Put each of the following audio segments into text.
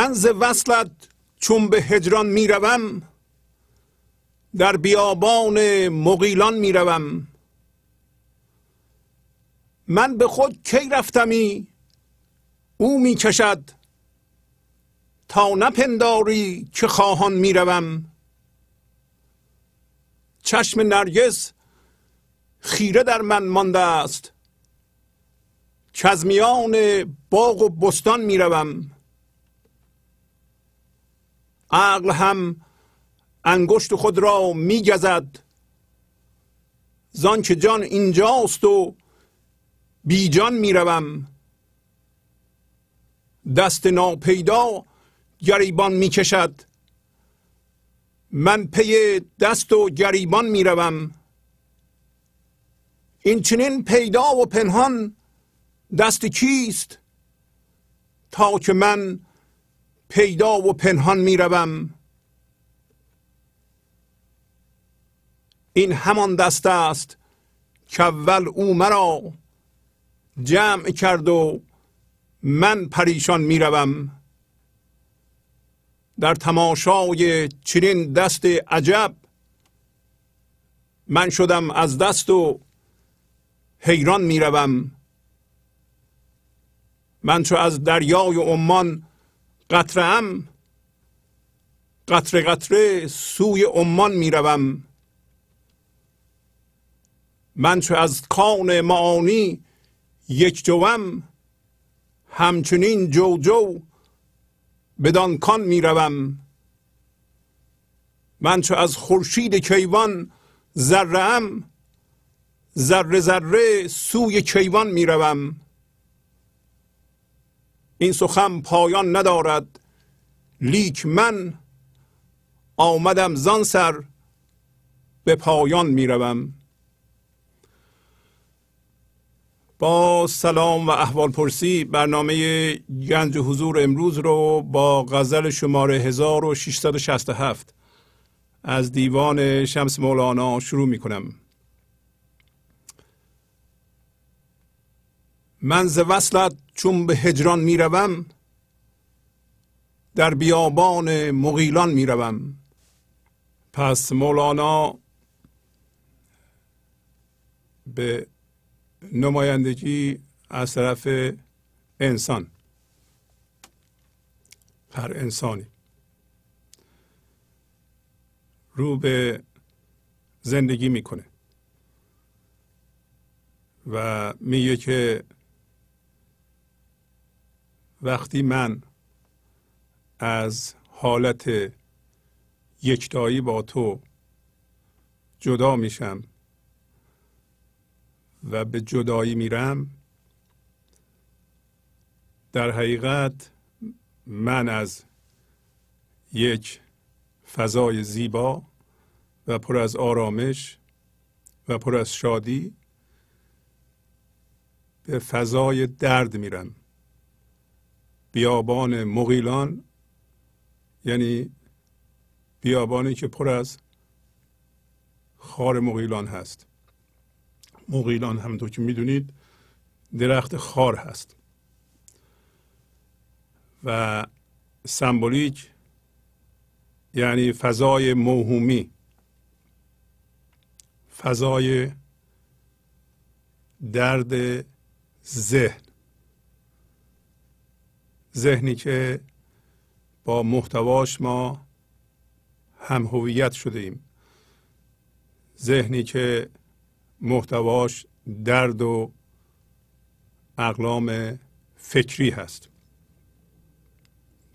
من ز وصلت چون به هجران می‌روم در بیابان مغیلان می‌روم. من به خود کی رفتمی؟ او می‌کشد. تا نپنداری که خواهان می‌روم. چشم نرگس خیره در من مانده است. که باغ و بستان می‌روم. عقل هم انگشت خود را میگزد. زان که جان اینجاست و بی جان می‌روم. دست ناپیدا گریبان می‌کشد. من پی دست و گریبان می‌روم. این چنین پیدا و پنهان دست کیست؟ تا که من پیدا و پنهان می‌روم. این همان دست است که اول او مرا جمع کرد و من پریشان می‌روم. در تماشای چنین دست عجب من شدم از دست و حیران می‌روم. من چو از دریای عمان قطره ام. قطره قطره سوی عمان می‌روم. من چو از کان معانی یک جوم همچنین جو جو بدان کان می‌روم. من چو از خورشید کیوان ذره ام ذره ذره سوی کیوان می‌روم. این سخن پایان ندارد. لیک من آمدم زان سر به پایان می‌روم. با سلام و احوال پرسی برنامه گنج حضور امروز رو با غزل شماره 1667 از دیوان شمس مولانا شروع می کنم من ز وصلت چون به هجران می‌روم در بیابان مغیلان می‌روم. پس مولانا به نمایندگی از طرف انسان هر انسانی. رو به زندگی می‌کنه. و میگه که وقتی من از حالت یکتایی با تو جدا میشم و به جدایی میرم در حقیقت من از یک فضای زیبا و پر از آرامش و پر از شادی به فضای درد میرم. بیابان مغیلان یعنی بیابانی که پر از خار مغیلان هست. مغیلان همونطور که می‌دونید درخت خار هست. و سمبولیک یعنی فضای موهومی. فضای درد ذهن. ذهنی که با محتواش ما هم هویت شده ایم ذهنی که محتواش درد و اقلام فکری هست.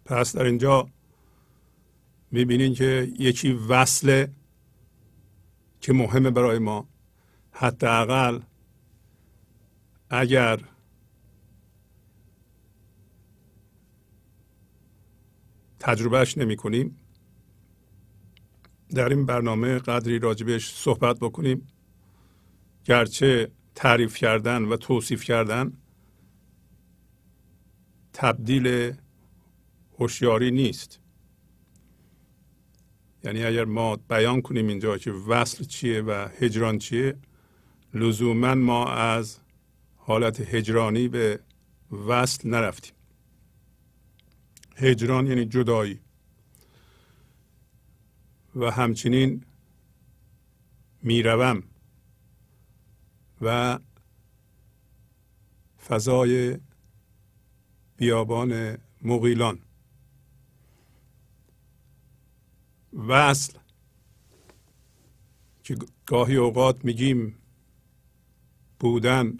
پس در اینجا می‌بینین که یکی وصله که مهمه برای ما. حداقل اگر تجربهش نمی کنیم در این برنامه قدری راجبش صحبت بکنیم. گرچه تعریف کردن و توصیف کردن تبدیل هوشیاری نیست. یعنی اگر ما بیان کنیم اینجا که وصل چیه و هجران چیه لزوما ما از حالت هجرانی به وصل نرفتیم. هجران یعنی جدایی. و همچنین می‌روم و فضای بیابان مغیلان. وصل که گاهی اوقات میگیم بودن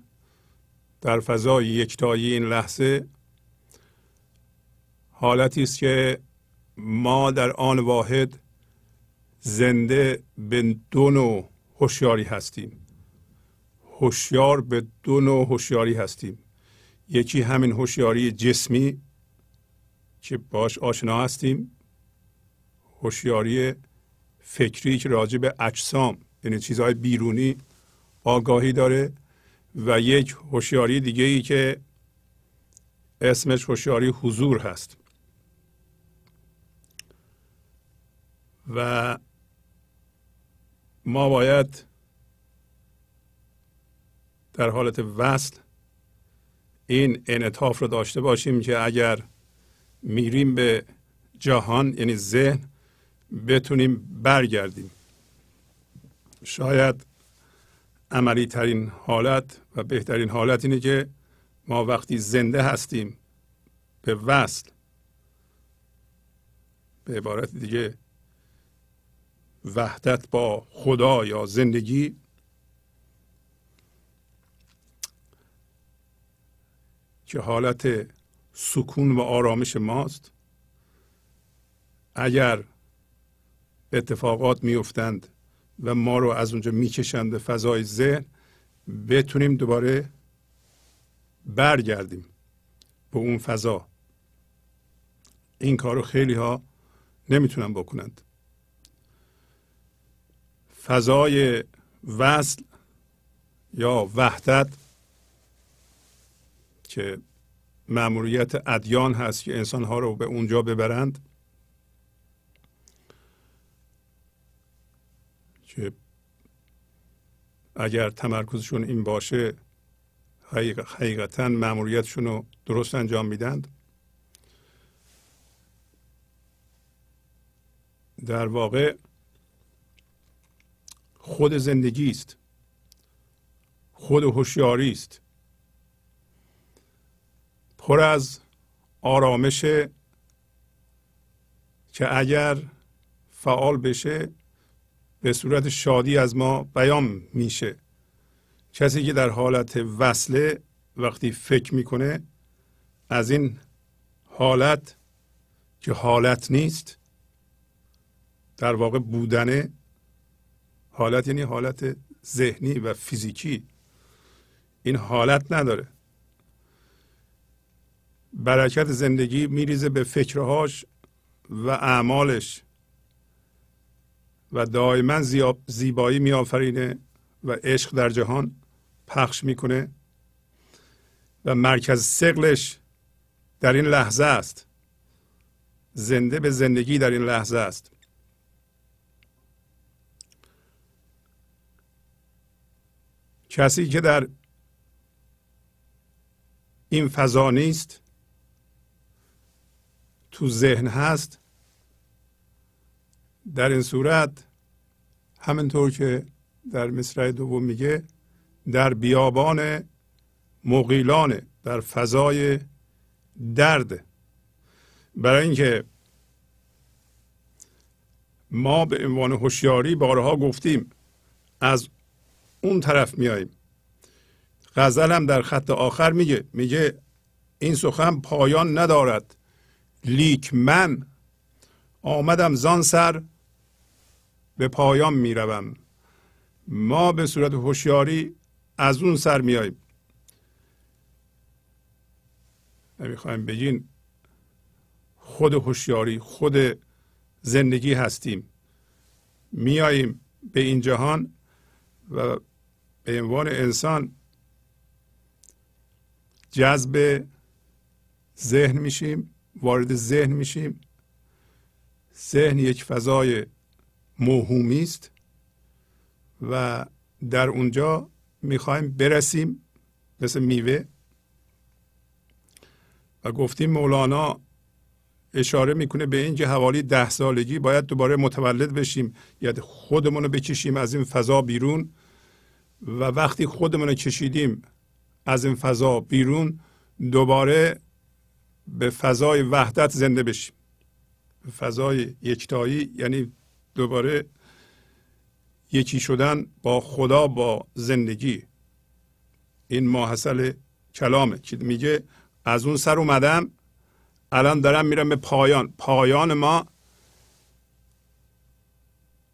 در فضای یکتایی این لحظه حالتی است که ما در آن واحد زنده به دو نوع هوشیاری هستیم. هوشیار به دو نوع هوشیاری هستیم. یکی همین هوشیاری جسمی که باش آشنا هستیم. هوشیاری فکری که راجع به اجسام یعنی چیزهای بیرونی آگاهی داره. و یک هوشیاری دیگه ای که اسمش هوشیاری حضور هست. و ما باید در حالت وصل این انعطاف رو داشته باشیم که اگر میریم به جهان یعنی ذهن بتونیم برگردیم. شاید عملی ترین حالت و بهترین حالت اینه که ما وقتی زنده هستیم به وصل به عبارت دیگه وحدت با خدا یا زندگی؟ که حالت سکون و آرامش ماست؟ اگر اتفاقات میفتند و ما رو از اونجا می‌کشند به فضای ذهن بتونیم دوباره برگردیم به اون فضا. این کار رو خیلی ها نمی‌تونن بکنند. فضای وصل یا وحدت که مأموریت ادیان هست که انسانها رو به اونجا ببرند که اگر تمرکزشون این باشه حقیقتا مأموریتشون رو درست انجام میدند. در واقع خود زندگی است خود هوشیاری است پر از آرامش که اگر فعال بشه به صورت شادی از ما بیان میشه. کسی که در حالت وصله وقتی فکر می‌کنه از این حالت که حالت نیست در واقع بودنه حالت یعنی حالت ذهنی و فیزیکی. این حالت نداره. برکت زندگی میریزه به فکرهاش و اعمالش. و دائما زیبایی میآفرینه و عشق در جهان پخش می‌کنه. و مرکز سقلش در این لحظه است. زنده به زندگی در این لحظه است. کسی که در این فضا نیست تو ذهن هست در این صورت همینطور که در مصرع دوم میگه در بیابان مقیلانه در فضای درد. برای اینکه ما به عنوان هوشیاری بارها گفتیم از اون طرف میاییم. غزل در خط آخر میگه میگه این سخن پایان ندارد. لیک من آمدم زان سر به پایان می‌روم. ما به صورت هوشیاری از اون سر میاییم. نمی‌خوایم بگین خود هوشیاری خود زندگی هستیم. میاییم به این جهان و به عنوان انسان جذب ذهن میشیم وارد ذهن میشیم. ذهن یک فضای موهومی است و در اونجا می‌خوایم برسیم مثل میوه. و گفتیم مولانا اشاره می‌کنه به اینکه حوالی ده سالگی باید دوباره متولد بشیم یا خودمون رو بکشیم از این فضا بیرون. و وقتی خودمون رو کشیدیم از این فضا بیرون دوباره به فضای وحدت زنده بشیم. فضای یکتایی یعنی دوباره یکی شدن با خدا با زندگی. این ماحصل کلامه. که میگه؟ از اون سر اومدم الان دارم میرم به پایان. پایان ما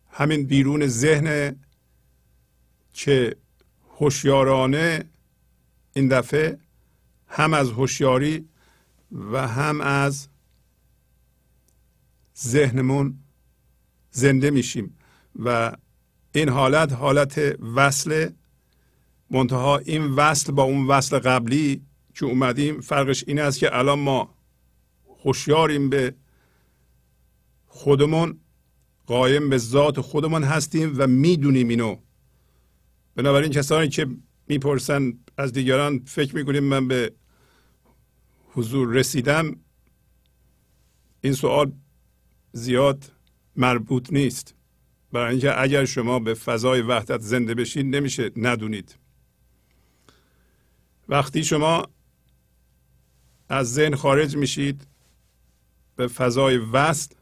همین بیرون ذهن که هوشیارانه این دفعه هم از هوشیاری و هم از ذهنمون زنده میشیم و این حالت حالت وصل منتها این وصل با اون وصل قبلی که اومدیم فرقش این است که الان ما هوشیاریم به خودمون قایم به ذات خودمون هستیم و می‌دونیم اینو. بنابراین کسانی که می‌پرسن از دیگران فکر می‌کنیم من به حضور رسیدم این سوال زیاد مربوط نیست. برای اینکه اگر شما به فضای وحدت زنده بشید نمیشه ندونید. وقتی شما از ذهن خارج میشید به فضای وصل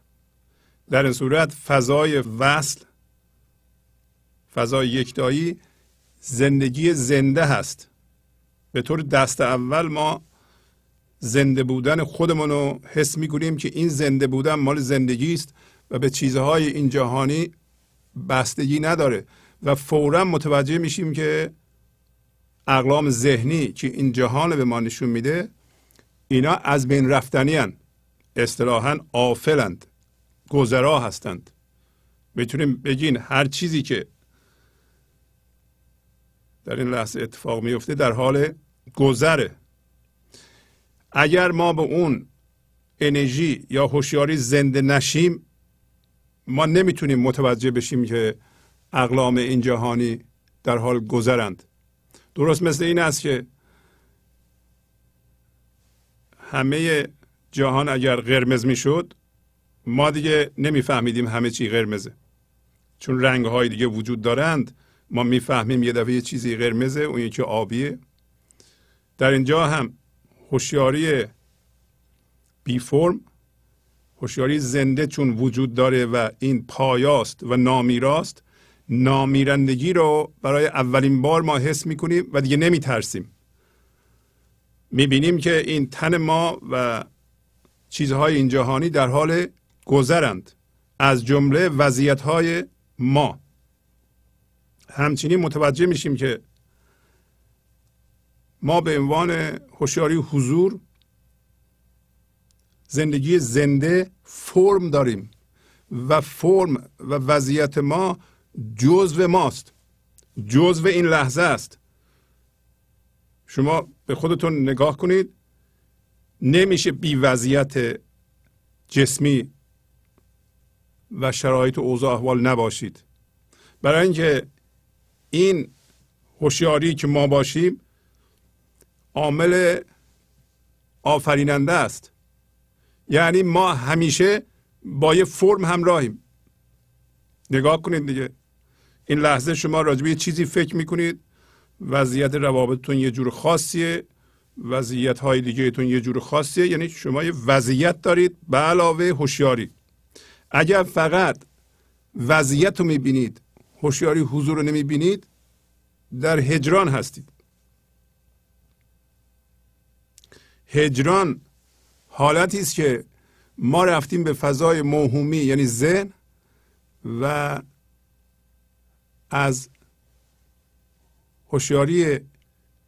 در این صورت فضای وصل فضای یکتایی زندگی زنده هست به طور دست اول ما زنده بودن خودمون رو حس می‌کنیم که این زنده بودن مال زندگی است و به چیزهای این جهانی بستگی نداره و فورا متوجه میشیم که اقلام ذهنی که این جهان به ما نشون میده اینا از بین رفتنی هن. اصطلاحا آفلند گذرا هستند می‌تونیم بگین هر چیزی که در این لحظه اتفاق میفته در حال گذره. اگر ما به اون انرژی یا هوشیاری زنده نشیم ما نمی‌تونیم متوجه بشیم که اقلام این جهانی در حال گذرند. درست مثل این است که همه جهان اگر قرمز می‌شد ما دیگه نمیفهمیدیم همه چی قرمزه. چون رنگ های دیگه وجود دارند ما می‌فهمیم یه دفعه یه چیزی قرمزه اون یکی آبیه. در اینجا هم هوشیاری بی فرم هوشیاری زنده چون وجود داره و این پایاست و نامیراست. نامیرندگی رو برای اولین بار ما حس می‌کنیم و دیگه نمیترسیم. می‌بینیم که این تن ما و چیزهای این جهانی در حال گذرند. از جمله وضعیت های ما. همچنین متوجه میشیم که ما به عنوان هوشیاری حضور زندگی زنده فرم داریم و فرم و وضعیت ما جزو ماست جزو این لحظه است. شما به خودتون نگاه کنید نمیشه بی وضعیت جسمی و شرایط و اوضاع احوال نباشید. برای اینکه این هوشیاری که ما باشیم عامل آفریننده است. یعنی ما همیشه با یه فرم همراهیم. نگاه کنید دیگه. این لحظه شما راجبه یه چیزی فکر می‌کنید. وضعیت روابطتون یه جور خاصیه. وضعیت های دیگهتون یه جور خاصیه. یعنی شما یه وضعیت دارید به علاوه هوشیاری. اگر فقط وضعیت رو می‌بینید هوشیاری حضور رو نمی‌بینید در هجران هستید. هجران حالتی است که ما رفتیم به فضای موهومی یعنی ذهن و از هوشیاری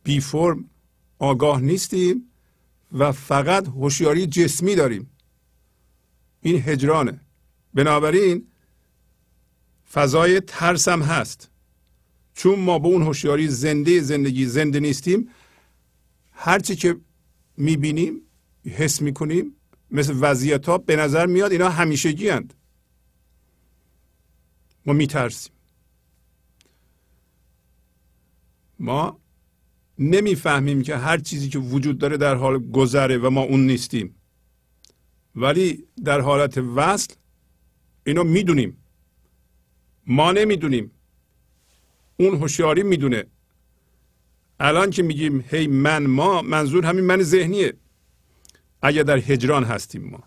بی فرم آگاه نیستیم و فقط هوشیاری جسمی داریم. این هجرانه. بنابراین فضای ترس هم هست. چون ما به اون هوشیاری زنده زندگی زنده نیستیم هرچی که می‌بینیم حس می‌کنیم مثل وضعیت ها به نظر میاد اینا همیشگی هند. ما میترسیم. ما نمی‌فهمیم که هر چیزی که وجود داره در حال گذره و ما اون نیستیم. ولی در حالت وصل اینو می‌دونیم. ما نمی‌دونیم. اون هوشیاری می‌دونه. الان که میگیم هی من ما منظور همین من ذهنیه. اگر در هجران هستیم ما.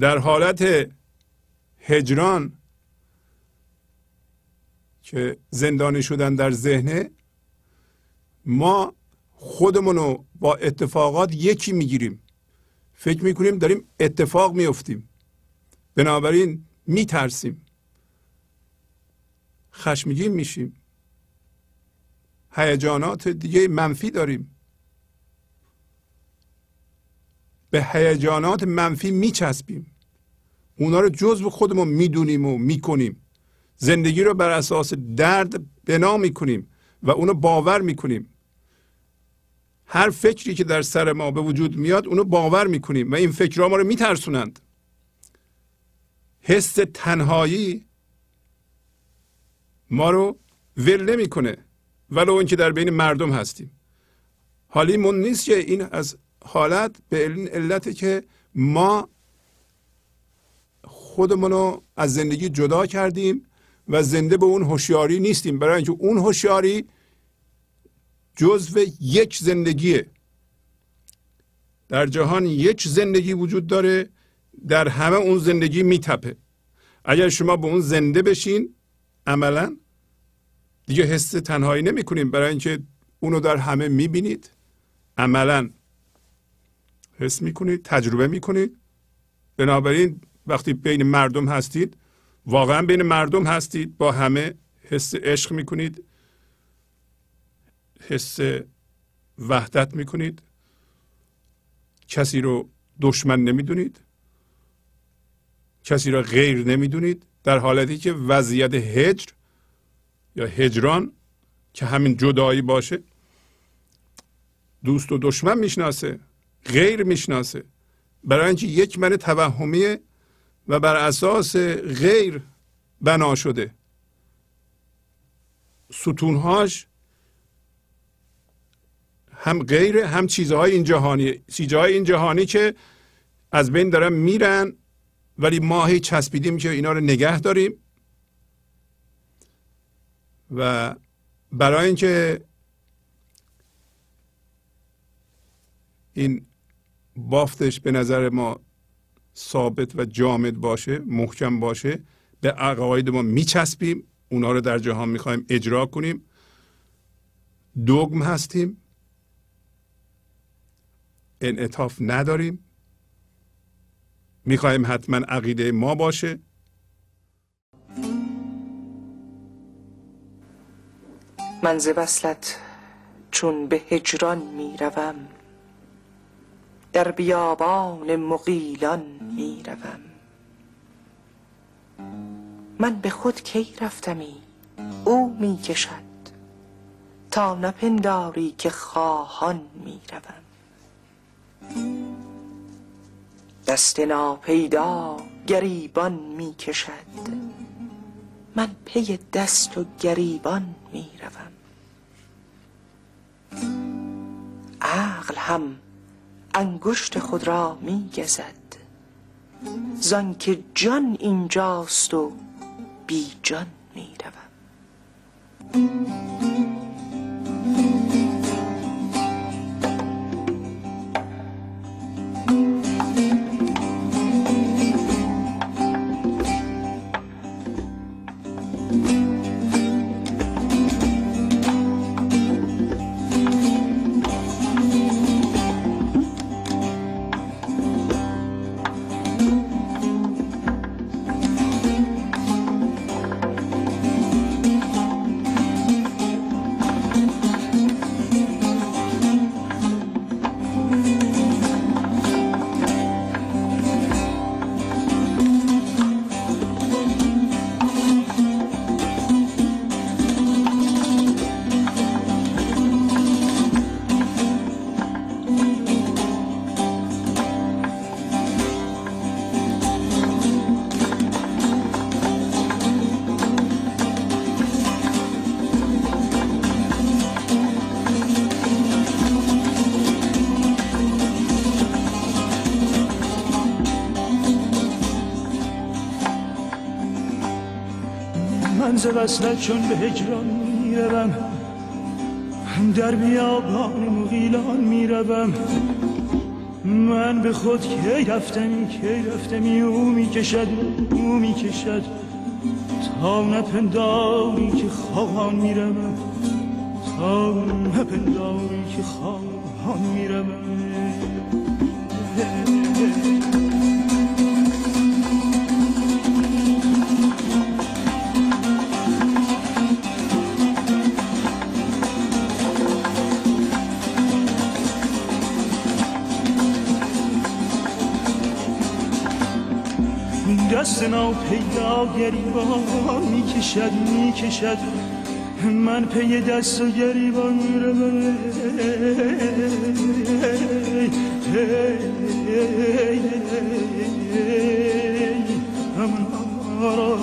در حالت هجران که زندانی شدن در ذهنه ما خودمونو با اتفاقات یکی می‌گیریم. فکر می‌کنیم داریم اتفاق میفتیم بنابراین میترسیم. خشمگین میشیم. هیجانات دیگه منفی داریم. به هیجانات منفی میچسبیم. اونا رو جزو خودمون می‌دونیم و می‌کنیم. زندگی رو بر اساس درد بنا می‌کنیم و اونو باور می‌کنیم. هر فکری که در سر ما به وجود میاد اونو باور می‌کنیم و این فکرها ما رو میترسونند. حس تنهایی ما رو ول نمی‌کنه ولو اینکه در بین مردم هستیم. حالیمون نیست که این از حالت به این علت که ما خودمون رو از زندگی جدا کردیم و زنده به اون هوشیاری نیستیم. برای اینکه اون هوشیاری جزو یک زندگیه. در جهان یک زندگی وجود داره. در همه اون زندگی میتپه. اگر شما به اون زنده بشین عملا دیگه حس تنهایی نمی کنیم برای اینکه اونو در همه می‌بینید. عملا حس می‌کنید تجربه می‌کنید. بنابراین وقتی بین مردم هستید واقعا بین مردم هستید با همه حس عشق می‌کنید. حس وحدت می‌کنید. کسی رو دشمن نمی‌دونید. کسی را غیر نمی‌دونید در حالتی که وضعیت هجر یا هجران که همین جدایی باشه دوست و دشمن می‌شناسه غیر می‌شناسه. برای اینکه یک من توهمیه و بر اساس غیر بنا شده. ستونهاش هم غیر هم چیزهای این جهانی چیزهای این جهانی که از بین دارن میرن ولی ما هی چسبیدیم که اینا رو نگه داریم. و برای اینکه این بافتش به نظر ما ثابت و جامد باشه محکم باشه به عقاید ما میچسبیم اونا رو در جهان می‌خوایم اجرا کنیم. دوگم هستیم. انعطاف نداریم. می‌خوایم حتما عقیده ما باشه. من ز وصلت چون به هجران می‌روم. در بیابان مغیلان می‌روم. من به خود کی رفتمی؟ او می‌کشد. تا نپنداری که خواهان می‌روم. دست ناپیدا گریبان می کشد من پی دست و گریبان می روم عقل هم انگشت خود را می گزد زان که جان اینجاست و بی جان می روم وصلت چون به هجران می‌روم. در بیابان مغیلان می‌روم. من به خود کی رفتمی کی رفتمی؟ او می‌کشد او می‌کشد. تا نپنداری که خواهان می‌روم. تا نپنداری که خواهان می‌روم. ناپیداگری با می‌کشد می‌کشد. من پی دست و گریبان روم امان آرام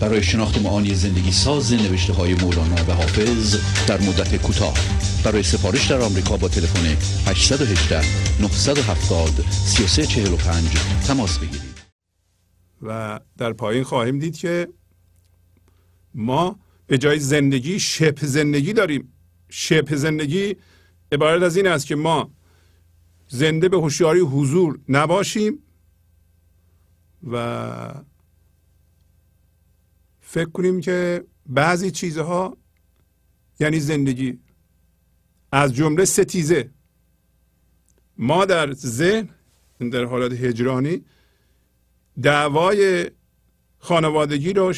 برای شناخت معانی زندگی ساز نوشته های مولانا و حافظ در مدت کوتاه. برای سفارش در آمریکا با تلفن 818 970 3345 تماس بگیرید. و در پایین خواهیم دید که ما به جای زندگی شبه زندگی داریم. شبه زندگی عبارت از این است که ما زنده به هوشیاری حضور نباشیم و فکر کنیم که بعضی چیزها یعنی زندگی از جمله ستیزه. ما در ذهن در حالت هجرانی دعوای خانوادگی رو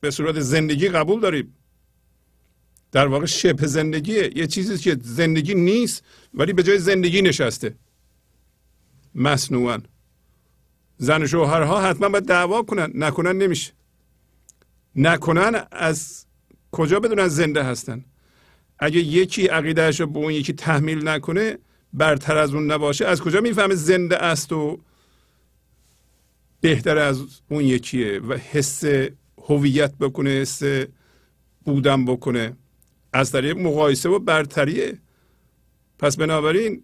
به صورت زندگی قبول داریم. در واقع شبه زندگیه یه چیزی که زندگی نیست ولی به جای زندگی نشسته. مصنوعا زن و شوهرها حتما باید دعوا کنن. نکنن نمیشه. نکنن از کجا بدونن زنده هستن؟ اگه یکی عقیدهش رو به اون یکی تحمیل نکنه برتر از اون نباشه. از کجا می‌فهمه زنده است و بهتر از اون یکیه و حس هویت بکنه حس بودن بکنه؟ از طریق مقایسه و برتریه. پس بنابراین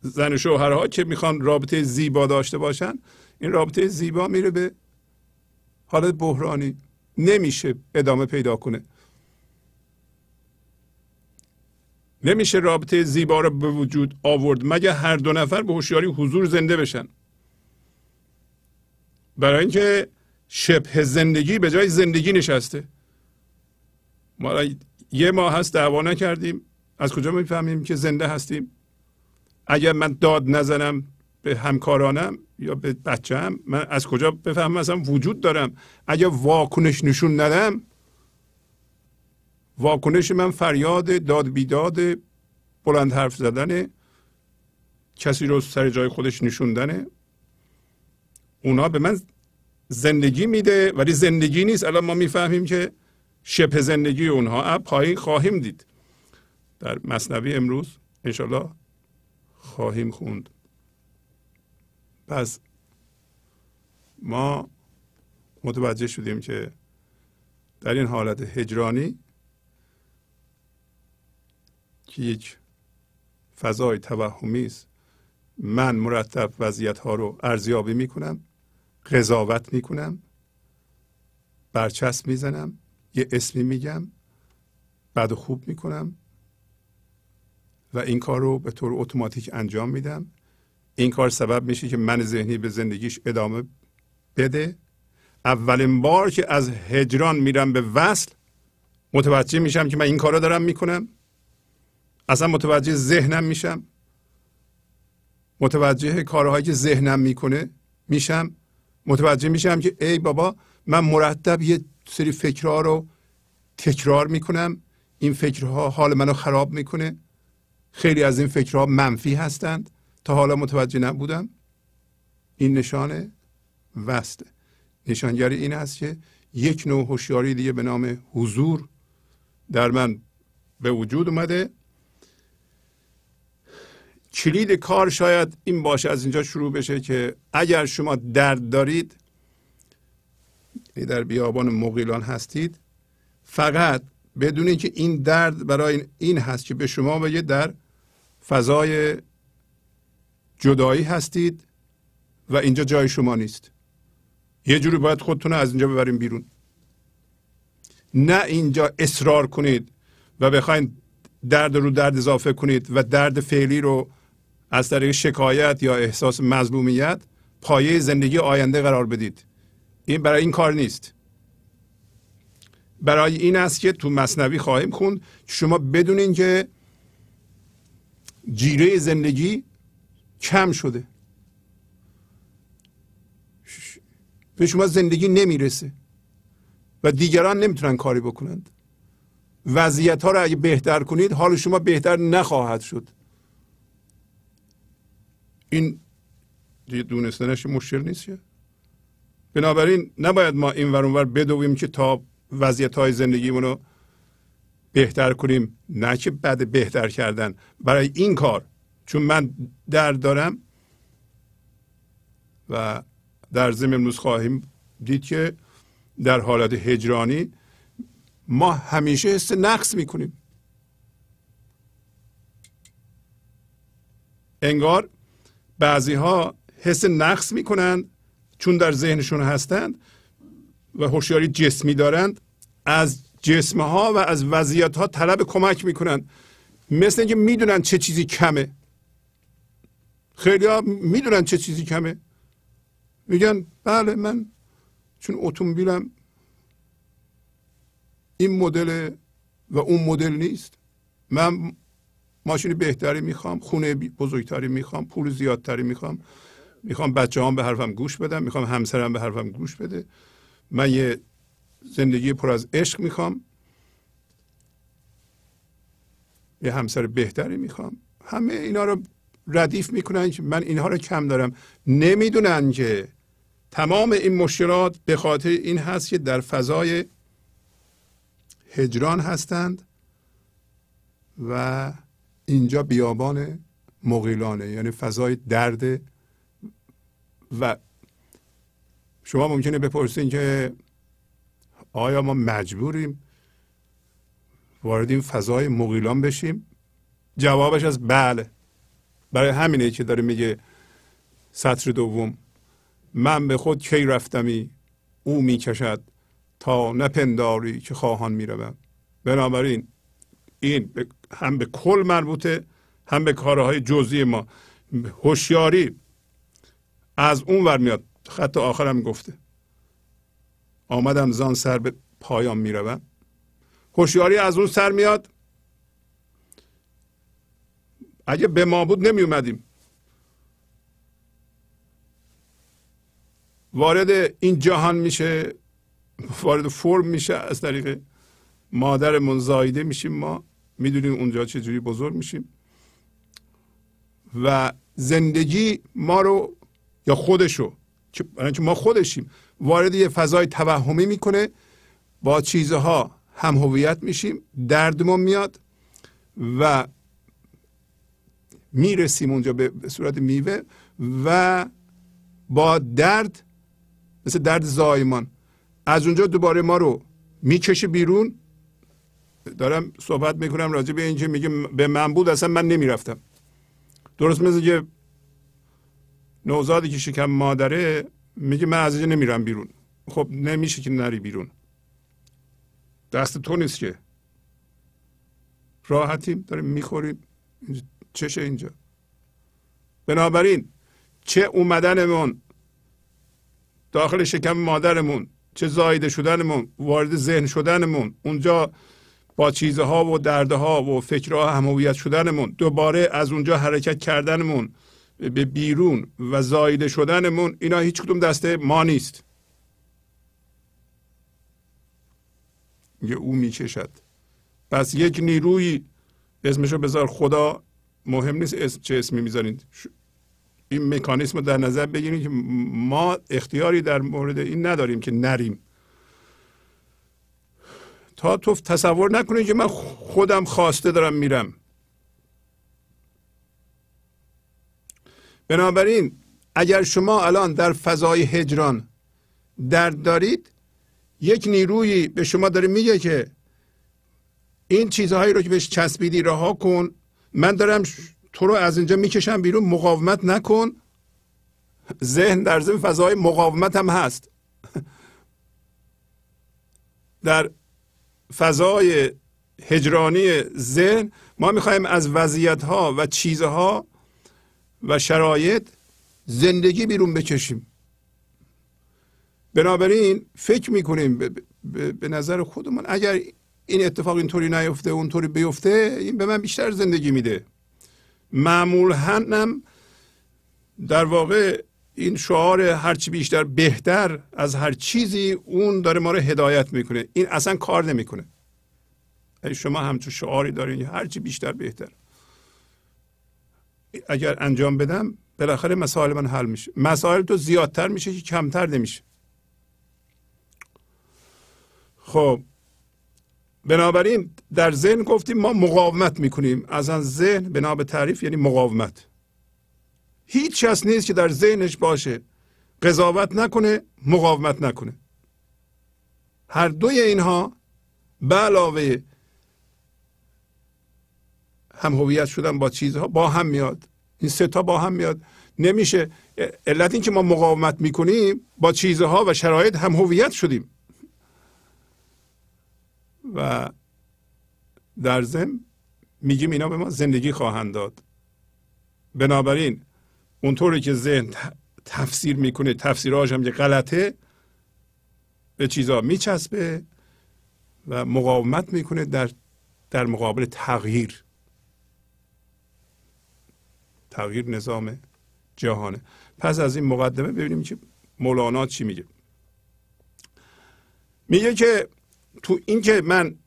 زن و شوهرها که می‌خوان رابطه زیبا داشته باشن این رابطه زیبا میره به حالت بحرانی نمیشه ادامه پیدا کنه. نمیشه رابطه زیبا رو به وجود آورد مگه هر دو نفر به هوشیاری حضور زنده بشن. برای اینکه شبه زندگی به جای زندگی نشسته. ما یه ماه هست دعوا نکردیم. از کجا می‌فهمیم که زنده هستیم؟ اگر من داد نزنم به همکارانم یا به بچم من از کجا بفهمم مثلا وجود دارم؟ اگر واکنش نشون ندم واکنش من فریاد داد بیداد بلند حرف زدن کسی رو سر جای خودش نشوندنه. اونا به من زندگی میده ولی زندگی نیست. الان ما می‌فهمیم که شبه زندگی اونها. پایین خواهیم دید. در مصنوی امروز انشالله خواهیم خوند. پس ما متوجه شدیم که در این حالت هجرانی که یک فضای توهمی است من مرتب وضعیت ها رو ارزیابی می‌کنم قضاوت می‌کنم برچسب می‌زنم یه اسمی میگم بعد خوب می‌کنم و این کار رو به طور اتوماتیک انجام میدم. این کار سبب میشه که من ذهنی به زندگیش ادامه بده. اولین بار که از هجران میرم به وصل متوجه میشم که من این کار رو دارم می‌کنم. اصلا متوجه ذهنم میشم. متوجه کارهایی که ذهنم می‌کنه میشم. متوجه میشم که ای بابا من مرتب یه سری فکرها رو تکرار می‌کنم. این فکرها حال منو خراب می‌کنه. خیلی از این فکرها منفی هستند. تا حالا متوجه نبودم. این نشانه وسته نشانگری این است که یک نوع هوشیاری دیگه به نام حضور در من به وجود اومده. کلید کار شاید این باشه از اینجا شروع بشه که اگر شما درد دارید در بیابان مقیلان هستید فقط بدونید که این درد برای این هست که به شما بگه در فضای جدایی هستید و اینجا جای شما نیست. یه جوری باید خودتون از اینجا ببریم بیرون. نه اینجا اصرار کنید و بخواید درد رو درد اضافه کنید و درد فعلی رو از طریق شکایت یا احساس مظلومیت پایه زندگی آینده قرار بدید. این برای این کار نیست. برای این است که تو مصنوی خواهیم خوند. شما بدونین که جیره زندگی کم شده. به شما زندگی نمی‌رسه و دیگران نمی‌تونن کاری بکنند. وضعیت ها رو اگه بهتر کنید حال شما بهتر نخواهد شد. این دونستنش مشکل نیست بنابراین نباید ما این ور بدویم که تا وضعیت های زندگیمون رو بهتر کنیم. نه که بعد بهتر کردن. برای این کار چون من درد دارم و در ضمن امروز خواهیم دید که در حالت هجرانی ما همیشه حس نقص می‌کنیم. انگار بعضی ها حس نقص می‌کنند چون در ذهنشون هستند و هوشیاری جسمی دارند از جسم ها و از وضعیت ها طلب کمک می‌کنند مثل اینکه می‌دونن چه چیزی کمه. خیلی ها می‌دونن چه چیزی کمه. میگن بله من چون اتومبیلم این مدل و اون مدل نیست. من ماشین بهتری می‌خوام خونه بزرگتری می‌خوام پول زیادتری می‌خوام. می‌خوام بچه هم به حرفم گوش بدم می‌خوام همسرم به حرفم گوش بده. من یه زندگی پر از عشق می‌خوام. یه همسر بهتری می‌خوام. همه اینا رو ردیف می‌کنن که من اینها رو کم دارم. نمی‌دونن که تمام این مشکلات به خاطر این هست که در فضای هجران هستند و اینجا بیابان مغیلانه یعنی فضای درد و شما ممکنه بپرسین که آیا ما مجبوریم وارد این فضای مغیلان بشیم؟ جوابش از بله. برای همینه که داره میگه سطر دوم. من به خود کی رفتمی؟ او می‌کشد تا نپنداری که خواهان می‌روم. بنابراین این هم به کل مربوطه هم به کارهای جزئی ما. هوشیاری از اون ور میاد. خط آخرم گفته. آمدم زان سر به پایان می‌روم. هوشیاری از اون سر میاد. اگه به ما بود نمی اومدیم وارد این جهان میشه وارد فرم میشه از طریق مادرمون زایده میشیم ما. می‌دونیم اونجا چجوری بزرگ میشیم. و زندگی ما رو یا خودشو که ما خودشیم وارد یه فضای توهمی می‌کنه. با چیزها هم هویت میشیم دردمون میاد و می‌رسیم اونجا به صورت میوه و با درد مثل درد زایمان. از اونجا دوباره ما رو می‌کشه بیرون. دارم صحبت می‌کنم راجع به اینکه میگه به من بود اصلا من نمی‌رفتم. درست مثل که نوزادی که شکم مادره میگه من از اینجا نمیرم بیرون. خب نمیشه که نری بیرون. دست تو نیست که. راحتیم داریم می‌خوریم. چشه اینجا. بنابراین چه اومدنمون داخل شکم مادرمون چه زایده شدنمون وارد ذهن شدنمون اونجا با چیزها و دردها و فکرها همویت شدنمون دوباره از اونجا حرکت کردنمون به بیرون و زایده شدنمون اینا هیچ کدوم دسته ما نیست. یه او می‌کشد پس یک نیروی اسمشو بذار خدا مهم نیست چه اسمی می‌ذارید این مکانیسم رو در نظر بگیرید که ما اختیاری در مورد این نداریم که نریم. تا تو تصور نکنید که من خودم خواسته دارم میرم. بنابراین اگر شما الان در فضای هجران درد دارید یک نیرویی به شما داره میگه که این چیزهایی رو که بهش چسبیدی رها کن من دارم تو رو از اینجا می‌کشم بیرون مقاومت نکن. ذهن در ضمن فضای مقاومت هم هست. در فضای هجرانی ذهن ما می‌خوایم از وضعیت ها و چیزها و شرایط زندگی بیرون بکشیم. بنابراین فکر می‌کنیم به نظر خودمون اگر این اتفاق اینطوری نیفته اونطوری بیفته این به من بیشتر زندگی میده. معمول هم در واقع این شعار هرچی بیشتر بهتر از هر چیزی اون داره ما رو هدایت می‌کنه. این اصلا کار نمی‌کنه. اگه شما همچون شعاری دارین هرچی بیشتر بهتر. اگر انجام بدم بالاخره مسائل من حل میشه. مسائل تو زیادتر میشه که کمتر نمیشه. خب بنابراین در ذهن گفتیم ما مقاومت می‌کنیم. از ذهن بنا به تعریف یعنی مقاومت. هیچ کس نیست که در ذهنش باشه. قضاوت نکنه مقاومت نکنه. هر دوی اینها به علاوه هم هویت شدن با چیزها با هم میاد. این سه تا با هم میاد. نمیشه علت این که ما مقاومت می‌کنیم با چیزها و شرایط هم هویت شدیم. و در ضمن میگیم اینا به ما زندگی خواهند داد. بنابراین اونطوری که ذهن تفسیر می‌کنه تفسیرهاش هم که غلطه به چیزها میچسبه و مقاومت می‌کنه در در مقابل تغییر. تغییر نظام جهانه. پس از این مقدمه ببینیم که مولانا چی میگه. میگه که تو این که من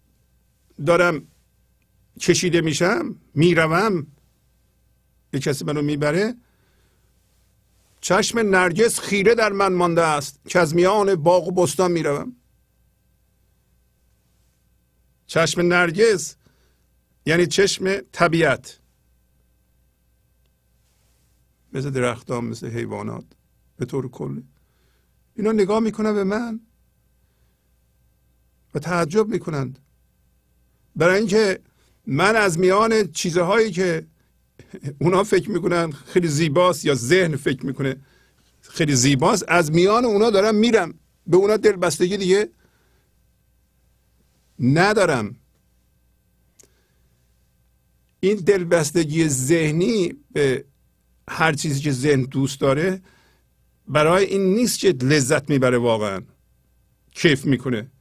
دارم کشیده میشم می‌روم یه کسی منو می‌بره چشم نرگس خیره در من مانده است که از میان باغ و بستان می‌روم. چشم نرگس یعنی چشم طبیعت. مثل درختان مثل حیوانات به طور کلی. اینا نگاه می‌کنن به من. و تعجب می‌کنند. برای اینکه من از میان چیزهایی که اونا فکر می‌کنن خیلی زیباست یا ذهن فکر می‌کنه خیلی زیباست از میان اونا دارم میرم. به اونا دلبستگی دیگه ندارم. این دلبستگی ذهنی به هر چیزی که ذهن دوست داره برای این نیست که لذت می‌بره واقعا. کیف می‌کنه.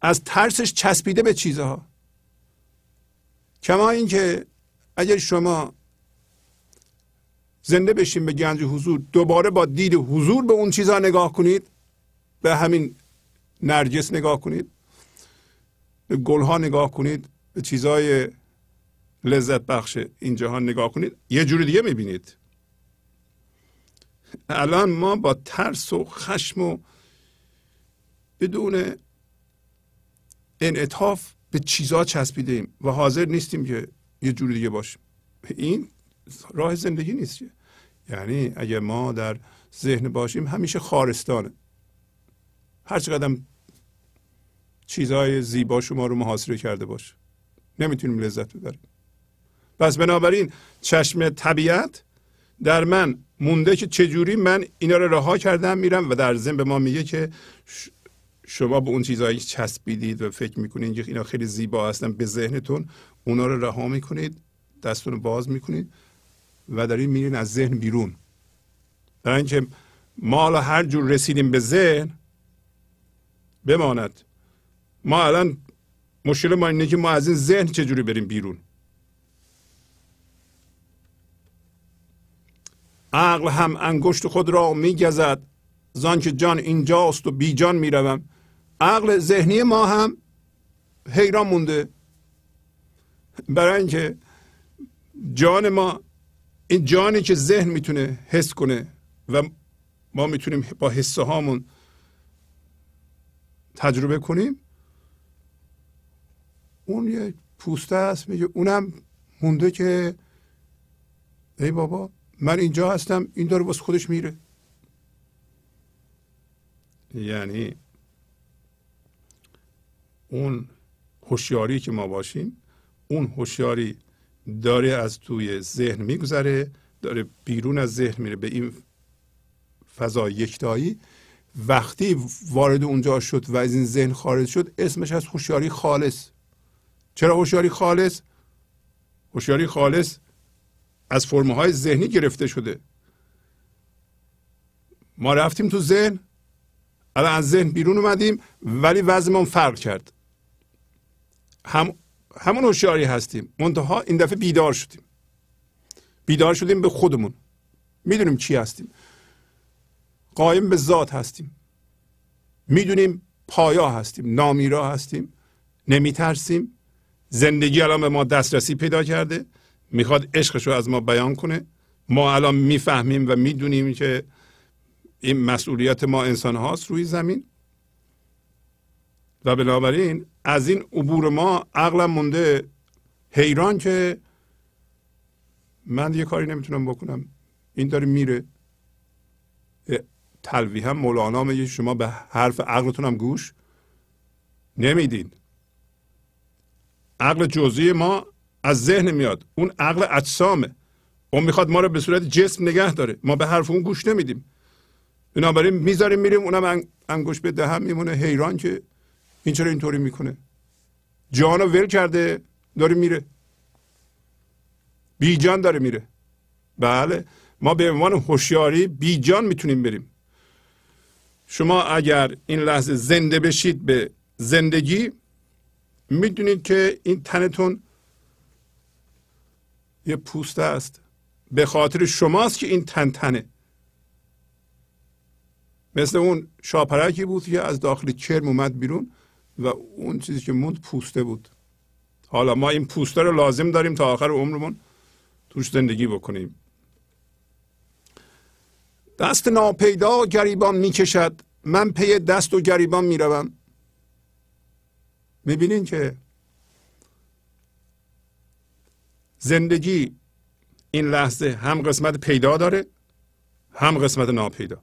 از ترسش چسبیده به چیزها. کما اینکه اگر شما زنده بشین به گنج حضور دوباره با دید حضور به اون چیزها نگاه کنید به همین نرجس نگاه کنید به گلها نگاه کنید به چیزهای لذت بخش این جهان نگاه کنید یه جور دیگه می‌بینید. الان ما با ترس و خشم و بدون انعطاف به چیزها چسبیده ایم و حاضر نیستیم که یه جور دیگه باشیم. این راه زندگی نیست یعنی اگه ما در ذهن باشیم همیشه خارستانه. هر چقدر چیزهای زیبا شما رو محاصره کرده باشه نمی‌تونیم لذت ببریم. پس بنابراین چشم طبیعت در من مونده که چجوری من اینا رو رها کردم میرم و در ذهن به ما میگه که شما به اون چیزهایی چسبیدید و فکر می‌کنید که اینا خیلی زیبا هستن به ذهنتون اونا رو رها می‌کنید دستتون رو باز می‌کنید و دارین میرین از ذهن بیرون. برای اینکه ما حالا هر جور رسیدیم به ذهن بماند. ما الان مشکل ما اینه که ما از این ذهن چجوری بریم بیرون؟ عقل هم انگشت خود را میگزد. زان که جان اینجاست و بی جان می‌روم. عقل ذهنی ما هم حیران مونده. برای اینکه جان ما این جانی که ذهن می‌تونه حس کنه و ما می‌تونیم با حسه هامون تجربه کنیم اون یه پوسته است میگه اونم مونده که ای بابا من اینجا هستم این داره واسه خودش میره. یعنی اون هوشیاری که ما باشیم اون هوشیاری داره از توی ذهن میگذره داره بیرون از ذهن میره به این فضا یکتایی. وقتی وارد اونجا شد و از این ذهن خارج شد اسمش از هوشیاری خالص. چرا هوشیاری خالص؟ هوشیاری خالص از فرمه های ذهنی گرفته شده. ما رفتیم تو ذهن الان از ذهن بیرون اومدیم ولی وضعمون فرق کرد. هم همون هوشیاری هستیم. منتها این دفعه بیدار شدیم. بیدار شدیم به خودمون. می‌دونیم چی هستیم. قایم به ذات هستیم. می‌دونیم پایا هستیم. نامیرا هستیم. نمیترسیم. زندگی الان به ما دسترسی پیدا کرده. می‌خواد عشقش رو از ما بیان کنه. ما الان می‌فهمیم و می‌دونیم که این مسئولیت ما انسان هاست روی زمین. و بنابراین از این عبور ما عقلم مونده حیران که من یه کاری نمی‌تونم بکنم. این داره میره. تلوی هم مولانا میگه شما به حرف عقلتون گوش نمیدین. عقل جزئی ما از ذهن میاد. اون عقل اجسامه. اون می‌خواد ما رو به صورت جسم نگه داره. ما به حرف اون گوش نمیدیم. بنابراین می‌ذاریم میریم اونم انگوش به دهم میمونه. حیران که این چرا اینطوری می‌کنه؟ جانو ول کرده داره میره. بی جان داره میره. بله ما به عنوان هوشیاری بی جان می‌تونیم بریم. شما اگر این لحظه زنده بشید به زندگی می‌دونید که این تنتون یه پوسته است. به خاطر شماست که این تن تنه. مثل اون شاپرکی بود که از داخل کرم اومد بیرون. و اون چیزی که موند پوسته بود. حالا ما این پوسته رو لازم داریم تا آخر عمرمون توش زندگی بکنیم. دست ناپیدا گریبان می‌کشد. من پی دست و گریبان می‌روم. می‌بینین که زندگی این لحظه هم قسمت پیدا داره هم قسمت ناپیدا.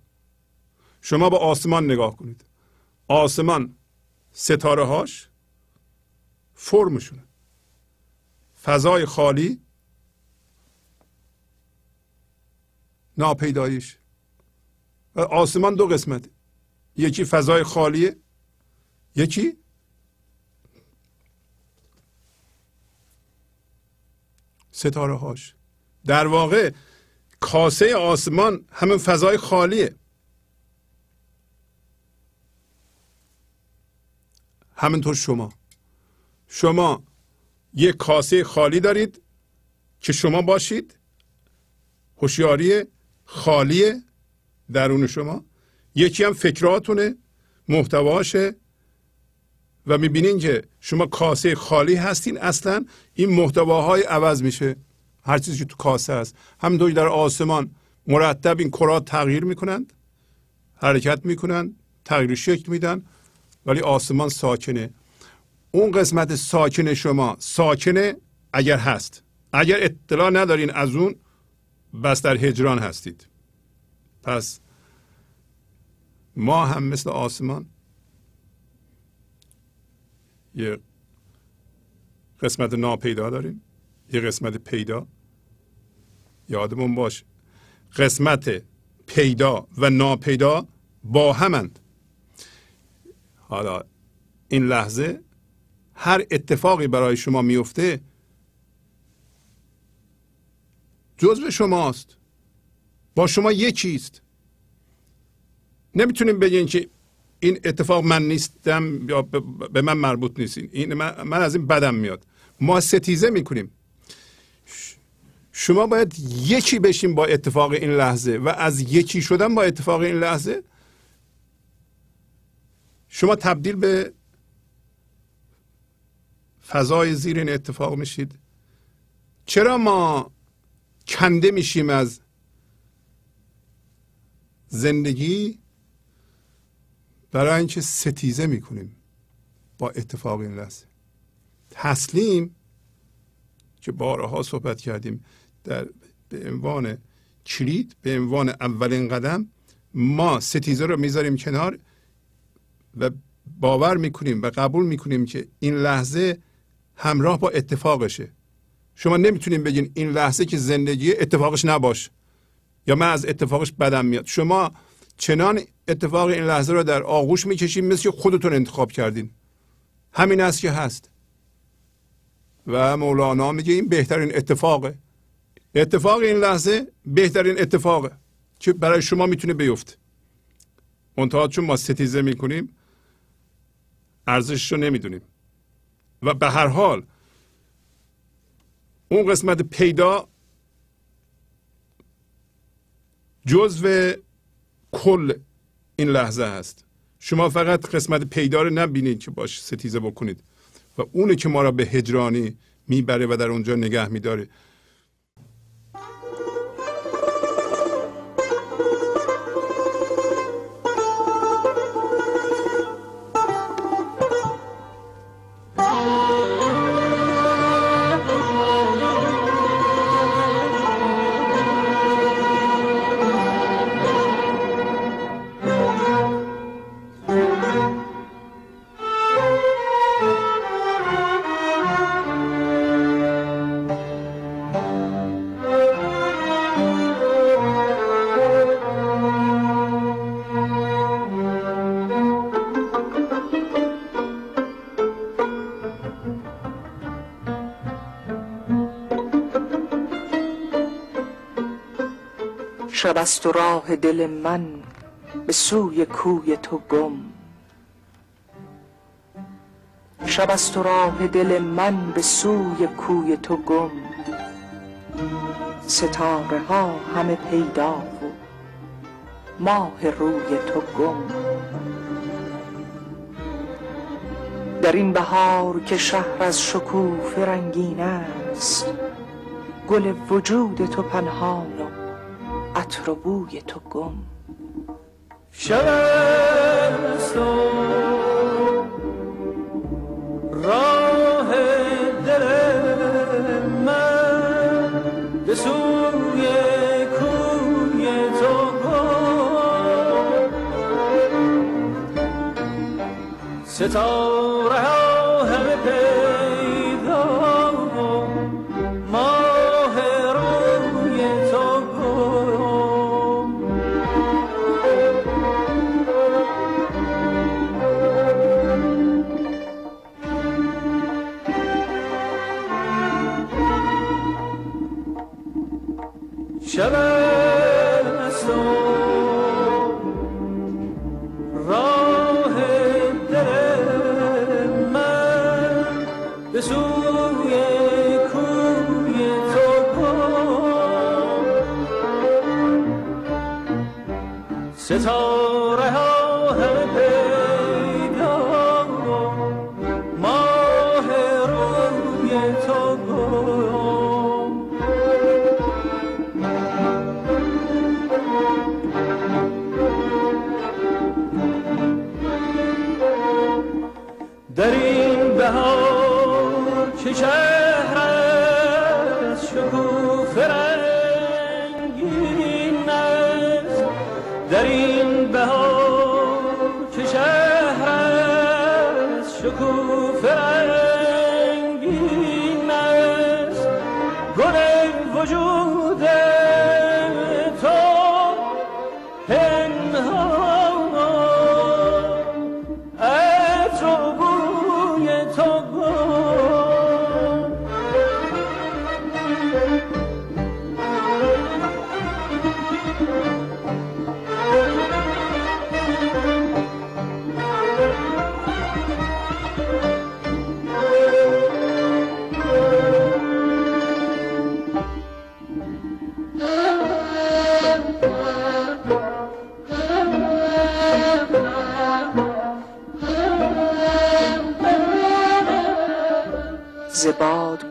شما با آسمان نگاه کنید. آسمان ستاره هاش فرمشونه فضای خالی ناپیداییش و آسمان دو قسمته. یکی فضای خالیه یکی ستاره هاش در واقع کاسه آسمان همین فضای خالیه. همینطور شما. شما یک کاسه خالی دارید که شما باشید. هوشیاری خالی درون شما. یکی هم فکراتونه محتواشه و می‌بینین که شما کاسه خالی هستین اصلا. این محتواهای عوض میشه. هر چیزی که تو کاسه هست. همینطور در آسمان مرتب این کرات تغییر می‌کنند حرکت می‌کنند تغییر شکل میدن. ولی آسمان ساکنه. اون قسمت ساکن شما ساکنه اگر هست. اگر اطلاع ندارین از اون بس در هجران هستید. پس ما هم مثل آسمان یه قسمت ناپیدا داریم. یه قسمت پیدا. یادمون باش قسمت پیدا و ناپیدا با همند. حالا این لحظه هر اتفاقی برای شما میفته جزو شماست. با شما یکیست. نمی‌تونیم بگین که این اتفاق من نیستم یا به من مربوط نیستین. این من, من از این بدم میاد. ما ستیزه می‌کنیم. شما باید یکی بشین با اتفاق این لحظه و از یکی شدن با اتفاق این لحظه شما تبدیل به فضای زیر این اتفاق میشید. چرا ما کنده میشیم از زندگی؟ برای اینکه ستیزه می‌کنیم با اتفاق این لحظه. تسلیم که بارها صحبت کردیم در به عنوان کلید به عنوان اولین قدم ما ستیزه رو می‌ذاریم کنار. و باور می‌کنیم و قبول می‌کنیم که این لحظه همراه با اتفاقشه. شما نمی‌تونیم بگین این لحظه که زندگی اتفاقش نباش یا من از اتفاقش بدم میاد. شما چنان اتفاق این لحظه رو در آغوش می‌کشیم مثل خودتون انتخاب کردین. همین است که هست. و مولانا میگه این بهترین اتفاقه. اتفاق این لحظه بهترین اتفاقه که برای شما می‌تونه بیفته. منتها چون ما ستیزه می‌کنیم ارزشش رو نمی‌دونیم. و به هر حال اون قسمت پیدا جزو کل این لحظه هست. شما فقط قسمت پیدار نبینید که باش ستیزه بکنید. و اونه که ما را به هجرانی می‌بره و در اونجا نگه میداره. است و راه دل من به سوی کوی تو گم. شب است و راه دل من به سوی کوی تو گم. ستاره ها همه پیدا و ماه روی تو گم. در این بهار که شهر از شکوفه رنگین است گل وجود تو پنهان و عطر و بوی تو گم. شب است و راه دل من به سوی کوی تو گم. ستاره شب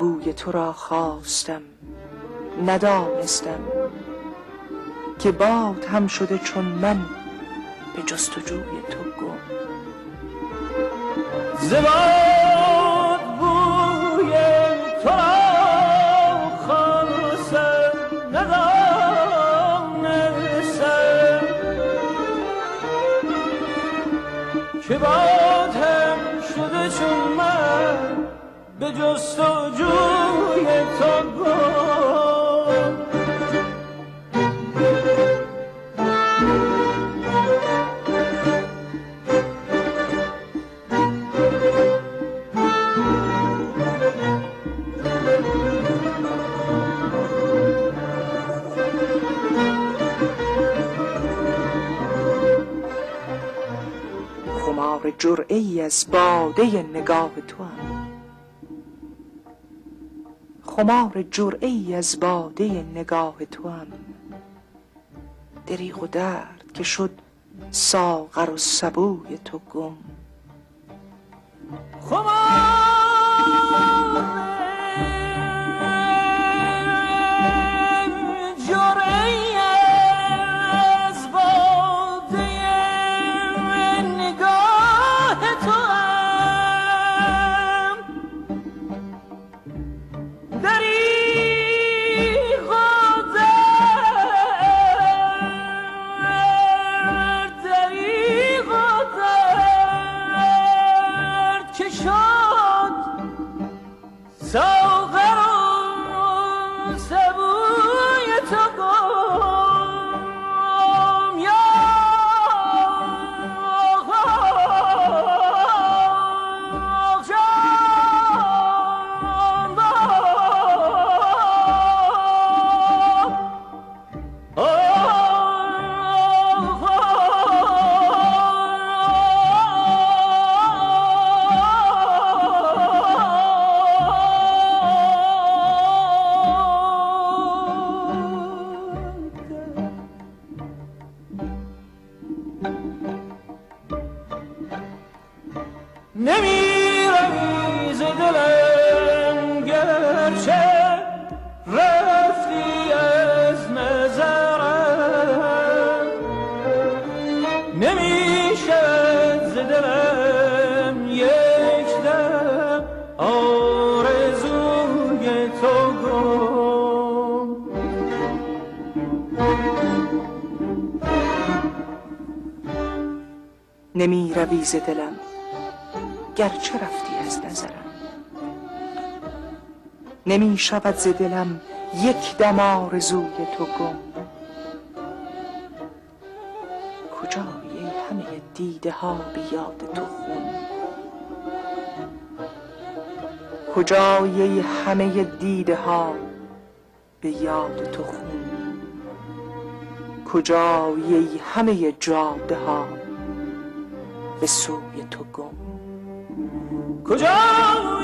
بوی تو را خواستم ندانستم که باد هم شده چون من به جستجوی تو گم. زباد به جستجوی تو خمار جرعه ای از باده نگاه تو هم خمار جرعه ای از باده نگاه تو هم دریغ و درد که شد ساغر و سبوی تو گم. نمی روی ز دلم. گرچه رفتی از نظرم. نمی شود ز دلم یک دم آرزوی تو گم. کجایی همه دیده ها بیاد تو خون؟ کجایی همه دیده ها به یاد تو خون؟ کجایی همه جاده ها به سوی تو گم. کجایی؟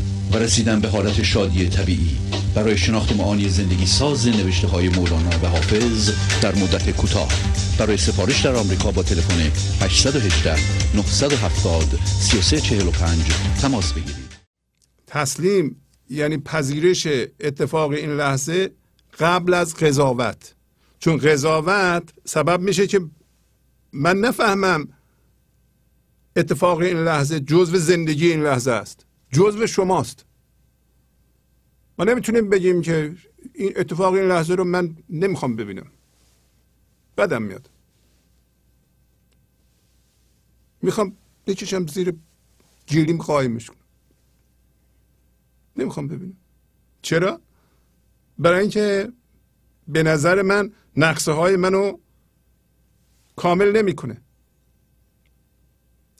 و رسیدن به حالت شادی طبیعی. برای شناخت معانی زندگی ساز نوشته های مولانا و حافظ در مدت کوتاه. برای سفارش در آمریکا با تلفن 818 970 3345 تماس بگیرید. تسلیم یعنی پذیرش اتفاق این لحظه قبل از قضاوت. چون قضاوت سبب میشه که من نفهمم اتفاق این لحظه جزو زندگی این لحظه است. جزو شماست. ما نمی‌تونیم بگیم که این اتفاق این لحظه رو من نمی‌خوام ببینم. بدم میاد. می‌خوام بکشم زیر گیریم قایمش کنم نمی‌خوام ببینم. چرا؟ برای اینکه به نظر من نقصه های منو کامل نمی‌کنه.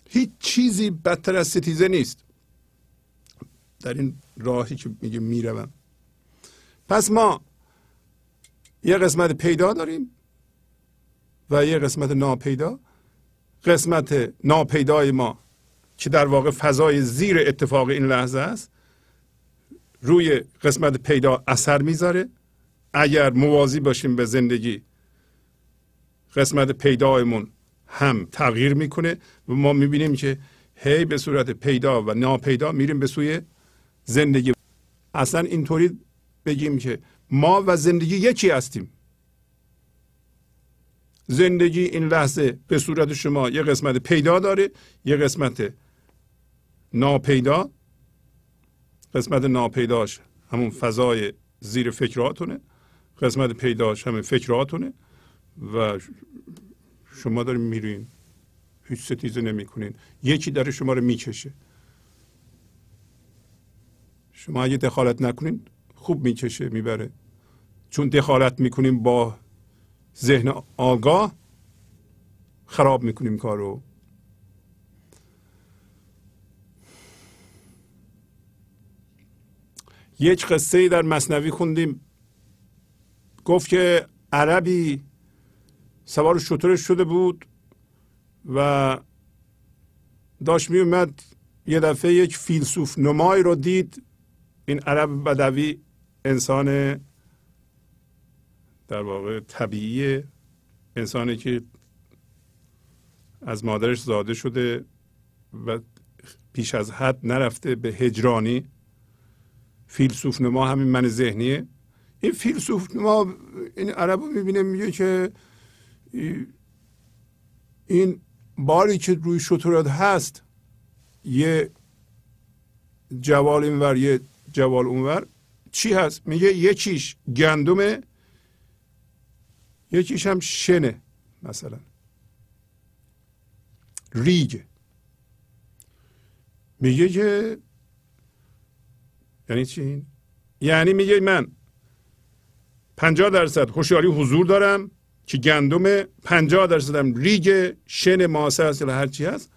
هیچ چیزی بدتر از ستیزه نیست. در این راهی که میگه می‌روم. پس ما یه قسمت پیدا داریم و یه قسمت ناپیدا. قسمت ناپیدای ما که در واقع فضای زیر اتفاق این لحظه است روی قسمت پیدا اثر می‌ذاره. اگر موازی باشیم به زندگی قسمت پیدایمون هم تغییر می‌کنه و ما می‌بینیم که هی به صورت پیدا و ناپیدا میریم به سوی زندگی. اصلا اینطوری بگیم که ما و زندگی یکی هستیم. زندگی این لحظه به صورت شما یه قسمت پیدا داره یه قسمت ناپیدا. قسمت ناپیداش همون فضای زیر فکراتونه. قسمت پیداش همون فکراتونه. و شما دارین میرین. هیچ ستیزه نمی‌کنین. یکی داره شما رو می‌کشه. شما اگه دخالت نکنین خوب می‌کشه می‌بره. چون دخالت می‌کنیم با ذهن آگاه خراب می‌کنیم کار رو یک قصه در مصنوی خوندیم. گفت که عربی سوار شطورش شده بود و داشت می اومد یه دفعه یک فیلسوف نمای رو دید. این عرب بدوی انسان در واقع طبیعی انسانی که از مادرش زاده شده و پیش از حد نرفته به هجرانی. فیلسوف نما همین من ذهنیه. این فیلسوف نما این عرب رو می‌بینه میگه که این باری که روی شطورات هست یه جوال اینور یه جوال اونور. چی هست؟ میگه یکیش گندمه یکیش هم شنه مثلا. ریگه میگه که یعنی چی؟ یعنی میگه من پنجاه درصد هوشیاری حضور دارم که گندم پنجاه درصدم ریگ شن ماسه هست یا هرچی هست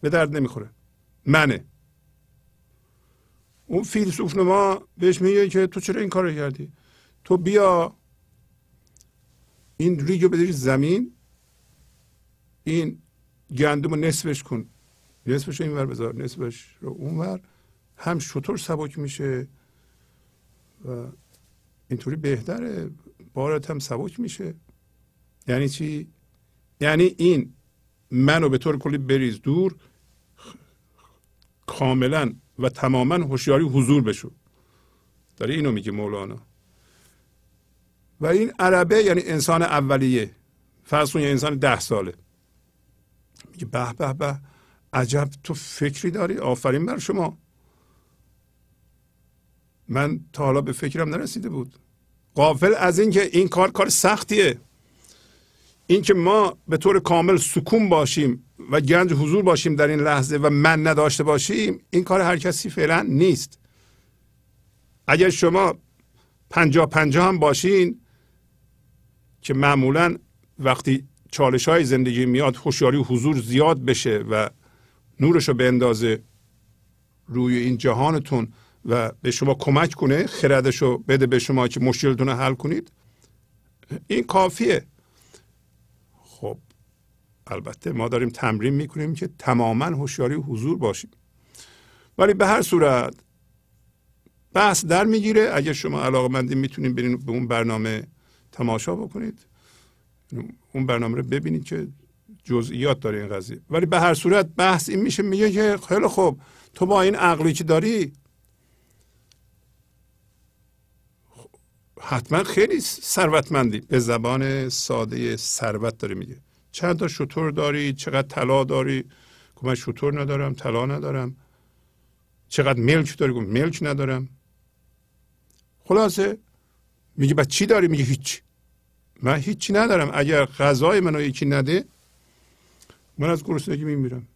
به درد نمی‌خوره. منه. اون فیلسوف نما بهش میگه که تو چرا این کار کردی؟ تو بیا این ریگ رو بدری زمین این گندم رو نصفش کن. نصفش رو این ور بذار نصفش رو اون ور. هم شطور سبک میشه و اینطوری بهتره. بارت هم سبک میشه. یعنی چی؟ یعنی این منو به طور کلی بریز دور. کاملا و تماما هوشیاری حضور بشو. داره اینو میگه مولانا. و این عربه یعنی انسان اولیه. فرض یه انسان ده ساله. میگه به به به عجب تو فکری داری؟ آفرین بر شما. من تا حالا به فکرم نرسیده بود. قافل از اینکه این کار کار سختیه. اینکه ما به طور کامل سکون باشیم و گنج حضور باشیم در این لحظه و من نداشته باشیم این کار هر کسی فعلا نیست. اگر شما پنجا پنجا هم باشین که معمولا وقتی چالش های زندگی میاد هوشیاری حضور زیاد بشه و نورش رو اندازه روی این جهانتون و به شما کمک کنه خردش رو بده به شما که مشکلتون رو حل کنید این کافیه. البته ما داریم تمرین می‌کنیم که تماما هوشیاری حضور باشیم. ولی به هر صورت بحث در می‌گیره. اگر شما علاقه مندی می‌تونید برین به اون برنامه تماشا بکنید اون برنامه رو ببینید که جزئیات داره این قضیه. ولی به هر صورت بحث این میشه میگه که خیلی خوب تو با این عقلی که داری حتما خیلی ثروتمندی. به زبان ساده ثروت داره میگه. چند تا شطور داری؟ چقدر طلا داری؟ که من شطور ندارم طلا ندارم. چقدر ملک داری؟ گفت ملک ندارم. خلاصه میگه بعد چی داری؟ میگه هیچ. من هیچی ندارم. اگر غذای منو یکی نده من از گرسنگی میمیرم.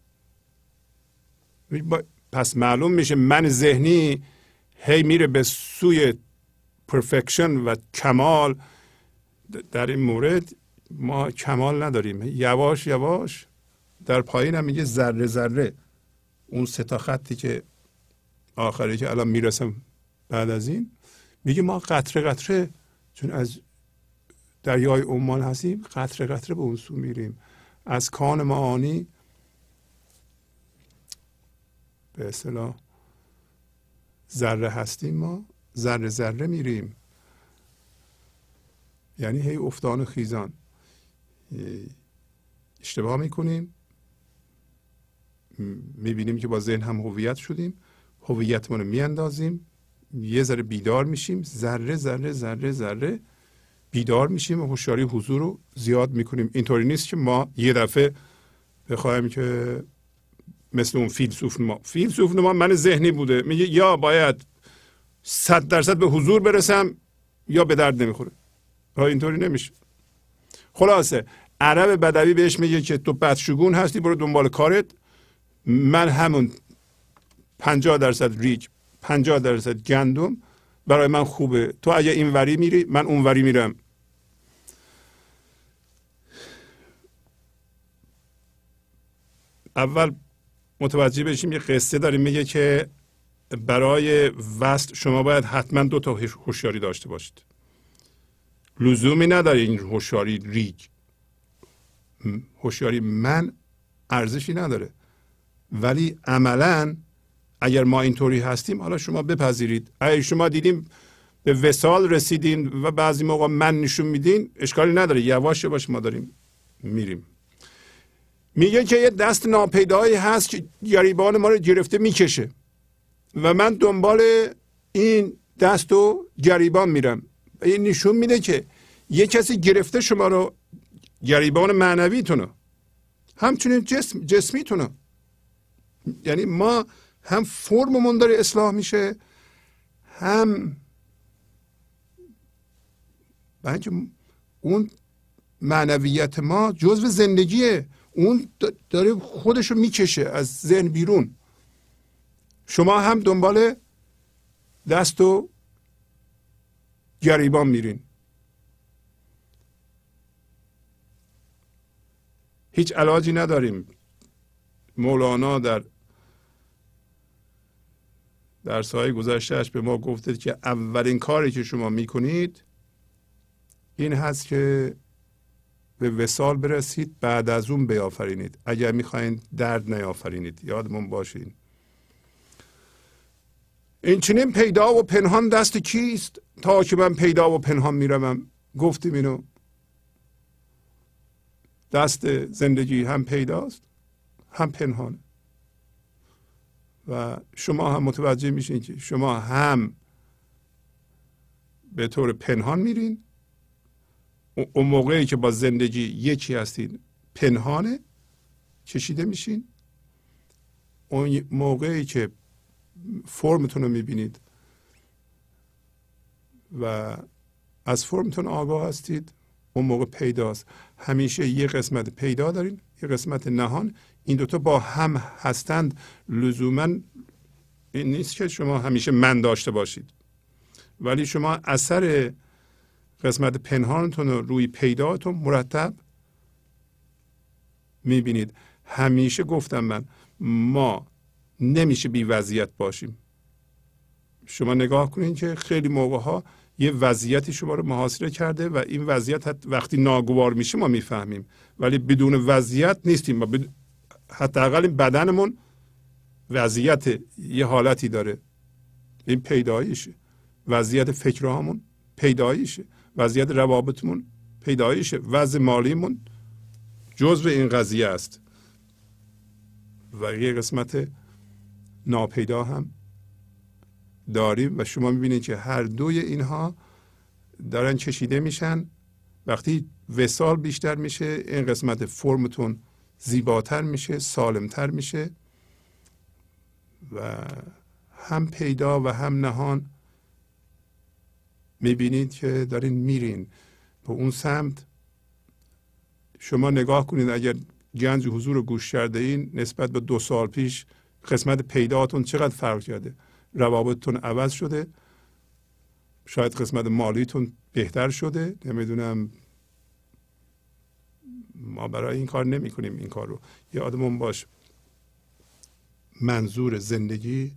پس معلوم میشه من ذهنی هی میره به سوی پرفکشن و کمال در این مورد. ما کمال نداریم. یواش یواش در پایین هم میگه ذره ذره. اون سه تا خطی که آخری که الان می‌رسم بعد از این میگه ما قطره قطره چون از دریای عمان هستیم قطره قطره به اون سو میریم. از کان معانی به اصطلاح ذره هستیم ما ذره ذره میریم. یعنی هی افتان و خیزان. اشتباه می‌کنیم. می‌بینیم که با ذهن هم هویت شدیم. هویتمون رو میاندازیم. یه ذره بیدار میشیم. ذره ذره ذره ذره بیدار میشیم و هوشیاری حضور رو زیاد می‌کنیم. اینطوری نیست که ما یه دفعه بخوایم که مثل اون فیلسوف ما فیلسوف ما من ذهنی بوده. میگه یا باید صد درصد به حضور برسم یا به درد نمی‌خوره. اینطوری نمیشه. خلاصه عرب بدوی بهش میگه که تو بدشگون هستی برو دنبال کارت. من همون پنجاه درصد ریج پنجاه درصد گندم. برای من خوبه. تو اگه این وری میری من اون وری میرم. اول متوجه بشیم یه قصه داریم میگه که برای وصل شما باید حتما دو تا هوشیاری داشته باشید. لزومی نداره این هوشیاری ریگ هوشیاری من ارزشی نداره. ولی عملا اگر ما اینطوری هستیم حالا شما بپذیرید. اگر شما دیدیم به وسال رسیدین و بعضی موقع من نشون میدین اشکالی نداره. یواش باش ما داریم میریم. میگه که یه دست ناپیدایی هست که گریبان ما رو گرفته می‌کشه و من دنبال این دست و گریبان میرم. این نشون میده که یه کسی گرفته شما رو گریبان معنویتونو. همچنین جسم جسمیتونو. یعنی ما هم فرممون داره اصلاح میشه هم بنج اون معنویت ما جزو زندگیه. اون داره خودشو می‌کشه از ذهن بیرون. شما هم دنبال دست و گریبان میرین. هیچ علاجی نداریم. مولانا در در سایه گذشتهش به ما گفته که اولین کاری که شما می‌کنید این هست که به وسال برسید بعد از اون بیافرینید. اگر می‌خواین درد نیافرینید. یادمون باشین این چنین پیدا و پنهان دست کیست؟ تا که من پیدا و پنهان می‌روم. گفتیم اینو. دست زندگی هم پیداست هم پنهانه و شما هم متوجه میشین که شما هم به طور پنهان میرین. اون موقعی که با زندگی یکی هستین پنهانه کشیده میشین. اون موقعی که فرمتون رو می‌بینید و از فرمتون آگاه هستید. اون موقع پیداست. همیشه یه قسمت پیدا دارین یه قسمت نهان. این دوتا با هم هستند. لزوما این نیست که شما همیشه من داشته باشید. ولی شما اثر قسمت پنهانتون رو روی پیداتون مرتب می‌بینید. همیشه گفتم من ما نمیشه بی وضعیت باشیم. شما نگاه کنید که خیلی موقع ها یه وضعیتی شما رو محاصره کرده و این وضعیت وقتی ناگوار میشه ما می‌فهمیم. ولی بدون وضعیت نیستیم و حداقل این بدنمون وضعیت یه حالتی داره. این پیداییشه وضعیت فکرهامون پیداییشه وضعیت روابطمون پیداییشه وضع مالیمون جزء این قضیه است. و یه قسمت ناپیدا هم داریم و شما می‌بینید که هر دوی اینها دارن چشیده میشن. وقتی وسال بیشتر میشه این قسمت فرمتون زیباتر میشه سالمتر میشه و هم پیدا و هم نهان می‌بینید که دارین میرین به اون سمت. شما نگاه کنید اگر گنج حضور رو گوش کرده این نسبت به دو سال پیش قسمت پیداتون چقدر فرق کرده؟ روابطتون عوض شده. شاید قسمت مالیتون بهتر شده. نمی‌دونم. ما برای این کار نمی کنیم این کار رو. یادمون باش. منظور زندگی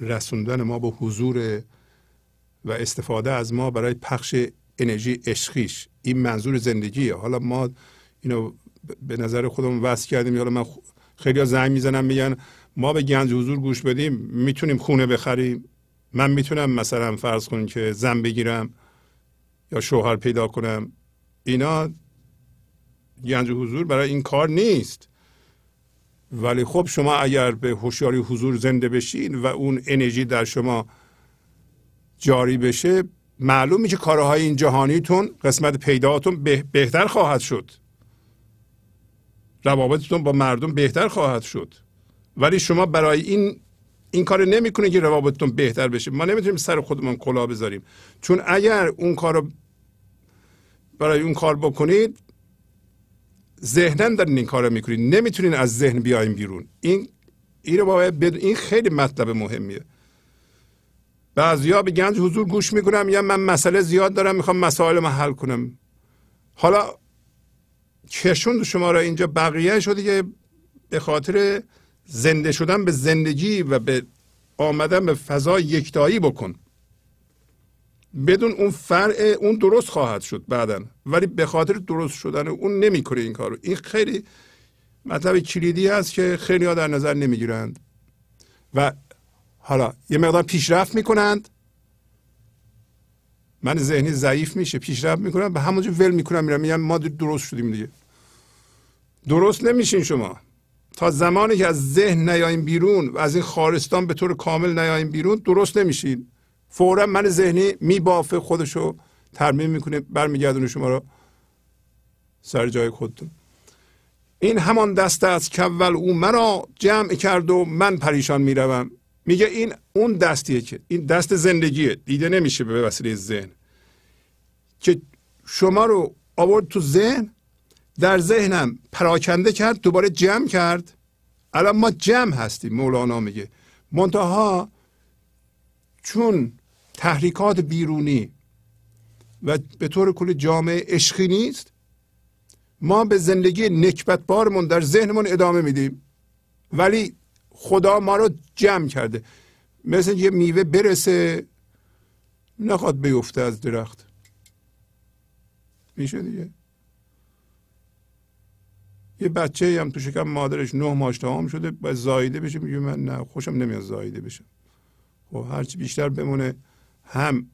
رسوندن ما به حضور و استفاده از ما برای پخش انرژی عشقیش. این منظور زندگیه. حالا ما اینو به نظر خودمون وصل کردیم. حالا من خیلی زنگ می‌زنم میگن ما به گنج حضور گوش بدیم می‌تونیم خونه بخریم. من می‌تونم مثلا فرض کنیم که زن بگیرم یا شوهر پیدا کنم. اینا گنج حضور برای این کار نیست. ولی خب شما اگر به هوشیاری حضور زنده بشین و اون انرژی در شما جاری بشه معلومه که کارهای این جهانیتون قسمت پیداتون بهتر خواهد شد. روابطتون با مردم بهتر خواهد شد. ولی شما برای این این کار نمی‌کنه که روابطتون بهتر بشه. ما نمی‌تونیم سر خودمون کلاه بذاریم. چون اگر اون کار رو برای اون کار بکنید ذهنا دارین این کار رو می‌کنید. نمی‌تونین از ذهن بیاین بیرون. این این رو باید این خیلی مطلب مهمیه. بعضیا به گنج حضور گوش می‌کنم یا من مسئله زیاد دارم می‌خوام مسائل ما حل کنم. حالا کشون شما را اینجا بقیه شده که به خاطر زنده شدن به زندگی و به آمدن به فضا یکتایی بکن. بدون اون فرع اون درست خواهد شد بعدا. ولی به خاطر درست شدن اون نمی‌کنه این کارو. این خیلی مطلب کلیدی است که خیلی ها در نظر نمی‌گیرند. و حالا یه مقدار پیشرفت می‌کنند. من ذهنی ضعیف میشه. پیشرفت می‌کنم. به همونجا ول می‌کنم میرم. میگم ما درست شدیم دیگه. درست نمیشین شما. تا زمانی که از ذهن نیایم بیرون و از این خارستان به طور کامل نیایم بیرون درست نمیشین. فورا من ذهنی میبافه خودشو ترمیم می‌کنه برمیگردونه شما رو سر جای خودتون. این همان دست است که اول او مرا جمع کرد و من پریشان می‌روم. میگه این اون دستیه که این دست زندگیه. دیده نمیشه به وسیله ذهن. که شما رو آورد تو ذهن در ذهنم پراکنده کرد دوباره جمع کرد. الان ما جمع هستیم مولانا میگه. منتها چون تحریکات بیرونی و به طور کلی جامعه عشقی نیست ما به زندگی نکبتبارمون در ذهنمون ادامه میدیم. ولی خدا ما رو جمع کرده. مثل یه میوه برسه نخواد بیفته از درخت. میشه دیگه؟ یه بچه هم تو شکم مادرش نه ماش تمام شده و زایده بشه میگه من نه خوشم نمیاد زایده بشم و خب هرچی بیشتر بمونه هم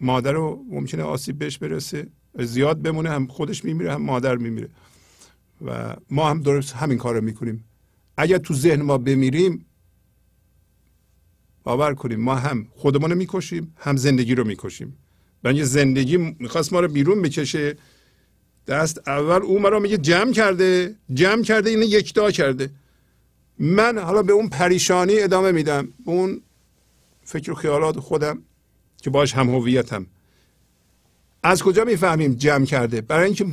مادر رو ممکنه آسیب بهش برسه زیاد بمونه هم خودش میمیره هم مادر میمیره. و ما هم درست همین کار رو می‌کنیم. اگر تو ذهن ما بمیریم باور کنیم ما هم خودمون رو می‌کشیم هم زندگی رو می‌کشیم. یه زندگی می‌خواست ما رو بیرون بکشه دست اول او مرا میگه جمع کرده جمع کرده اینو یکتا کرده. من حالا به اون پریشانی ادامه میدم. به اون فکر و خیالات خودم که باش هم هویتم. از کجا می‌فهمیم جمع کرده؟ برای اینکه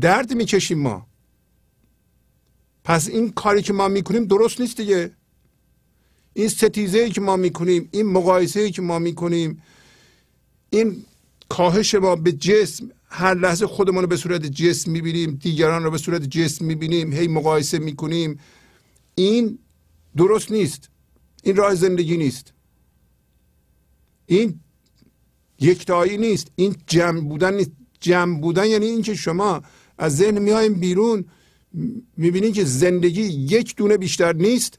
درد می‌کشیم ما. پس این کاری که ما می‌کنیم درست نیست دیگه. این ستیزه که ما می‌کنیم این مقایسه که ما می‌کنیم این کاهش ما به جسم هر لحظه خودمون رو به صورت جسم می‌بینیم دیگران رو به صورت جسم می‌بینیم هی مقایسه می‌کنیم. این درست نیست. این راه زندگی نیست. این یکتایی نیست. این جمع بودن نیست. جمع بودن یعنی اینکه شما از ذهن میایم بیرون می‌بینید که زندگی یک دونه بیشتر نیست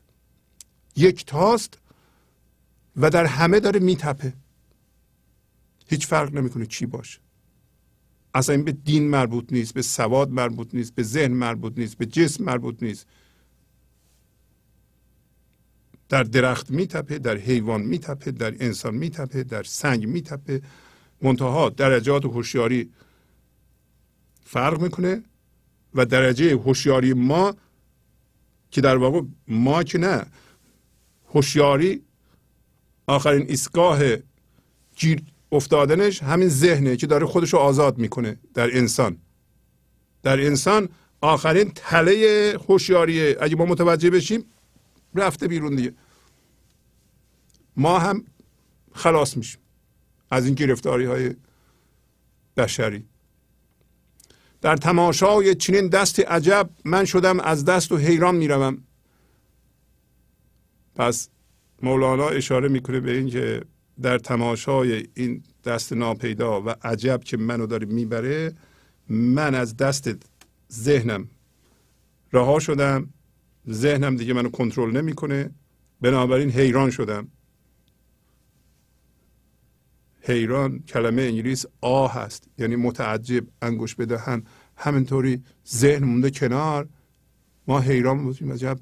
یک تاست و در همه داره میتپه. هیچ فرق نمی‌کنه چی باشه. اصلا این به دین مربوط نیست به سواد مربوط نیست به ذهن مربوط نیست به جسم مربوط نیست. در درخت میتپه در حیوان میتپه در انسان میتپه در سنگ میتپه. منتها درجات هوشیاری فرق می‌کنه و درجه هوشیاری ما که در واقع ما که نه هوشیاری آخرین ایستگاه افتادنش همین ذهنه که داره خودش رو آزاد می‌کنه در انسان. در انسان آخرین تله هوشیاریه اگه ما متوجه بشیم رفته بیرون دیگه. ما هم خلاص میشیم از این گرفتاری های بشری. در تماشای چنین دست عجب من شدم از دست و حیران می‌روم. پس مولانا اشاره می‌کنه به اینکه در تماشای این دست ناپیدا و عجب که منو داره می‌بره من از دست ذهنم رها شدم. ذهنم دیگه منو کنترل نمی‌کنه. بنابراین حیران شدم. حیران کلمه انگلیس آ هست یعنی متعجب انگوش بدهن. همینطوری ذهن مونده کنار. ما حیران بودیم عجب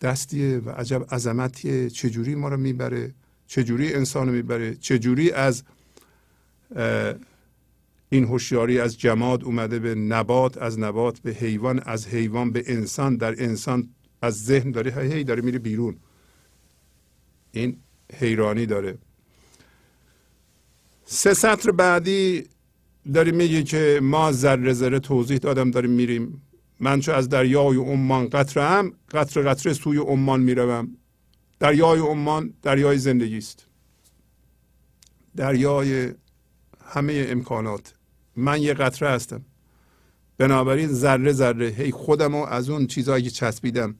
دستیه و عجب عظمتیه. چجوری ما رو می‌بره؟ چجوری انسان می‌بره چجوری از این هوشیاری از جماد اومده به نبات از نبات به حیوان از حیوان به انسان در انسان از ذهن داره هی داره میره بیرون. این حیرانی داره. سه سطر بعدی داری میگه که ما ذره ذره توضیح دادم داریم میریم. من چو از دریای عمان قطره هم قطره قطره سوی عمان می‌روم. دریای عمان دریای زندگی است. دریای همه امکانات. من یه قطره هستم. بنابراین ذره ذره هی خودم رو از اون چیزهایی که چسبیدم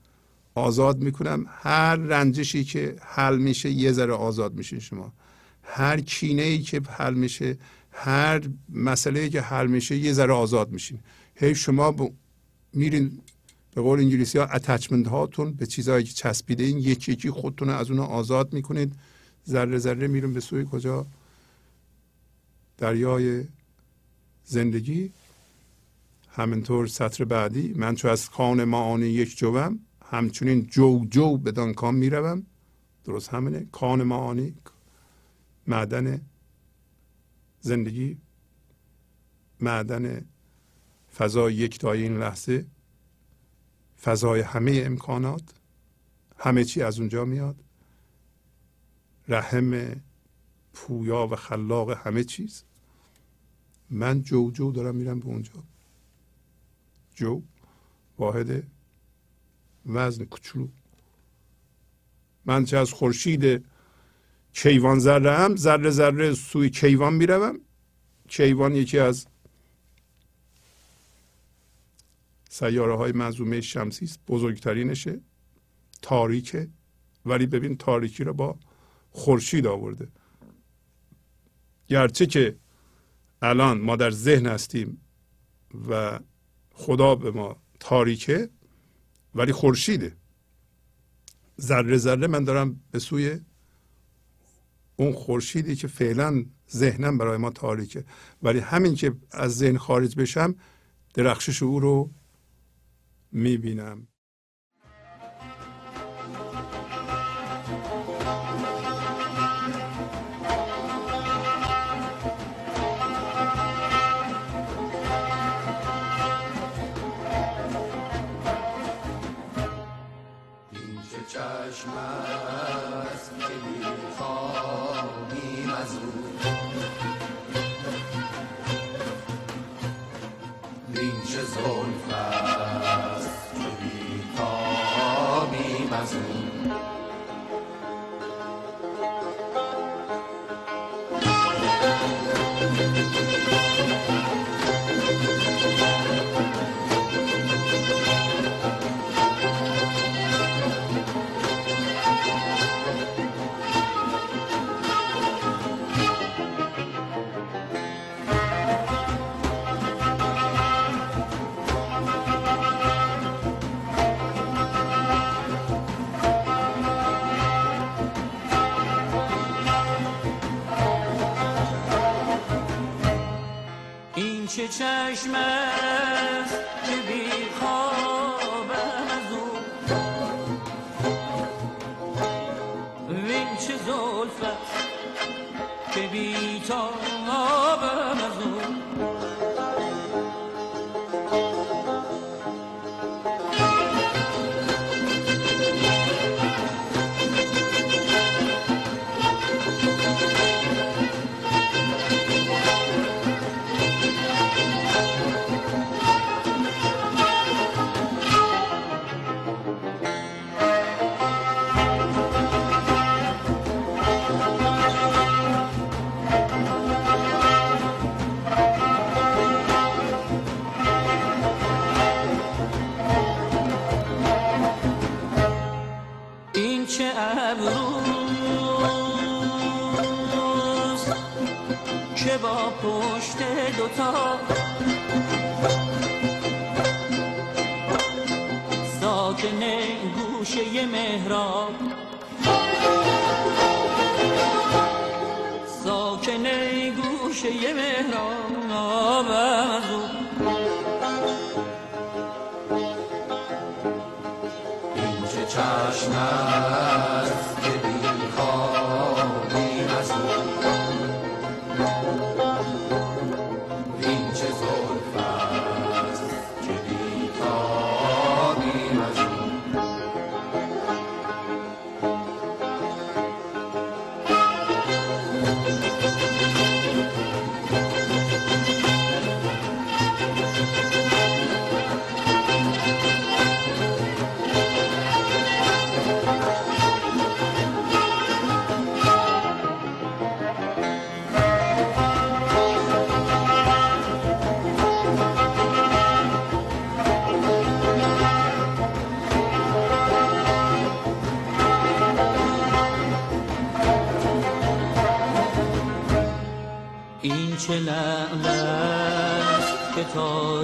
آزاد می‌کنم. هر رنجشی که حل میشه یه ذره آزاد میشه شما. هر کینه ای که حل میشه هر مسئله که حل میشه یه ذره آزاد میشین. هی شما ب... میرین به قول انگلیسی ها اتچمنت هاتون به چیزهایی که چسبیده این یکی یکی خودتون از اونها آزاد می‌کنید. ذره ذره میرون به سوی کجا؟ دریای زندگی. همینطور سطر بعدی. من چو از خان معانی یک جوم همچنین جو جو بدان کام می‌روم. درست همینه. کان معانی معدن زندگی معدن فضای یکتای این لحظه. فضای همه امکانات همه چی از اونجا میاد. رحم پویا و خلاق همه چیز. من جو جو دارم میرم به اونجا. جو واحد وزن کوچولو. من چه از خورشید کیوان ذره هم ذره ذره سوی کیوان می‌روم. کیوان یکی از سیاره های منظومه شمسی است بزرگترینشه تاریکه. ولی ببین تاریکی رو با خورشید آورده. گرچه که الان ما در ذهن هستیم و خدا به ما تاریکه ولی خورشیده. ذره ذره من دارم به سوی اون خورشیدی که فعلا ذهنم برای ما تاریکه. ولی همین که از ذهن خارج بشم درخشش او رو می‌بینم. چشم است دوتا ساکن گوشه مهراب ساکن گوشه مهراب از این چه چشم چه لعل است که تا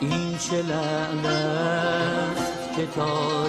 این چه لعل که تا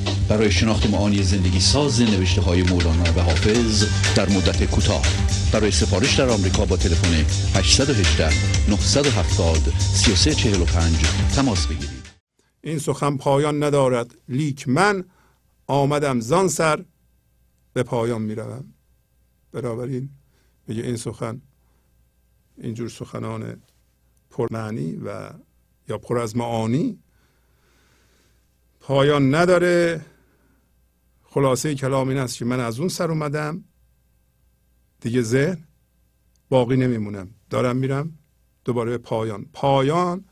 برای شناخت معانی زندگی ساز نوشته های مولانا و حافظ در مدت کوتاه. برای سفارش در آمریکا با تلفن 818 970 3345 تماس بگیرید. این سخن پایان ندارد. لیک من آمدم زان سر به پایان می روم بنابراین میگه این سخن اینجور سخنان پرمعنی و یا پر از معانی پایان نداره. خلاصه کلام این است که من از اون سر اومدم. دیگه ذهن باقی نمیمونم. دارم میرم دوباره به پایان. پایان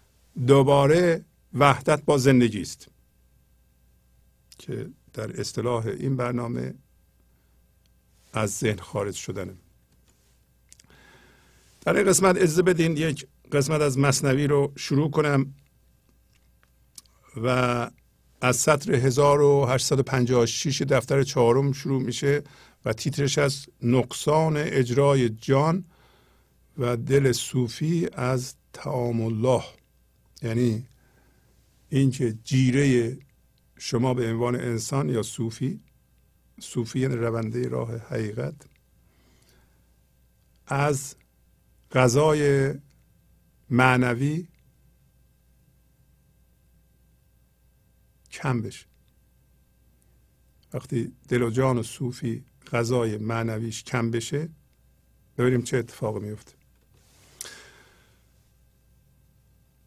دوباره وحدت با زندگی است. که در اصطلاح این برنامه از ذهن خارج شدنه. در این قسمت اجازه بدین یک قسمت از مصنوی رو شروع کنم و از سطر 1856 دفتر چهارم شروع میشه و تیترش از نقصان اجرای جان و دل صوفی از تعام الله یعنی اینکه جیره شما به عنوان انسان یا صوفی صوفی یعنی رونده راه حقیقت از غذای معنوی کم بشه. وقتی دل و جان و صوفی غذای معنویش کم بشه ببینیم چه اتفاق میفته.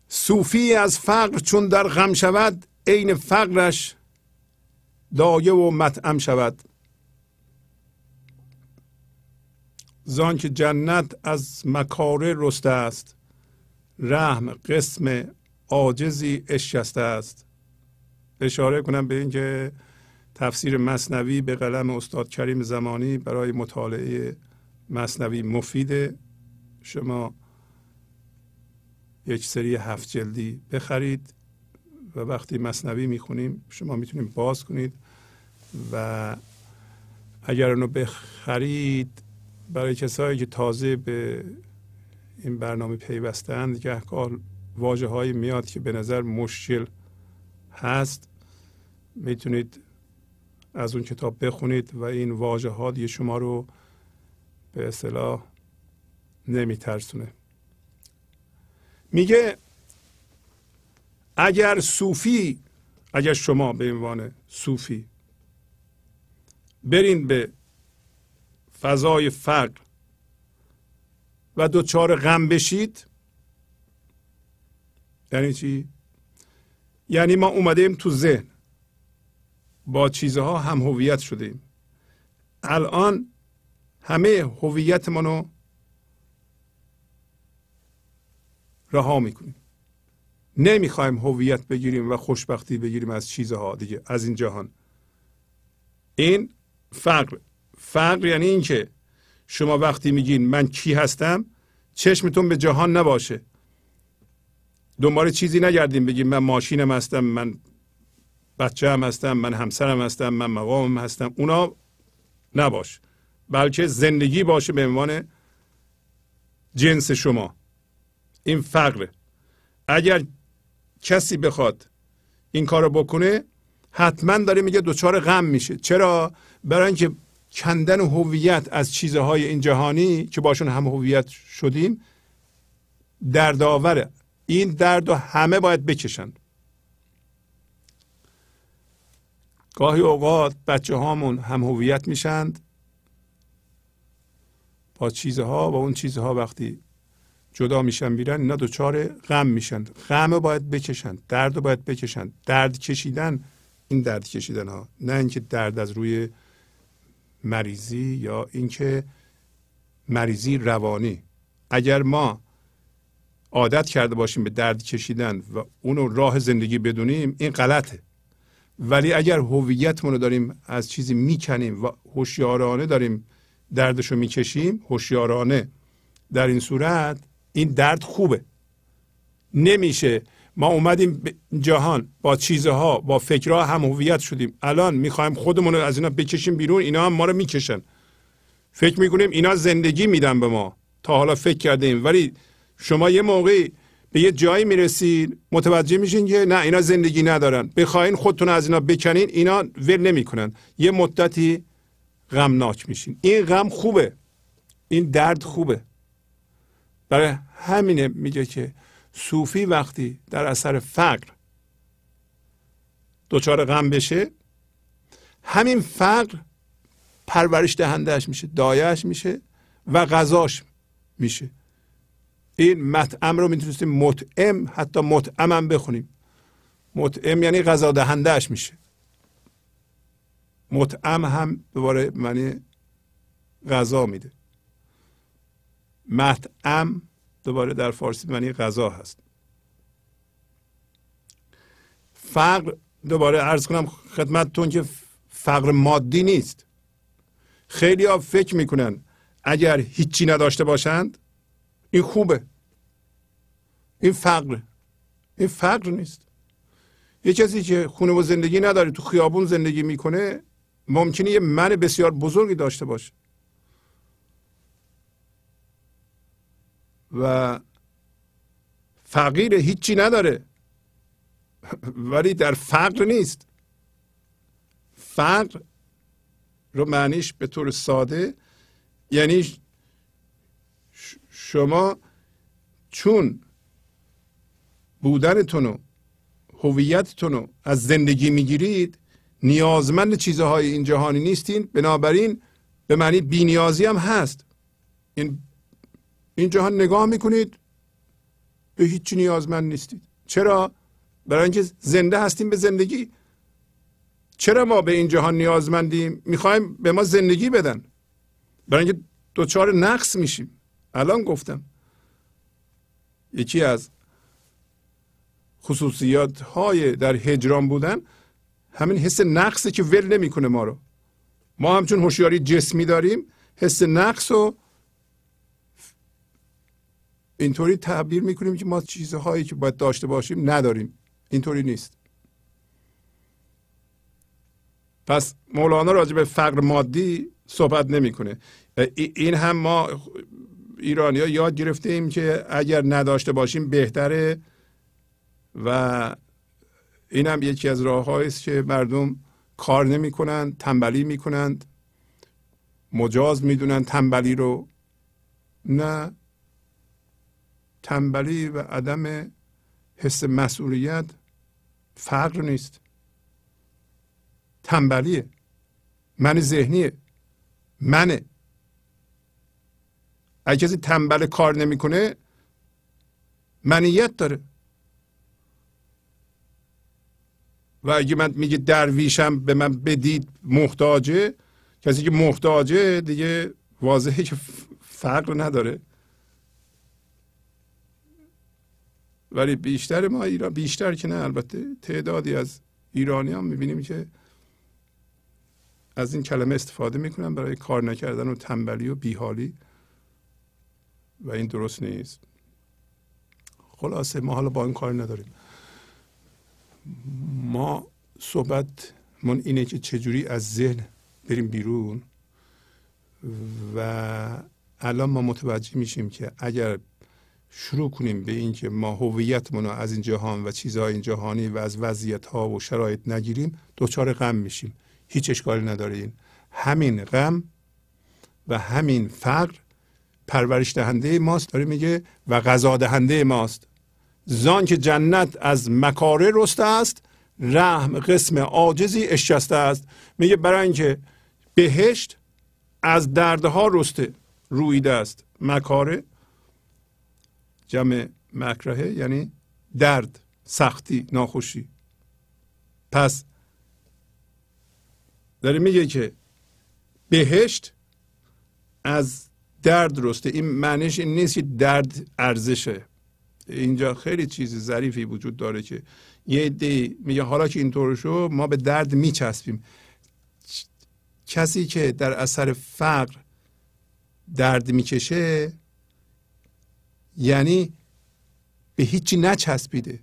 صوفی از فقر چون در غم شود عین فقرش دایه و مطعم شود. زان که جنت از مکاره رسته است رحم قسم عاجزی اشکسته است. اشاره کنم به اینکه تفسیر مصنوی به قلم استاد کریم زمانی برای مطالعه مصنوی مفید شما یک سری هفت جلدی بخرید و وقتی مصنوی می‌خونیم شما می‌تونید باز کنید و اگر اونو بخرید برای کسایی که تازه به این برنامه پیوستند گهگاه واجه هایی میاد که به نظر مشکل هست. می‌تونید از اون کتاب بخونید و این واژه ها دیگه شما رو به اصطلاح نمیترسونه میگه اگر صوفی اگر شما به عنوان صوفی برین به فضای فقر و دوچار غم بشید یعنی چی؟ یعنی ما اومدیم تو ذهن با چیزها هم هویت شدیم الان همه هویت رو رها می‌کنیم. نمی‌خوایم هویت بگیریم و خوشبختی بگیریم از چیزها دیگه از این جهان. این فقر. فقر یعنی اینکه شما وقتی میگین من کی هستم چشمتون به جهان نباشه. دنبال چیزی نگردیم بگیم من ماشینم هستم من بچه هم هستم من همسرم هستم من مقامم هستم. اونا نباش. بلکه زندگی باشه به عنوان جنس شما. این فقره اگر کسی بخواد این کارو بکنه حتما داره میگه دچار غم میشه. چرا؟ برای اینکه کندن هویت از چیزهای این جهانی که باشون هم هویت شدیم دردآوره. این درد رو همه باید بکشن گاهی اوقات بچه هامون هم هویت میشند با چیزها و اون چیزها وقتی جدا میشن میرن اینا دچار غم میشن. غم باید بکشن درد باید بکشن. درد کشیدن این درد کشیدن ها نه اینکه درد از روی مریضی یا اینکه مریضی روانی. اگر ما عادت کرده باشیم به درد کشیدن و اونو راه زندگی بدونیم این غلطه. ولی اگر هویتمون رو داریم از چیزی می‌کنیم و هوشیارانه داریم دردشو می‌کشیم هوشیارانه در این صورت این درد خوبه. نمیشه. ما اومدیم به جهان با چیزها با فکرها هم هویت شدیم. الان می‌خوایم خودمون رو از اینا بکشیم بیرون اینا هم ما رو می‌کشن. فکر می‌کنیم اینا زندگی میدن به ما. تا حالا فکر کردیم. ولی شما یه موقعی به یه جایی می‌رسید متوجه میشین که نه اینا زندگی ندارن. بخواین خودتون از اینا بکنین اینا ول نمی‌کنن. یه مدتی غمناک میشین. این غم خوبه. این درد خوبه. برای همینه میگه که صوفی وقتی در اثر فقر دچار غم بشه همین فقر پرورش دهندهش میشه دایش میشه و غذاش میشه. این مطعم رو می‌تونستیم مطعم حتی مطعم هم بخونیم. مطعم یعنی غذا دهندهش میشه. مطعم هم دوباره معنی غذا میده. مطعم دوباره در فارسی معنی غذا هست. فقر دوباره ارز کنم خدمتتون که فقر مادی نیست. خیلی ها فکر می‌کنن اگر هیچی نداشته باشند این خوبه. این فقر این فقر نیست. یه کسی که خونه و زندگی نداره تو خیابون زندگی می‌کنه ممکنه یه من بسیار بزرگی داشته باشه. و فقیر هیچی نداره. ولی در فقر نیست. فقر رو معنیش به طور ساده یعنی شما چون بودنتون و هویتتون رو از زندگی می‌گیرید نیازمند چیزهای این جهانی نیستین. بنابراین به معنی بینیازی هم هست. این این جهان نگاه می‌کنید به هیچ نیازمند نیستید. چرا؟ برای اینکه زنده هستیم به زندگی. چرا ما به این جهان نیازمندیم؟ می‌خوایم به ما زندگی بدن. برای اینکه دچار نقص میشیم. الان گفتم. یکی از خصوصیات های در هجران بودن همین حس نقصه که ول نمی‌کنه ما رو. ما همچون هوشیاری جسمی داریم حس نقص رو اینطوری تعبیر می‌کنیم که ما چیزهایی که باید داشته باشیم نداریم. اینطوری نیست. پس مولانا راجع به فقر مادی صحبت نمی‌کنه. این هم ما ایرانی ها یاد گرفته ایم که اگر نداشته باشیم بهتره و این هم یکی از راه است که مردم کار نمی کنند تنبلی می کنند مجاز می‌دونن تنبلی رو. نه تنبلی و عدم حس مسئولیت فقر نیست. تنبلیه من ذهنیه منه. اگه کسی تنبل کار نمی‌کنه منیت داره. و اگه من میگه درویشم به من بدید محتاجه کسی که محتاجه دیگه واضحه که فقر نداره. ولی بیشتر ما ایران بیشتر که نه البته تعدادی از ایرانی هم می‌بینیم که از این کلمه استفاده می‌کنن برای کار نکردن و تنبلی و بیحالی. و این درست نیست. خلاصه ما حالا با این کار نداریم. ما صحبتمون اینه که چجوری از ذهن بریم بیرون و الان ما متوجه میشیم که اگر شروع کنیم به اینکه ما هویتمون از این جهان و چیزهای این جهانی و از وضعیت ها و شرایط نگیریم دچار غم میشیم. هیچ اشکالی نداره این. همین غم و همین فقر پرورش دهنده ماست داره میگه و غذا دهنده ماست. زان که جنت از مکاره رسته است رحم قسم عاجزی اشجسته است. میگه برای اینکه بهشت از دردها رسته رویده است. مکاره جمع مکرهه یعنی درد سختی ناخوشی. پس داره میگه که بهشت از درد رسته این معنیش این نیست که درد ارزشه. اینجا خیلی چیز ظریفی وجود داره که یه عده میگه حالا که اینطور شو ما به درد میچسبیم. کسی که در اثر فقر درد می‌کشه یعنی به هیچی نچسبیده.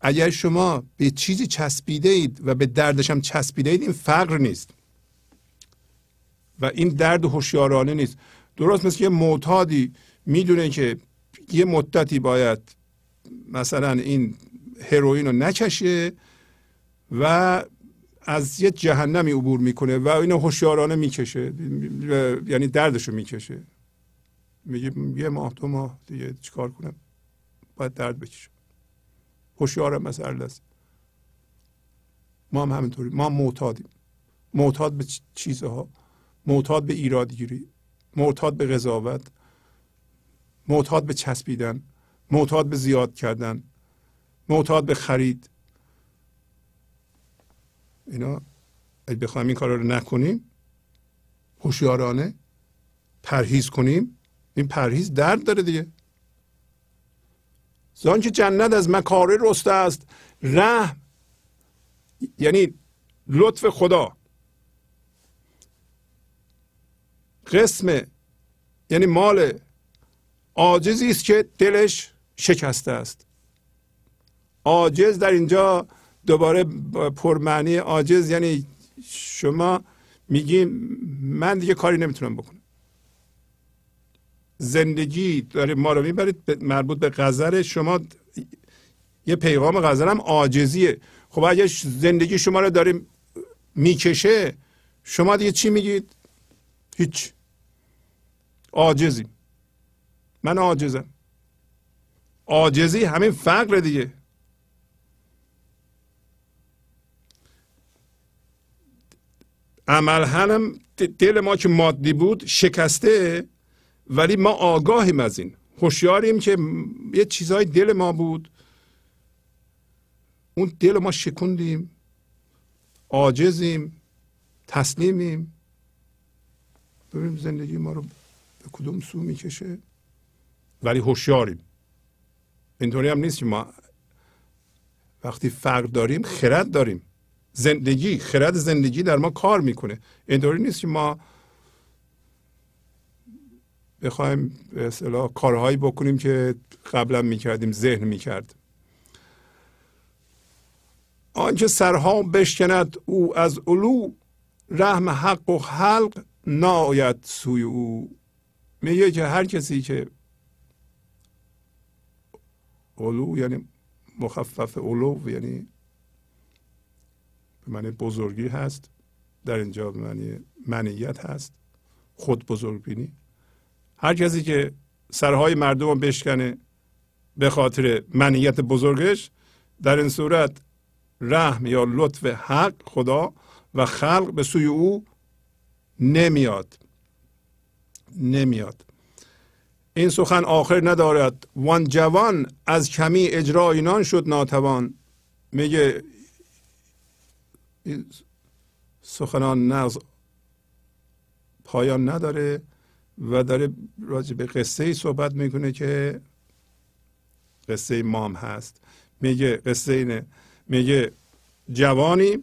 اگر شما به چیزی چسبیده اید و به دردش هم چسبیده اید این فقر نیست. و این درد هوشیارانه نیست. درست مثل یه معتادی می‌دونه که یه مدتی باید مثلا این هروئین رو نکشه و از یه جهنمی عبور می‌کنه و اینو هوشیارانه می‌کشه یعنی دردش رو می‌کشه. میگه یه ماه دو ماه دیگه چیکار کنم؟ باید درد بکشم هوشیارم مسئله است. ما هم همینطوری. ما معتادیم. معتاد به چیزها. معتاد به ایرادگیری. معتاد به قضاوت معتاد به چسبیدن معتاد به زیاد کردن معتاد به خرید. اینا اگه بخوایم این کار رو نکنیم هوشیارانه پرهیز کنیم این پرهیز درد داره دیگه. زان که جنت از مکاره رسته است رحم یعنی لطف خدا. قسم یعنی مال عاجزی است که دلش شکسته است. عاجز در اینجا دوباره پرمعنی عاجز یعنی شما میگین من دیگه کاری نمی‌تونم بکنم. زندگی داره ما رو می‌برید مربوط به غزل. شما یه پیغام غزل هم عاجزیه. خب اگه زندگی شما رو داره می‌کشه شما دیگه چی میگید؟ هیچ. عاجزیم من عاجزم. عاجزی همین فقر دیگه. عمل هم دل ما که مادی بود شکسته ولی ما آگاهیم از این. هوشیاریم که یه چیزهای دل ما بود. اون دل ما شکوندیم. عاجزیم. تسلیمیم. ببینیم زندگی ما رو به کدوم سو می‌کشه. ولی هوشیاریم. اینطوری هم نیست که ما وقتی فقر داریم خرد داریم. زندگی خرد زندگی در ما کار می‌کنه. اینطوری نیست که ما بخوایم به اصطلاح کارهایی بکنیم که قبلا می‌کردیم ذهن می‌کرد. آنچه سرها بشکند او از علو رحم حق و خلق ناید سوی او. میگه که هر کسی که علو یعنی مخفف علو یعنی به معنی بزرگی هست در اینجا به معنی منیت هست خود بزرگبینی. هر کسی که سرهای مردم رو بشکنه به خاطر منیت بزرگش در این صورت رحم یا لطف حق خدا و خلق به سوی او نمیاد. نمیاد. این سخن آخر ندارد. وان جوان از کمی اجرا اینان شد ناتوان. میگه سخنان نغز پایان نداره و داره راجع به قصه ای صحبت می‌کنه که قصه مام هست. میگه قصه اینه. میگه جوانی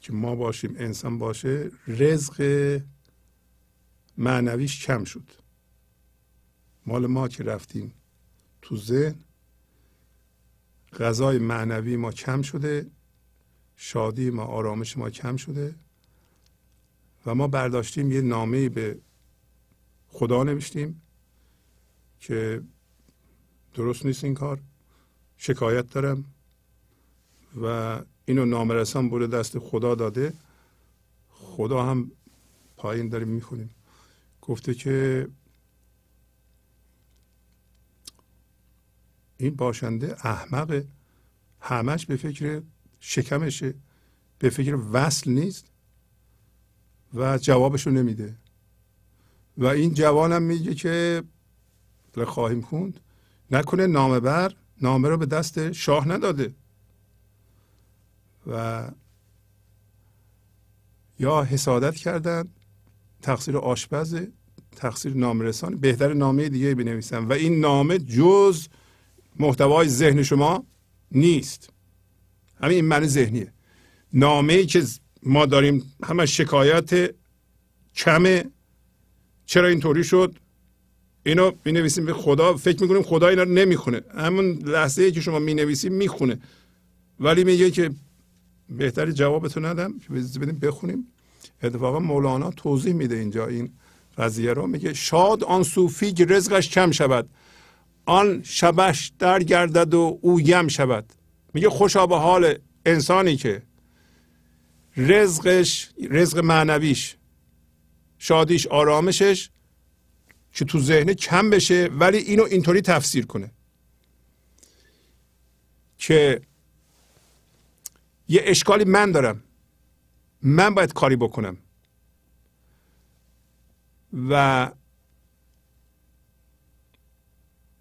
که ما باشیم انسان باشه رزق معنویش کم شد. مال ما که رفتیم تو ذهن غذای معنوی ما کم شده شادی ما آرامش ما کم شده و ما برداشتیم یه نامه به خدا نوشتیم که درست نیست این کار شکایت دارم و اینو نامرسان بوده دست خدا داده. خدا هم پایین داریم می‌خونیم. گفته که این باشنده احمق همش به فکر شکمشه. به فکر وصل نیست و جوابشو نمیده. و این جوانم میگه که خواهیم خوند. نکنه نامه بر نامه رو به دست شاه نداده. و یا حسادت کردن تقصیر آشپز تقصیر نامرسان بهتر نامه دیگه بنویسن. و این نامه جز محتوای ذهن شما نیست. همین این معنی ذهنیه. نامه ای که ما داریم همه شکایت کمه. چرا اینطوری شد؟ اینو می نویسیم به خدا. فکر می‌کنیم خدا اینا رو نمی‌خونه. همون لحظه ای که شما می نویسیم می‌خونه. ولی میگه که بهتری جوابتو ندم. بدیم بخونیم. اتفاقا مولانا توضیح میده اینجا این قضیه رو. میگه شاد آن صوفی که رزقش کم شود. آن شبش در گردد و او یم شود. میگه خوشا به حال انسانی که رزقش رزق معنویش شادیش آرامشش که تو ذهن کم بشه ولی اینو اینطوری تفسیر کنه. که یه اشکالی من دارم. من باید کاری بکنم. و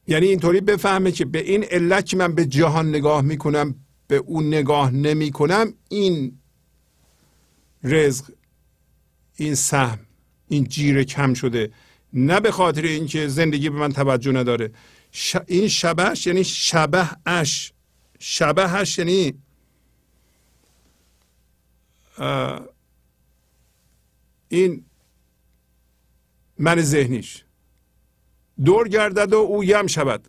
یعنی اینطوری بفهمه که به این علت که من به جهان نگاه می‌کنم به اون نگاه نمی‌کنم این رزق این سهم این جیر کم شده. نه به خاطر اینکه زندگی به من توجه نداره. این شبهش یعنی شبه اش شبهش یعنی این من ذهنیش. دور گردد و او یم شود.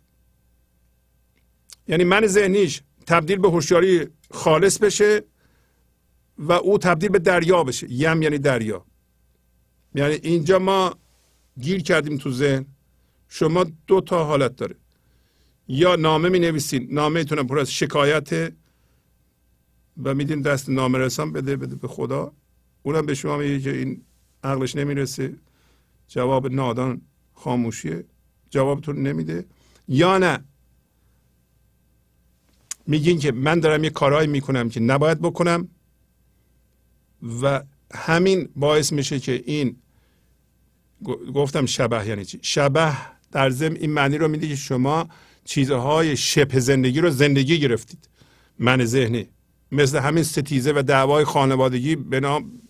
یعنی من ذهنیش تبدیل به هوشیاری خالص بشه و او تبدیل به دریا بشه. یم یعنی دریا. یعنی اینجا ما گیر کردیم تو ذهن. شما دو تا حالت داره. یا نامه می نویسین. نامه پر از شکایت و میدین دست نامه رسان بده بده به خدا. اونم به شما میگه که این عقلش نمی‌رسه. جواب نادان خاموشیه. جوابتون نمیده. یا نه؟ میگین که من دارم یه کارهایی می‌کنم که نباید بکنم و همین باعث میشه که این گفتم شبه یعنی چی؟ شبه در ضمن این معنی رو میده که شما چیزهای شبه زندگی رو زندگی گرفتید. من ذهنی مثل همین ستیزه و دعوای خانوادگی به نام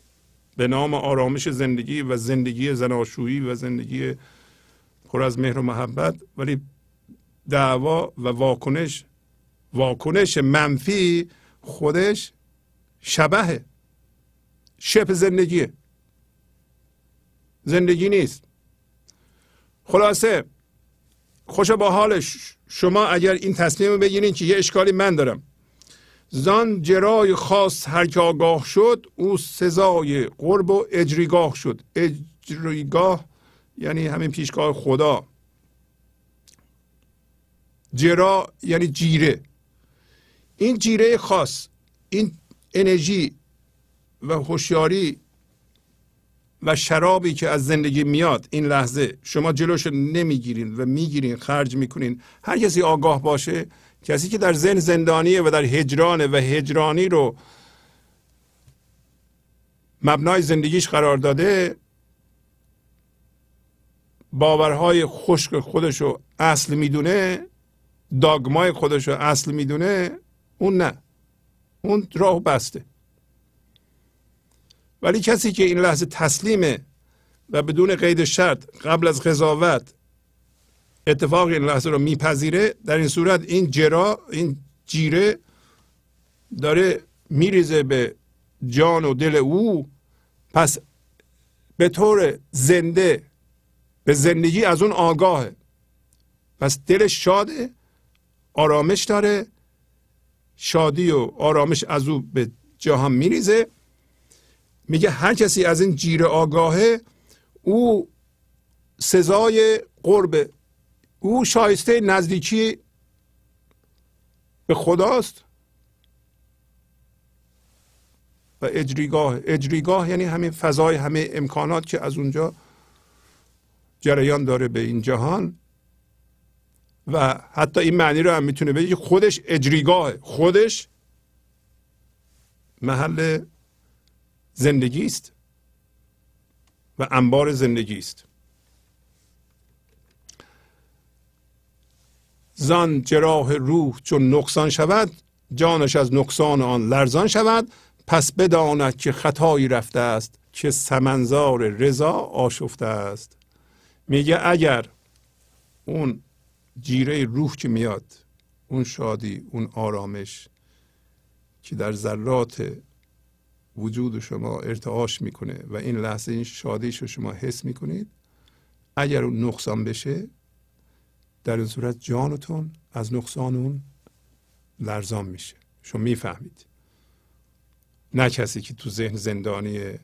به نام آرامش زندگی و زندگی زناشویی و زندگی پر از مهر و محبت. ولی دعوا و واکنش واکنش منفی خودش شبهه. شپ زندگیه. زندگی نیست. خلاصه خوش با حالش. شما اگر این تصمیم بگیرین که یه اشکالی من دارم. زان جرای خاص هر که آگاه شد او سزای قرب و اجریگاه شد. اجریگاه یعنی همین پیشگاه خدا. جرا یعنی جیره. این جیره خاص این انرژی و هوشیاری و شرابی که از زندگی میاد این لحظه شما جلوش نمی‌گیرین و می‌گیرین خرج می‌کنین. هر کسی آگاه باشه کسی که در ذهن زندانیه و در هجرانه و هجرانی رو مبنای زندگیش قرار داده باورهای خشک خودش رو اصل می‌دونه داگمای خودش رو اصل می‌دونه اون نه. اون راه بسته. ولی کسی که این لحظه تسلیمه و بدون قید شرط قبل از قضاوت اتفاق این لحظه رو میپذیره. در این صورت این جرا این جیره داره میریزه به جان و دل او. پس به طور زنده به زندگی از اون آگاهه. پس دلش شاده آرامش داره. شادی و آرامش از او به جهان میریزه. میگه هر کسی از این جیره آگاهه او سزای قرب او شایسته نزدیکی به خداست و اجریگاه اجریگاه یعنی همین فضای همه امکانات که از اونجا جریان داره به این جهان و حتی این معنی رو هم می‌تونه بگه خودش اجریگاه خودش محل زندگی است و انبار زندگی است. زان جراح روح چون نقصان شود جانش از نقصان آن لرزان شود. پس بداند که خطایی رفته است که سمنزار رضا آشفته است. میگه اگر اون جیره روح که میاد اون شادی اون آرامش که در ذرات وجود شما ارتعاش می‌کنه و این لحظه این شادیش رو شما حس می‌کنید اگر اون نقصان بشه در این صورت جانتون از نقصان اون لرزان میشه. شما می‌فهمید. نه کسی که تو ذهن زندانیه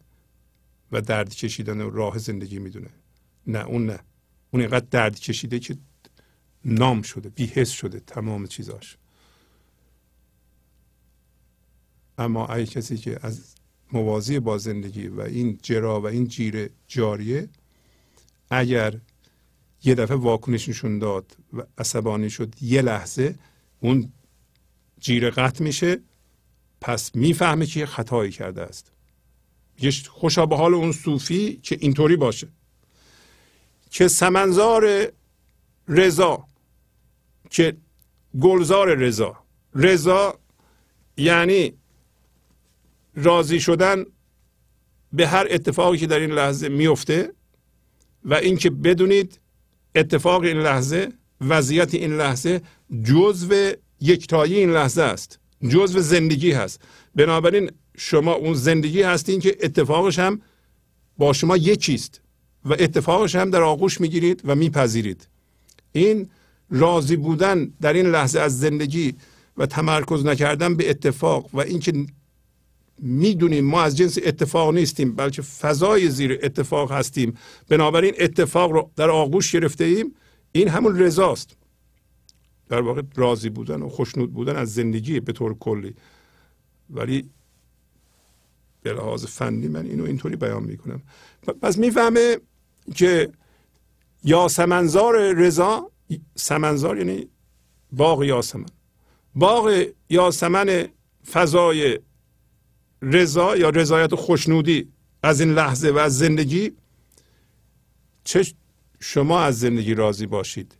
و درد کشیدن راه زندگی می‌دونه. نه اون نه. اون اینقدر درد کشیده که نام شده بیهست شده تمام چیزاش. اما ای کسی که از موازی با زندگی و این جرا و این جیره جاریه اگر یه دفعه واکنش نشون داد و عصبانی شد. یه لحظه اون جیره قطع میشه پس می‌فهمه که خطایی کرده است. یه خوشا به حال اون صوفی که اینطوری باشه. که سمنزار رضا که گلزار رضا. رضا یعنی راضی شدن به هر اتفاقی که در این لحظه میفته و اینکه بدونید اتفاق این لحظه وضعیت این لحظه جزو یکتایی این لحظه است. جزو زندگی هست. بنابراین شما اون زندگی هستین که اتفاقش هم با شما یکیست و اتفاقش هم در آغوش می‌گیرید و میپذیرید. این راضی بودن در این لحظه از زندگی و تمرکز نکردن به اتفاق و اینکه می‌دونیم ما از جنس اتفاق نیستیم بلکه فضای زیر اتفاق هستیم. بنابراین اتفاق رو در آغوش گرفته ایم این همون رضاست. در واقع راضی بودن و خوشنود بودن از زندگی به طور کلی. ولی به لحاظ فنی من اینو اینطوری بیان می‌کنم. پس می‌فهمه که یا سمنزار رضا سمنزار یعنی باغ یاسمن. باغ یاسمن فضای رضا یا رضایت خوشنودی از این لحظه و از زندگی؟ چه شما از زندگی راضی باشید؟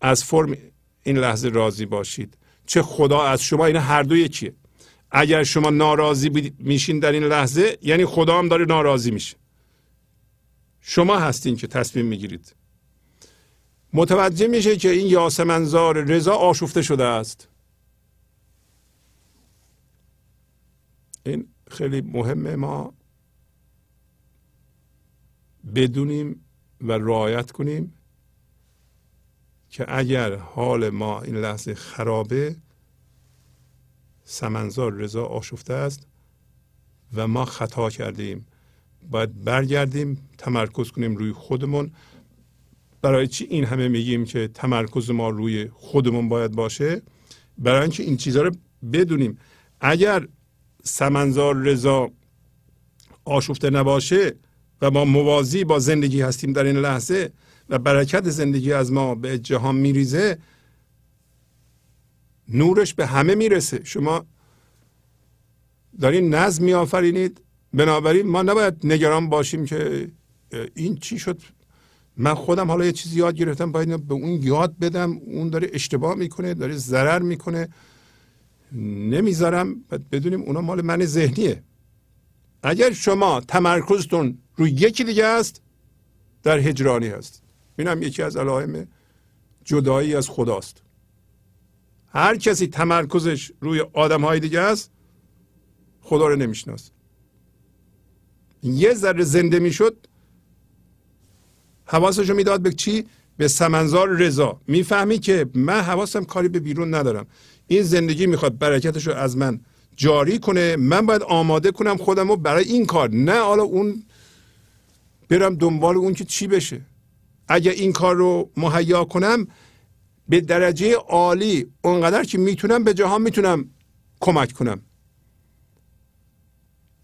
از فرم این لحظه راضی باشید. چه خدا از شما؟ این هر دو یکیه اگر شما ناراضی میشین در این لحظه یعنی خدا هم داره ناراضی میشه. شما هستین که تصمیم می‌گیرید. متوجه میشه که این یاسمنزار رضا آشفته شده است. این خیلی مهمه ما بدونیم و رعایت کنیم که اگر حال ما این لحظه خرابه سمنزار رضا آشفته است و ما خطا کردیم. باید برگردیم تمرکز کنیم روی خودمون. برای چی این همه میگیم که تمرکز ما روی خودمون باید باشه؟ برای اینکه این چیزها رو بدونیم. اگر سمنزار رضا آشفته نباشه و ما موازی با زندگی هستیم در این لحظه و برکت زندگی از ما به جهان میریزه نورش به همه می‌رسه. شما دارین نظم میآفرینید. بنابراین ما نباید نگران باشیم که این چی شد. من خودم حالا یه چیزی یاد گرفتم باید به اون یاد بدم. اون داره اشتباه می‌کنه داره ضرر می‌کنه. نمی‌ذارم بدونیم اونا مال من ذهنیه. اگر شما تمرکزتون روی یکی دیگه است در هجرانی هست. این هم یکی از علائم جدایی از خداست. هر کسی تمرکزش روی آدم های دیگه است خدا رو نمیشناس. یه ذره زنده می‌شد حواسش رو می‌داد به چی؟ به سمنزار رضا. می‌فهمی که من حواسم کاری به بیرون ندارم. این زندگی می‌خواد برکتش رو از من جاری کنه. من باید آماده کنم خودم رو برای این کار. نه حالا اون برم دنبال اون که چی بشه. اگر این کار رو مهیا کنم به درجه عالی اونقدر که می‌تونم به جهان می‌تونم کمک کنم.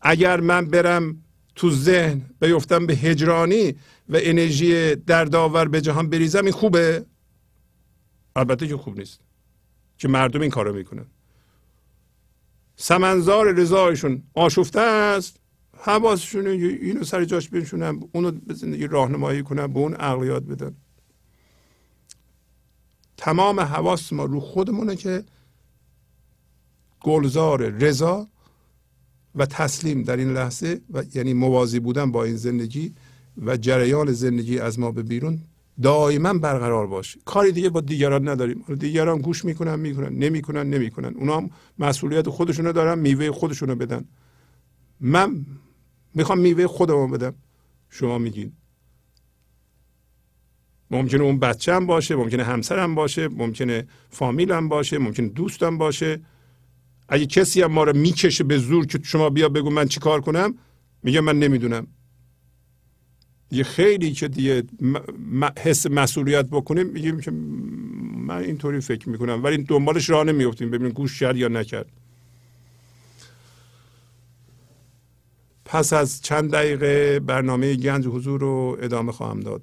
اگر من برم تو ذهن بیفتم به هجرانی و انرژی دردآور به جهان بریزم این خوبه؟ البته که خوب نیست. که مردم این کارو می‌کنن. سمنزار رضایشون آشفته است حواسشون اینو سر جاش بنشونن اونو به زندگی راهنمایی کنن به اون عقلیات بدن. تمام حواس ما رو خودمونه که گلزار رضا و تسلیم در این لحظه و یعنی موازی بودن با این زندگی و جریان زندگی از ما به بیرون دائما برقرار باشه کاری دیگه با دیگران نداریم. دیگران گوش می‌کنن می‌کنن نمی‌کنن نمی‌کنن. اونا هم مسئولیت خودشونو دارن میوه خودشونو بدن. من می‌خوام میوه خودمو بدم. شما میگین. ممکنه اون بچه هم باشه ممکنه همسرم باشه ممکنه فامیلم باشه ممکنه دوستم باشه. اگه کسی هم ما رو می‌کشه به زور که شما بیا بگو من چی کار کنم میگه من نمی‌دونم. یه خیلی که دیگه حس مسئولیت بکنیم میگیم که من اینطوری فکر می‌کنم. ولی دنبالش راه نمیفتیم ببینیم گوش کرد یا نکرد. پس از چند دقیقه برنامه گنج حضور رو ادامه خواهم داد.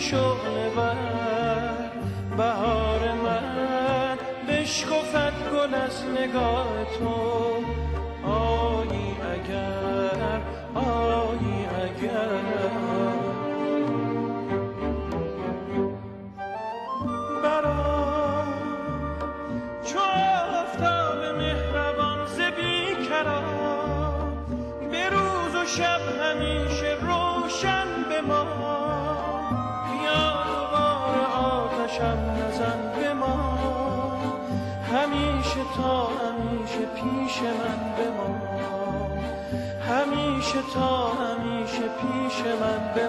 شغل بر. بهار من بشکفت گل از نگاه تو. تا همیشه پیش من به ما همیشه تا همیشه پیش من به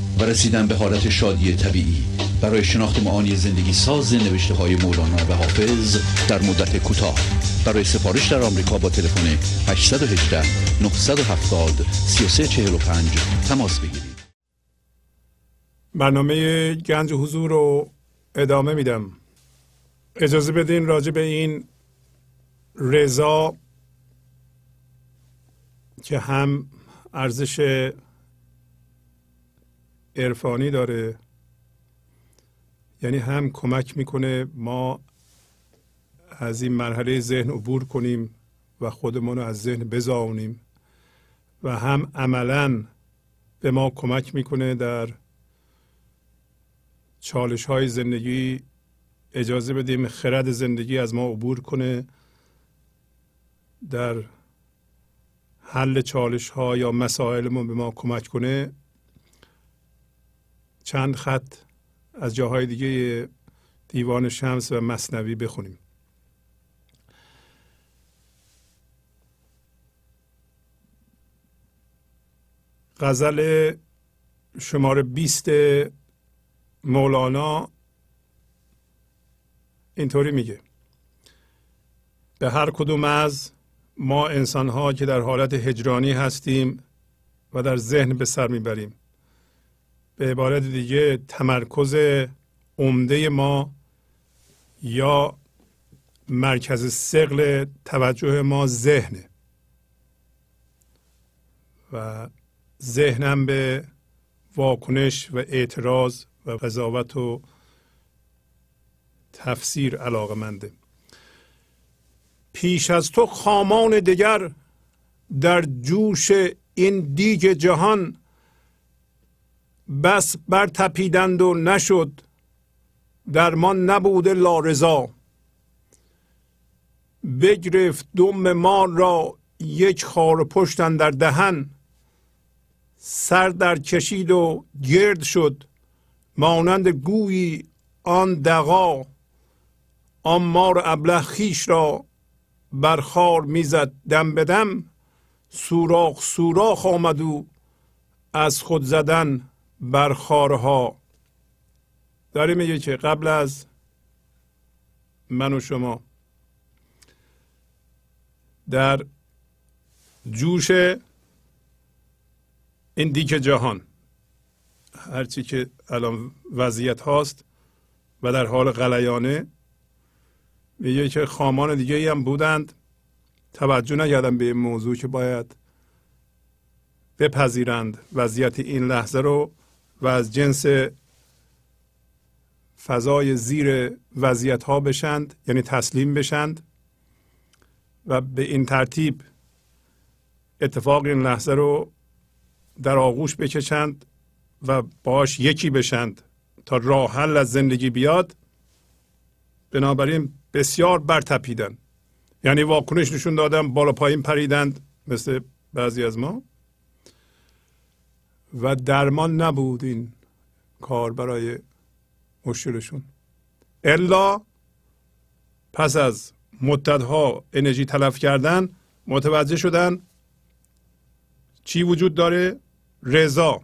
و رسیدن به حالت شادی طبیعی. برای شناخت معانی زندگی ساز نوشته های مولانا و حافظ در مدت کوتاه. برای سفارش در آمریکا با تلفن 818 970 3345 تماس بگیرید. برنامه گنج حضور رو ادامه میدم. اجازه بدین راجع به این رضا که هم ارزش عرفانی داره. یعنی هم کمک می‌کنه ما از این مرحله ذهن عبور کنیم و خودمون رو از ذهن بزاونیم و هم عملا به ما کمک می‌کنه در چالش های زندگی اجازه بدیم خرد زندگی از ما عبور کنه در حل چالش ها یا مسائل ما به ما کمک کنه. چند خط از جاهای دیگه دیوان شمس و مصنوی بخونیم. غزل شماره 20 مولانا اینطوری میگه. به هر کدوم از ما انسان ها که در حالت هجرانی هستیم و در ذهن به سر می‌بریم به عبارت دیگه تمرکز عمده ما یا مرکز سقل توجه ما ذهنه. و ذهنم به واکنش و اعتراض و قضاوت و تفسیر علاقه منده پیش از تو خامان دگر در جوش این دیگ جهان بس بر تپیدند و نشد. درمان نبود لارزا بگرفت دم مار را یک خار پشتن در دهن. سر در کشید و گرد شد. مانند گویی آن دقا آن مار ابله خیش را بر خار می‌زد دم بدم سوراخ سوراخ آمد او از خود زدن. بر خارها. داره میگه که قبل از من و شما در جوش این دیک جهان هرچی که الان وضعیت هاست و در حال غلیانه میگه که خامان دیگه ای هم بودند. توجه نکردن به این موضوع که باید بپذیرند وضعیت این لحظه رو. و از جنس فضای زیر وضعیت ها بشند یعنی تسلیم بشند و به این ترتیب اتفاق این لحظه رو در آغوش بکشند و باش یکی بشند تا راه حل از زندگی بیاد. بنابراین بسیار برتپیدن. یعنی واکنش نشون دادن بالا پایین پریدند مثل بعضی از ما. و درمان نبود این کار برای مشکلشون. الا پس از مدتها انرژی تلف کردن متوجه شدن چی وجود داره؟ رضا.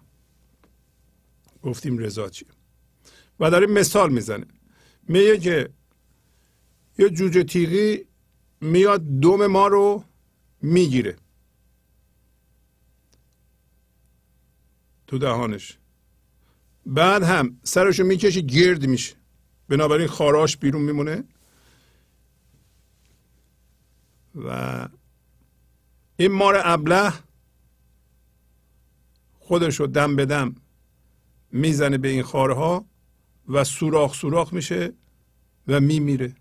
گفتیم رضا چیه؟ و داره مثال می‌زنه. میگه که یه جوجه تیغی میاد دوم ما رو می‌گیره. تو دهانش. بعد هم سرشو می‌کشه گرد میشه. بنابراین خاراش بیرون میمونه. و این مار ابله خودش رو دم به دم می‌زنه به این خارها و سوراخ سوراخ میشه و میمیره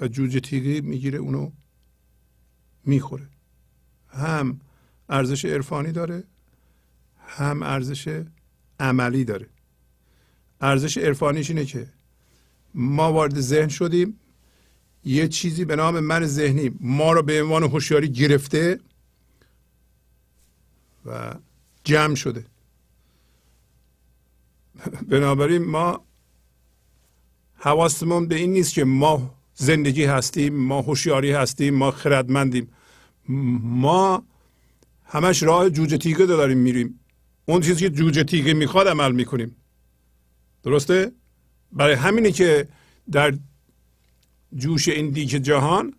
و جوجه تیغی می‌گیره اونو می‌خوره. هم ارزش عرفانی داره. هم ارزش عملی داره. ارزش عرفانیش اینه که ما وارد ذهن شدیم یه چیزی به نام من ذهنی ما رو به عنوان هوشیاری گرفته و جمع شده. بنابراین ما حواستمون به این نیست که ما زندگی هستیم ما هوشیاری هستیم ما خردمندیم. ما همش راه جوجه تیگه داریم میریم. اون چیزی که جوجه تیگه می‌خواد عمل می‌کنیم. درسته؟ برای همینه که در جوش این دیک جهان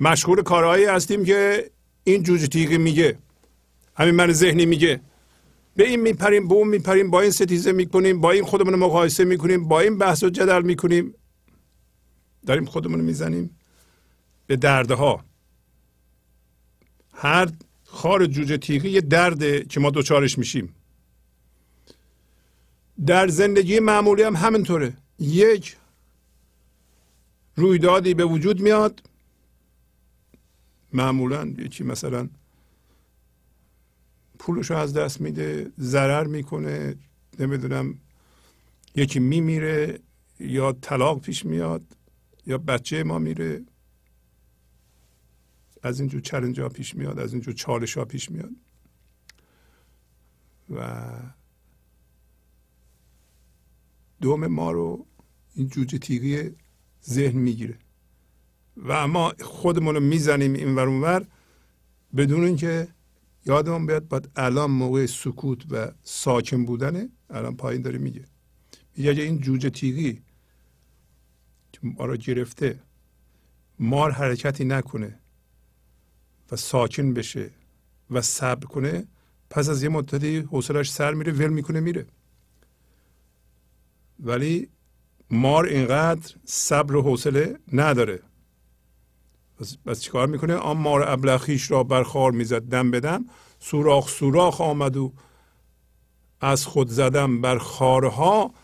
مشغول کارهایی هستیم که این جوجه تیگه میگه. همین من ذهنی میگه. به این میپریم به اون میپریم با این ستیزه می‌کنیم با این خودمون مقایسه می‌کنیم با این بحث و جدل می‌کنیم. داریم خودمون می‌زنیم به دردها. هر خار جوجه تیغی یه درده که ما دوچارش میشیم. در زندگی معمولی هم همینطوره. یک رویدادی به وجود میاد. معمولا یکی مثلا پولش رو از دست میده ضرر می‌کنه نمی‌دونم یکی میمیره یا طلاق پیش میاد یا بچه ما میره. از اینجور چلنج ها پیش میاد از اینجور چالش ها پیش میاد. و دوم ما رو این جوجه تیغی ذهن می‌گیره. و ما خودمون رو می‌زنیم این ور اونور بدون اینکه یادمون بیاد باید الان موقع سکوت و ساکن بودنه الان پایین داره میگه. میگه اگه این جوجه تیغی که ما را گرفته مار حرکتی نکنه. و ساکن بشه و صبر کنه پس از یه مدتی حوصلش سر میره ول می‌کنه میره. ولی مار اینقدر صبر و حوصله نداره. بس, بس چیکار می‌کنه؟ آن مار ابلخیش را بر خار می‌زد دم بدم سوراخ سوراخ آمد و از خود زدم بر خارها.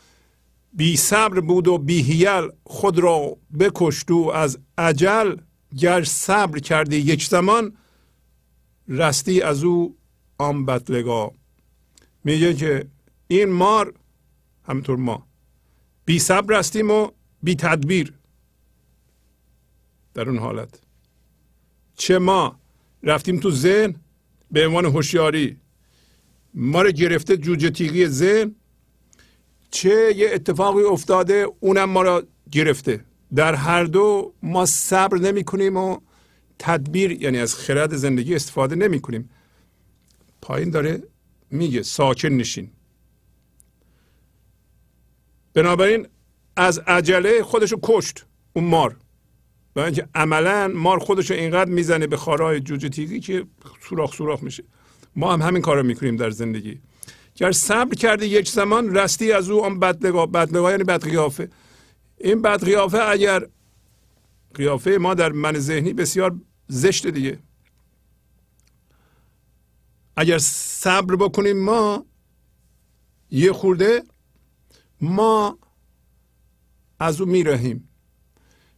بی صبر بود و بی خود را بکشت و از عجل گر صبر کردی یک زمان رستی از او آن بطلگا میگه که این مار همینطور ما بی صبر هستیم و بی تدبیر. در اون حالت. چه ما رفتیم تو ذهن؟ به عنوان هوشیاری. ما رو گرفته جوجه تیغی ذهن. چه یه اتفاقی افتاده اونم ما را گرفته. در هر دو ما صبر نمی کنیم و تدبیر یعنی از خرد زندگی استفاده نمی کنیم پایین داره میگه ساکن نشین. بنابراین از عجله خودشو کشت اون مار. و اینکه عملا مار خودشو اینقدر می‌زنه به خارای جوجه تیگی که سوراخ سوراخ میشه. ما هم همین کارو می‌کنیم در زندگی. گر صبر کرده یک زمان رستی از او آن بدنگاه بدنگاه یعنی بدقیافه. این بدقیافه اگر قیافه ما در من ذهنی بسیار زشت دیگه. اگر صبر بکنیم ما یه خورده ما از او میرهیم.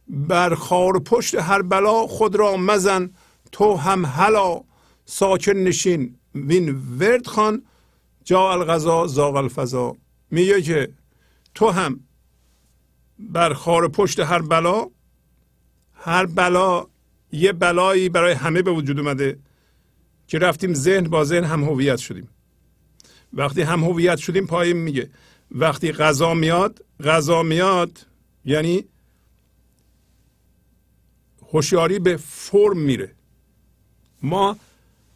بر خار پشت هر بلا خود را مزن تو هم هلا ساکن نشین. وین ورد خان جا الغذا زاغ الفضا. میگه که تو هم بر خار پشت هر بلا هر بلا یه بلایی برای همه به وجود اومده که رفتیم ذهن با ذهن هم هویت شدیم. وقتی هم هویت شدیم پایین میگه. وقتی غذا میاد غذا میاد یعنی هوشیاری به فرم میره. ما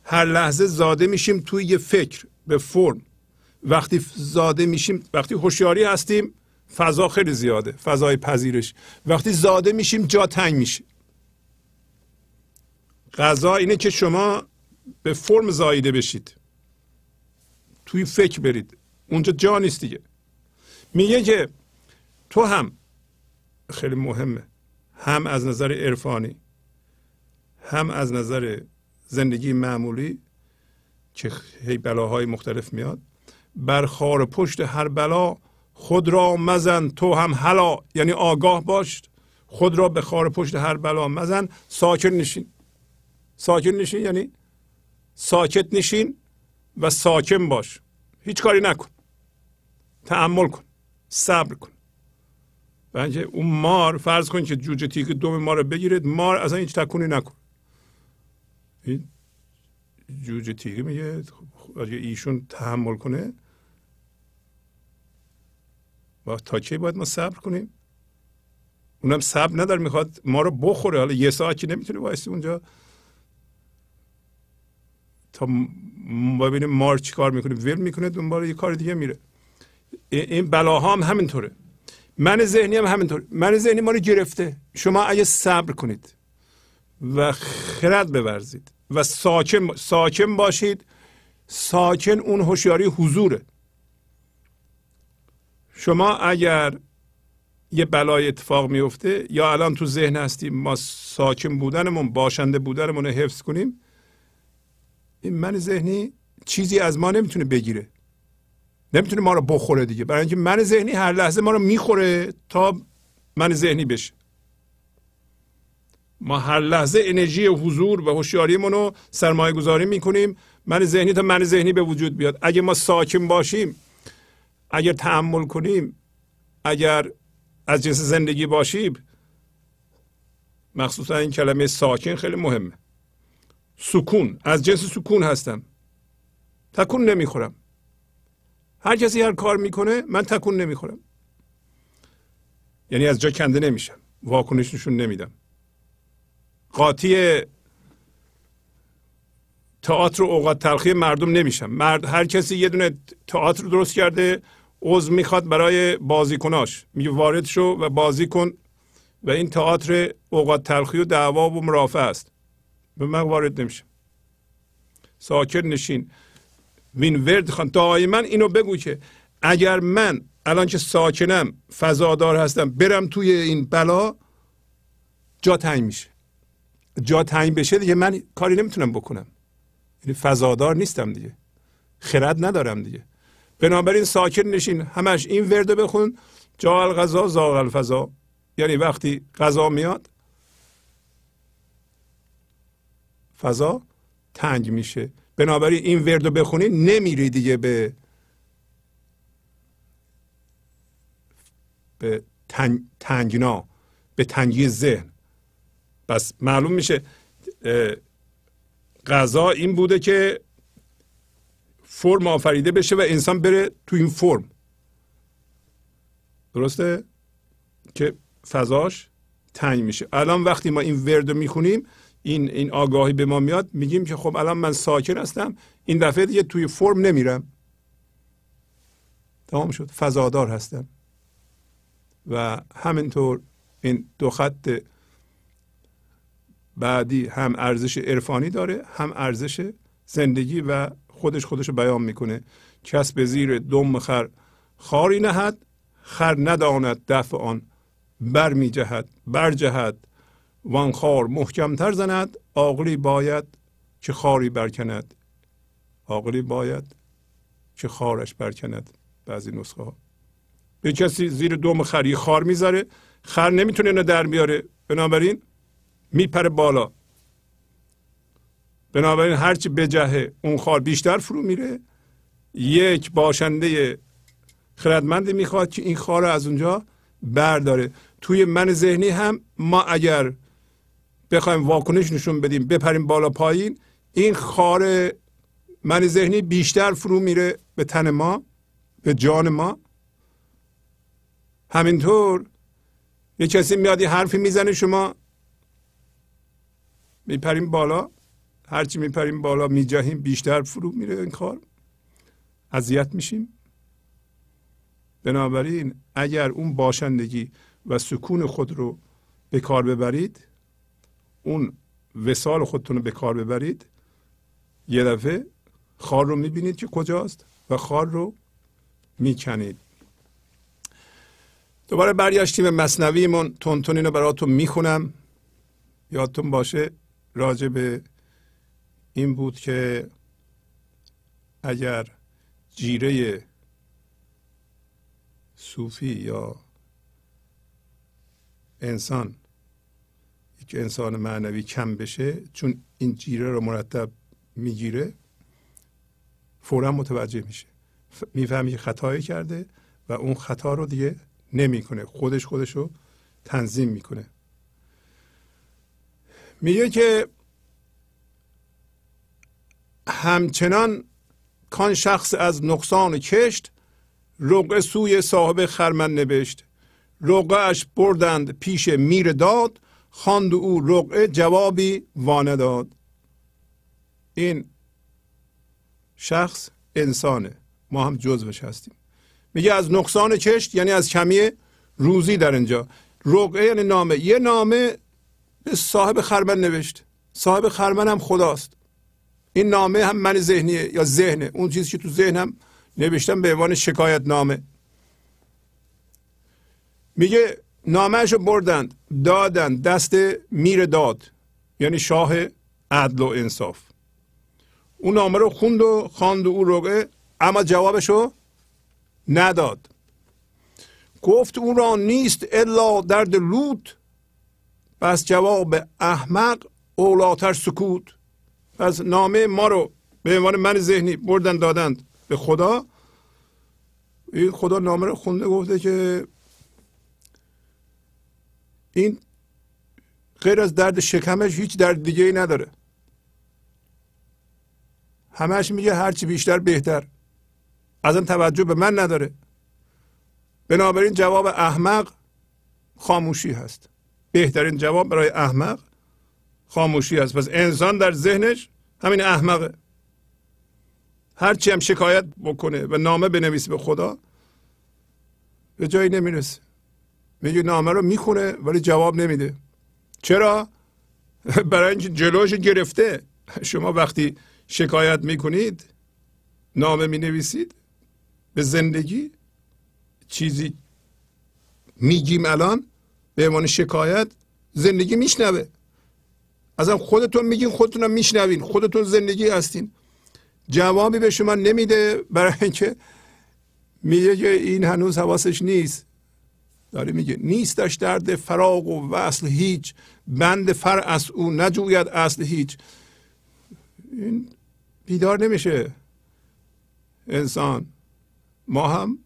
هر لحظه زاده میشیم توی یه فکر به فرم. وقتی زاده میشیم وقتی هوشیاری هستیم فضا خیلی زیاده فضای پذیرش. وقتی زاده میشیم جا تنگ میشه. غذا اینه که شما به فرم زاییده بشید. توی فکر برید. اونجا جا نیست دیگه. میگه که تو هم خیلی مهمه هم از نظر عرفانی هم از نظر زندگی معمولی که هی بلاهای مختلف میاد بر خار پشت هر بلا خود را مزن تو هم حلا یعنی آگاه باش. خود را به خار پشت هر بلا مزن. ساکن نشین. ساکن نشین یعنی ساکت نشین و ساکن باش. هیچ کاری نکن. تعمل کن. صبر کن. بنجه اون مار فرض کن که جوجه تیک دوم ما رو بگیرید مار اصلا هیچ تکونی نکن. این جوجه تیگه میگه اگه ایشون تحمل کنه و تا کی باید ما صبر کنیم؟ اونم صبر نداره می‌خواد ما رو بخوره. حالا یه ساعت که نمی‌تونه وایسی اونجا. تا ببینیم مار چی کار می‌کنه. ول می‌کنه دنبال یه کار دیگه میره. این بلاها هم همینطوره. من ذهنی هم همینطور من ذهنی ما رو گرفته. شما اگه صبر کنید و خرد بورزید و ساکن ساکن باشید ساکن اون هوشیاری حضوره. شما اگر یه بلای اتفاق میفته یا الان تو ذهن هستیم ما ساکن بودنمون باشنده بودنمون رو حفظ کنیم این من ذهنی چیزی از ما نمی‌تونه بگیره. نمی‌تونه ما رو بخوره دیگه. برای اینکه من ذهنی هر لحظه ما رو می‌خوره تا من ذهنی بشه. ما هر لحظه انرژی حضور و هوشیاریمون رو سرمایه گذاری می‌کنیم. من ذهنی تا من ذهنی به وجود بیاد. اگه ما ساکن باشیم اگر تحمل کنیم اگر از جنس زندگی باشیم مخصوصا این کلمه ساکن خیلی مهمه. سکون از جنس سکون هستم. تکون نمی‌خورم. هر کسی هر کار می‌کنه من تکون نمی‌خورم. یعنی از جا کنده نمیشم. واکنش نشون نمیدم. قاطی تئاتر و اوقات تلخی مردم نمیشم مرد هر کسی یه دونه تئاتر درست کرده عضو می‌خواد برای بازیکناش. میگه وارد شو و بازی کن. و این تئاتر اوقات تلخی و دعوا و مرافع است. به من وارد نمیشم ساکن نشین. وین ورد خان دائما اینو بگو که اگر من الان که ساکنم فضادار هستم برم توی این بلا جا تنگ میشه. جا تنگ بشه دیگه من کاری نمی‌تونم بکنم. یعنی فضادار نیستم دیگه. خرد ندارم دیگه. بنابراین ساکن نشین. همش این ورده بخون. جا الغذا زاغ الفضا. یعنی وقتی غذا میاد فضا تنگ میشه. بنابراین این وردو بخونی نمیری دیگه به به تنگ، تنگنا به تنگی ذهن. پس معلوم میشه غذا این بوده که فرم آفریده بشه و انسان بره تو این فرم. درسته؟ که فضاش تنگ میشه. الان وقتی ما این ورد می‌خونیم این این آگاهی به ما میاد میگیم که خب الان من ساکن هستم این دفعه دیگه توی فرم نمیرم. تمام شد. فضادار هستم. و همینطور این دو خط بعدی هم ارزش عرفانی داره هم ارزش زندگی و خودش خودش بیان می‌کنه. کس به زیر دم خر خاری نهد خر نداند دفع آن بر می جهد بر جهد. وان خار محکمتر زند عاقلی باید که خاری برکند. عاقلی باید که خارش برکند. بعضی نسخه ها به کسی زیر دوم خری خار می‌ذاره خر نمی‌تونه اینو در بیاره. بنابراین میپره بالا. بنابراین هرچی بجهه اون خار بیشتر فرو میره. یک باشنده خردمندی می‌خواد که این خار رو از اونجا برداره. توی من ذهنی هم ما اگر بخوایم واکنش نشون بدیم بپریم بالا پایین این خار من ذهنی بیشتر فرو میره به تن ما به جان ما. همینطور یه کسی میاد یه حرفی می‌زنه شما میپریم بالا. هرچی میپریم بالا میجهیم بیشتر فرو میره این کار. اذیت میشیم. بنابراین اگر اون باشندگی و سکون خود رو به کار ببرید اون وسال خودتون رو به کار ببرید یه دفعه خار رو می‌بینید که کجاست و خار رو می‌کنید. دوباره برگشتیم مصنویمون. تونتون اینو براتون می‌خونم. یادتون باشه راجع به این بود که اگر جیره صوفی یا انسان یک انسان معنوی کم بشه چون این جیره رو مرتب می‌گیره فورا متوجه میشه. می‌فهمی که خطایی کرده و اون خطا رو دیگه نمی‌کنه. خودش خودش رو تنظیم می‌کنه. میگه که همچنان کان شخص از نقصان کشت رقعه سوی صاحب خرمن نوشت رقعه اش بردند پیش میر داد خواند او رقعه جوابی وانه داد. این شخص انسانه. ما هم جزوش هستیم. میگه از نقصان کشت یعنی از کمی روزی در اینجا. رقعه یعنی نامه. یه نامه صاحب خرمن نوشت. صاحب خرمن هم خداست. این نامه هم من ذهنیه یا ذهنه؟ اون چیزی که تو ذهنم نوشتم به عنوان شکایت نامه میگه نامهش رو بردند دادند دست میر داد یعنی شاه عدل و انصاف. اون نامه رو خوند و خواند و او رقعه اما جوابش رو نداد. گفت او را نیست الا درد لوت پس جواب احمق اولاتر سکوت. پس نامه ما رو به عنوان من ذهنی بردن دادند. به خدا. این خدا نامه رو خونده گفته که این غیر از درد شکمش هیچ درد دیگه ای نداره. همش میگه هرچی بیشتر بهتر. از این توجه به من نداره. بنابراین جواب احمق خاموشی هست. بهترین جواب برای احمق خاموشی هست پس انسان در ذهنش همین احمقه. هرچی هم شکایت بکنه و نامه بنویسه به خدا به جایی نمی‌رسه. میگه نامه رو می‌خونه ولی جواب نمیده. چرا؟ برای اینکه جلوش گرفته. شما وقتی شکایت می‌کنید نامه می‌نویسید به زندگی چیزی میگیم الان به عنوان شکایت زندگی میشنوه. ازم خودتون میگین خودتون هم میشنوین. خودتون زندگی هستین. جوابی به شما نمیده برای اینکه میگه که این هنوز حواسش نیست. داره میگه نیستش درد فراغ و وصل هیچ. بند فر از او نجوید اصل هیچ. این بیدار نمیشه. انسان ما هم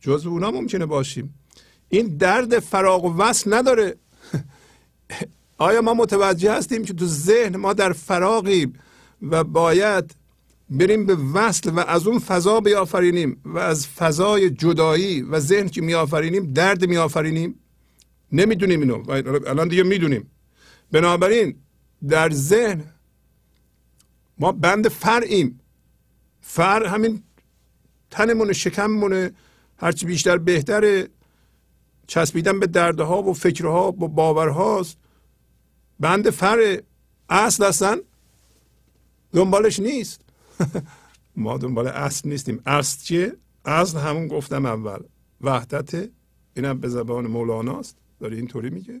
جز اونا ممکنه باشیم. این درد فراغ و وصل نداره. آیا ما متوجه هستیم که تو ذهن ما در فراغیم و باید بریم به وصل و از اون فضا بیافرینیم و از فضای جدایی و ذهن که میآفرینیم درد میآفرینیم نمی‌دونیم اینو. الان دیگه می‌دونیم. بنابراین در ذهن ما بند فرعیم. فر همین تنمونه شکممونه. هرچی بیشتر بهتره. چسبیدن به دردها و فکرها و باورهاست. بند فر اصل هستن. دنبالش نیست. ما دنبال اصل نیستیم. اصل چیه؟ اصل همون گفتم اول. وحدت اینم به زبان مولاناست داره اینطوری میگه.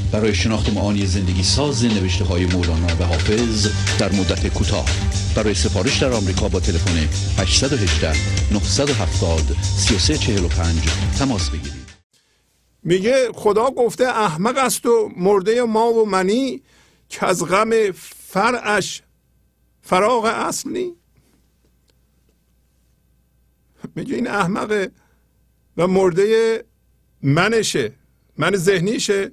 برای شناخت معانی زندگی ساز نوشته های مولانا و حافظ در مدت کوتاه. برای سفارش در آمریکا با تلفن 818 970 3345 تماس بگیرید. میگه خدا گفته احمق است و مرده ما و منی که از غم فرعش فراغ اصلی میگه این احمقه و مرده منشه من ذهنیشه.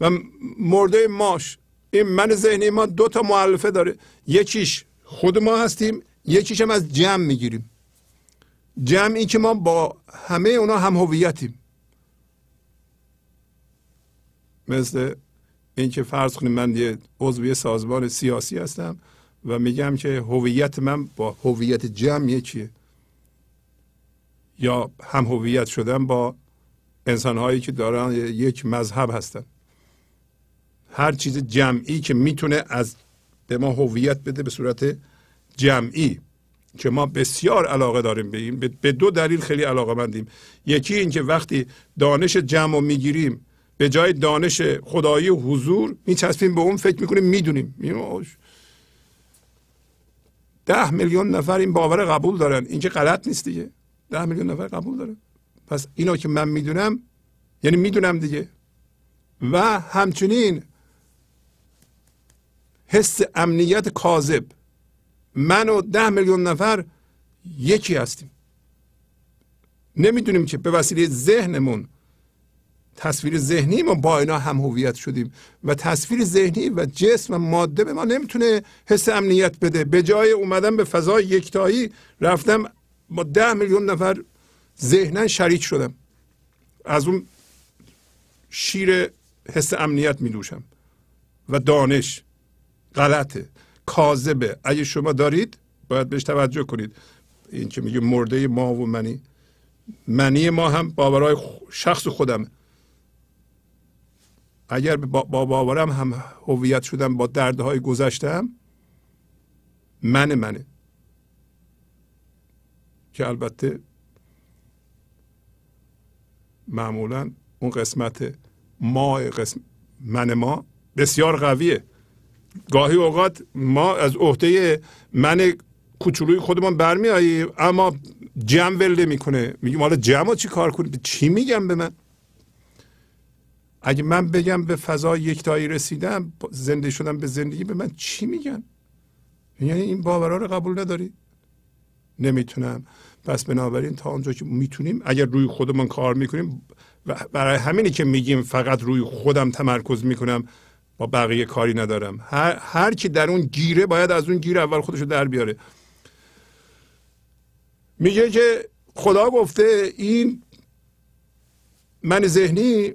و مرده ماش. این من ذهنی ما دو تا معلفه داره. یکیش خود ما هستیم یکیش هم از جمع می‌گیریم. جمعی که ما با همه اونا هم هویتیم. مثل اینکه فرض کنیم من یه عضو سازمان سیاسی هستم و میگم که هویت من با هویت جمع یکیه یا هم هویت شدن با انسان هایی که دارن یک مذهب هستن. هر چیز جمعی که می‌تونه از به ما هویت بده به صورت جمعی که ما بسیار علاقه داریم به این به دو دلیل خیلی علاقه مندیم. یکی اینکه وقتی دانش جمع رو می‌گیریم به جای دانش خدایی و حضور میچسبیم به اون فکر می‌کنیم می‌دونیم. ده میلیون نفر این باور قبول دارن. این که غلط نیست دیگه. ده میلیون نفر قبول دارن. پس اینا که من می‌دونم یعنی می‌دونم دیگه. و همچنین حس امنیت کاذب. من و ده میلیون نفر یکی هستیم. نمی‌دونیم که به وسیله ذهنمون. تصویر ذهنی ما با اینا هم هویت شدیم و تصویر ذهنی و جسم و ماده به ما نمی‌تونه حس امنیت بده. به جای اومدن به فضای یکتایی رفتم با ده میلیون نفر ذهنا شریک شدم. از اون شیر حس امنیت می دوشم و دانش. غلطه. کاذبه. اگه شما دارید باید بهش توجه کنید. این که میگه مرده ما و منی. منی ما هم باورهای شخص خودم اگر با باورم هم هویت شدم با دردهای گذشتم من منه. که البته معمولا اون قسمت ما قسم من ما بسیار قویه. گاهی اوقات ما از عهده من کوچولوی خودمان برمیاییم اما جمع ول می‌کنه. میگیم حالا جمع چی کار کنیم؟ چی میگم به من؟ اگه من بگم به فضا یکتایی رسیدم زنده شدم به زندگی به من چی میگن؟ یعنی این باورها رو قبول نداری؟ نمی‌تونم. پس بنابراین تا اونجا که می‌تونیم اگر روی خودمون کار می‌کنیم و برای همینی که میگیم فقط روی خودم تمرکز می‌کنم با بقیه کاری ندارم. هر, هر کی در اون گیره باید از اون گیر اول خودشو در بیاره. میگه که خدا گفته این من ذهنی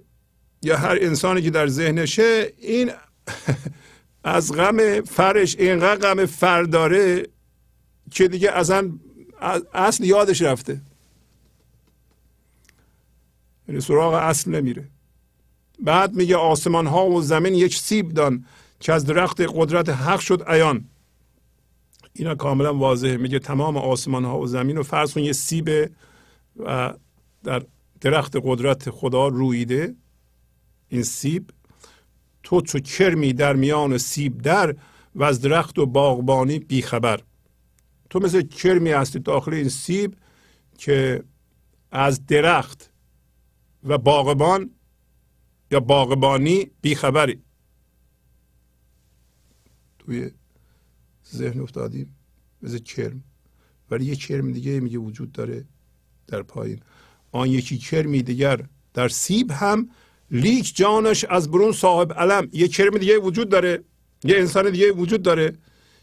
یا هر انسانی که در ذهنشه این از غم فرش اینقدر غم فر داره که دیگه اصلا اصل یادش رفته. یعنی سراغ اصل نمیره. بعد میگه آسمان ها و زمین یک سیب دان که از درخت قدرت حق شد ایان اینا کاملا واضحه. میگه تمام آسمان ها و زمین رو فرض کن یه سیب و در درخت قدرت خدا رویده این سیب تو چو کرمی در میان سیب در و از درخت و باغبانی بیخبر تو مثل کرمی هستی داخل این سیب که از درخت و باغبان یا باغبانی بیخبری. توی ذهن افتادیم مثل کرم ولی یه کرم دیگه میگه وجود داره در پایین. آن یکی کرمی دیگر در سیب هم لیک جانش از برون صاحب علم. یه کرم دیگه وجود داره یه انسان دیگه وجود داره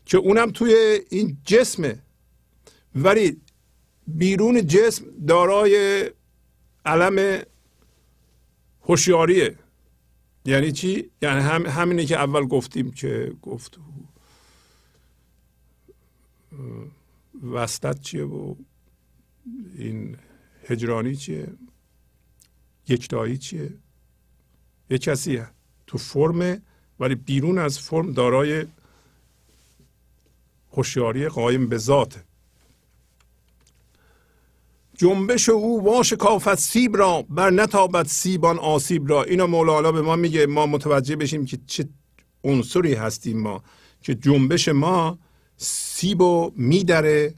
که اونم توی این جسمه. ولی بیرون جسم دارای علم هوشیاریه. یعنی چی؟ یعنی هم همینه که اول گفتیم که گفت وسطت چیه و این هجرانی چیه؟ یکتایی چیه؟ یه کسی تو فرم ولی بیرون از فرم دارای هوشیاری قایم به ذات جنبش او واش کافت سیب را بر نتابت سیبان آسیب را. اینو مولانا به ما میگه ما متوجه بشیم که چه عنصری هستیم ما که جنبش ما سیب و میدره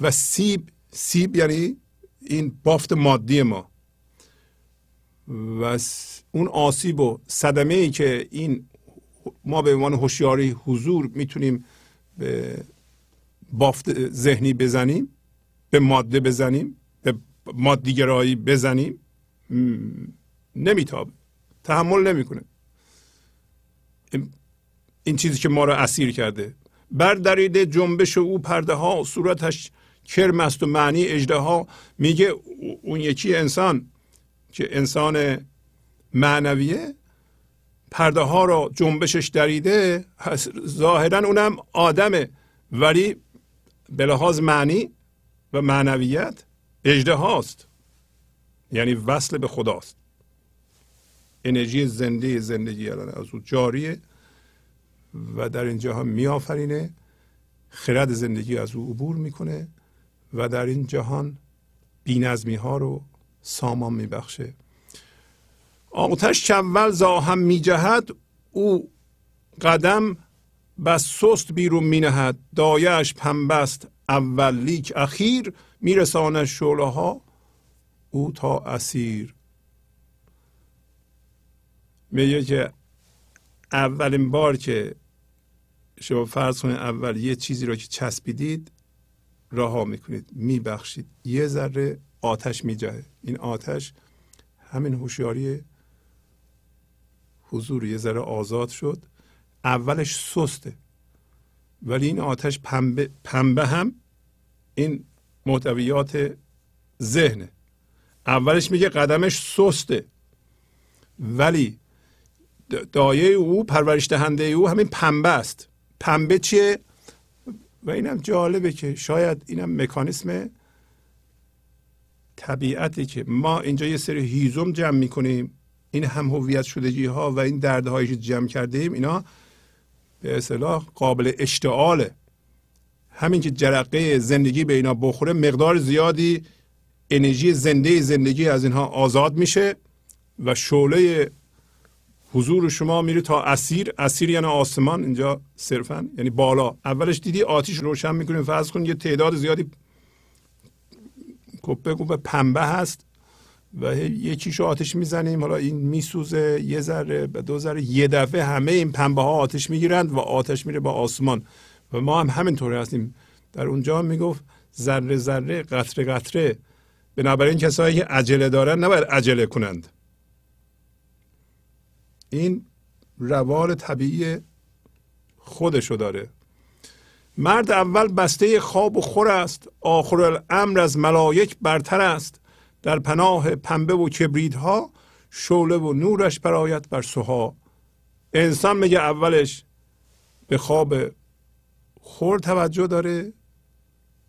و سیب سیب یعنی این بافت مادی ما. و اون آسیب و صدمه ای که این ما به عنوان هوشیاری حضور می‌تونیم به بافت ذهنی بزنیم به ماده بزنیم به مادیگرایی بزنیم نمیتابه تحمل نمی‌کنه. این چیزی که ما را اسیر کرده. بر دریده جنبش او پرده ها صورتش کرم است و معنی اجده ها میگه اون یکی انسان که انسان معنویه پرده ها را جنبشش دریده ظاهرا اونم آدمه. ولی به لحاظ معنی و معنویت اجده هاست. یعنی وصل به خداست. انرژی زنده زندگی الان از او جاریه و در این جهان میآفرینه. خرد زندگی از او عبور می‌کنه و در این جهان بینظمی ها رو سامان میبخشه. آتش چول زاهم میجهد او قدم بس سست بیرون مینهد. دایش پنبست اول لیک اخیر میرسانه شعله ها او تا اسیر. میگه که اولین بار که شما فرض کنید اول یه چیزی رو که چسبیدید رها می‌کنید میبخشید. یه ذره آتش میجهه. این آتش همین هوشیاری حضور یه ذره آزاد شد. اولش سسته. ولی این آتش پنبه, پنبه هم این محتویات ذهنه. اولش میگه قدمش سسته. ولی دایه او پرورش دهنده او همین پنبه است. پنبه چیه؟ و اینم جالبه که شاید اینم مکانیسم طبیعتی که ما اینجا یه سری هیزم جمع می‌کنیم. این هم هویت شدگی ها و این دردهایی که جمع کرده ایم اینا به اصطلاح قابل اشتعاله. همین که جرقه زندگی به اینا بخوره مقدار زیادی انرژی زنده زندگی از اینها آزاد میشه و شعله حضور شما میره تا اسیر. اسیر یعنی آسمان. اینجا صرفا یعنی بالا. اولش دیدی آتیش روشن می‌کنیم فرض کن یه تعداد زیادی کپه کپه پنبه هست. و یکیش آتش می‌زنیم. حالا این میسوزه یه ذره به دو ذره یه دفعه همه این پنبه ها آتش می‌گیرند و آتش میره با آسمان. و ما هم همینطوری هستیم. در اونجا می‌گفت ذره ذره قطره قطره. بنابراین کسایی که عجله دارن نباید عجله کنند. این روال طبیعی خودشو داره. مرد اول بسته خواب و خور است. آخر الامر از ملایک برتر است. در پناه پنبه و کبریدها شعله و نورش برایت بر سوها. انسان میگه اولش به خواب خور توجه داره.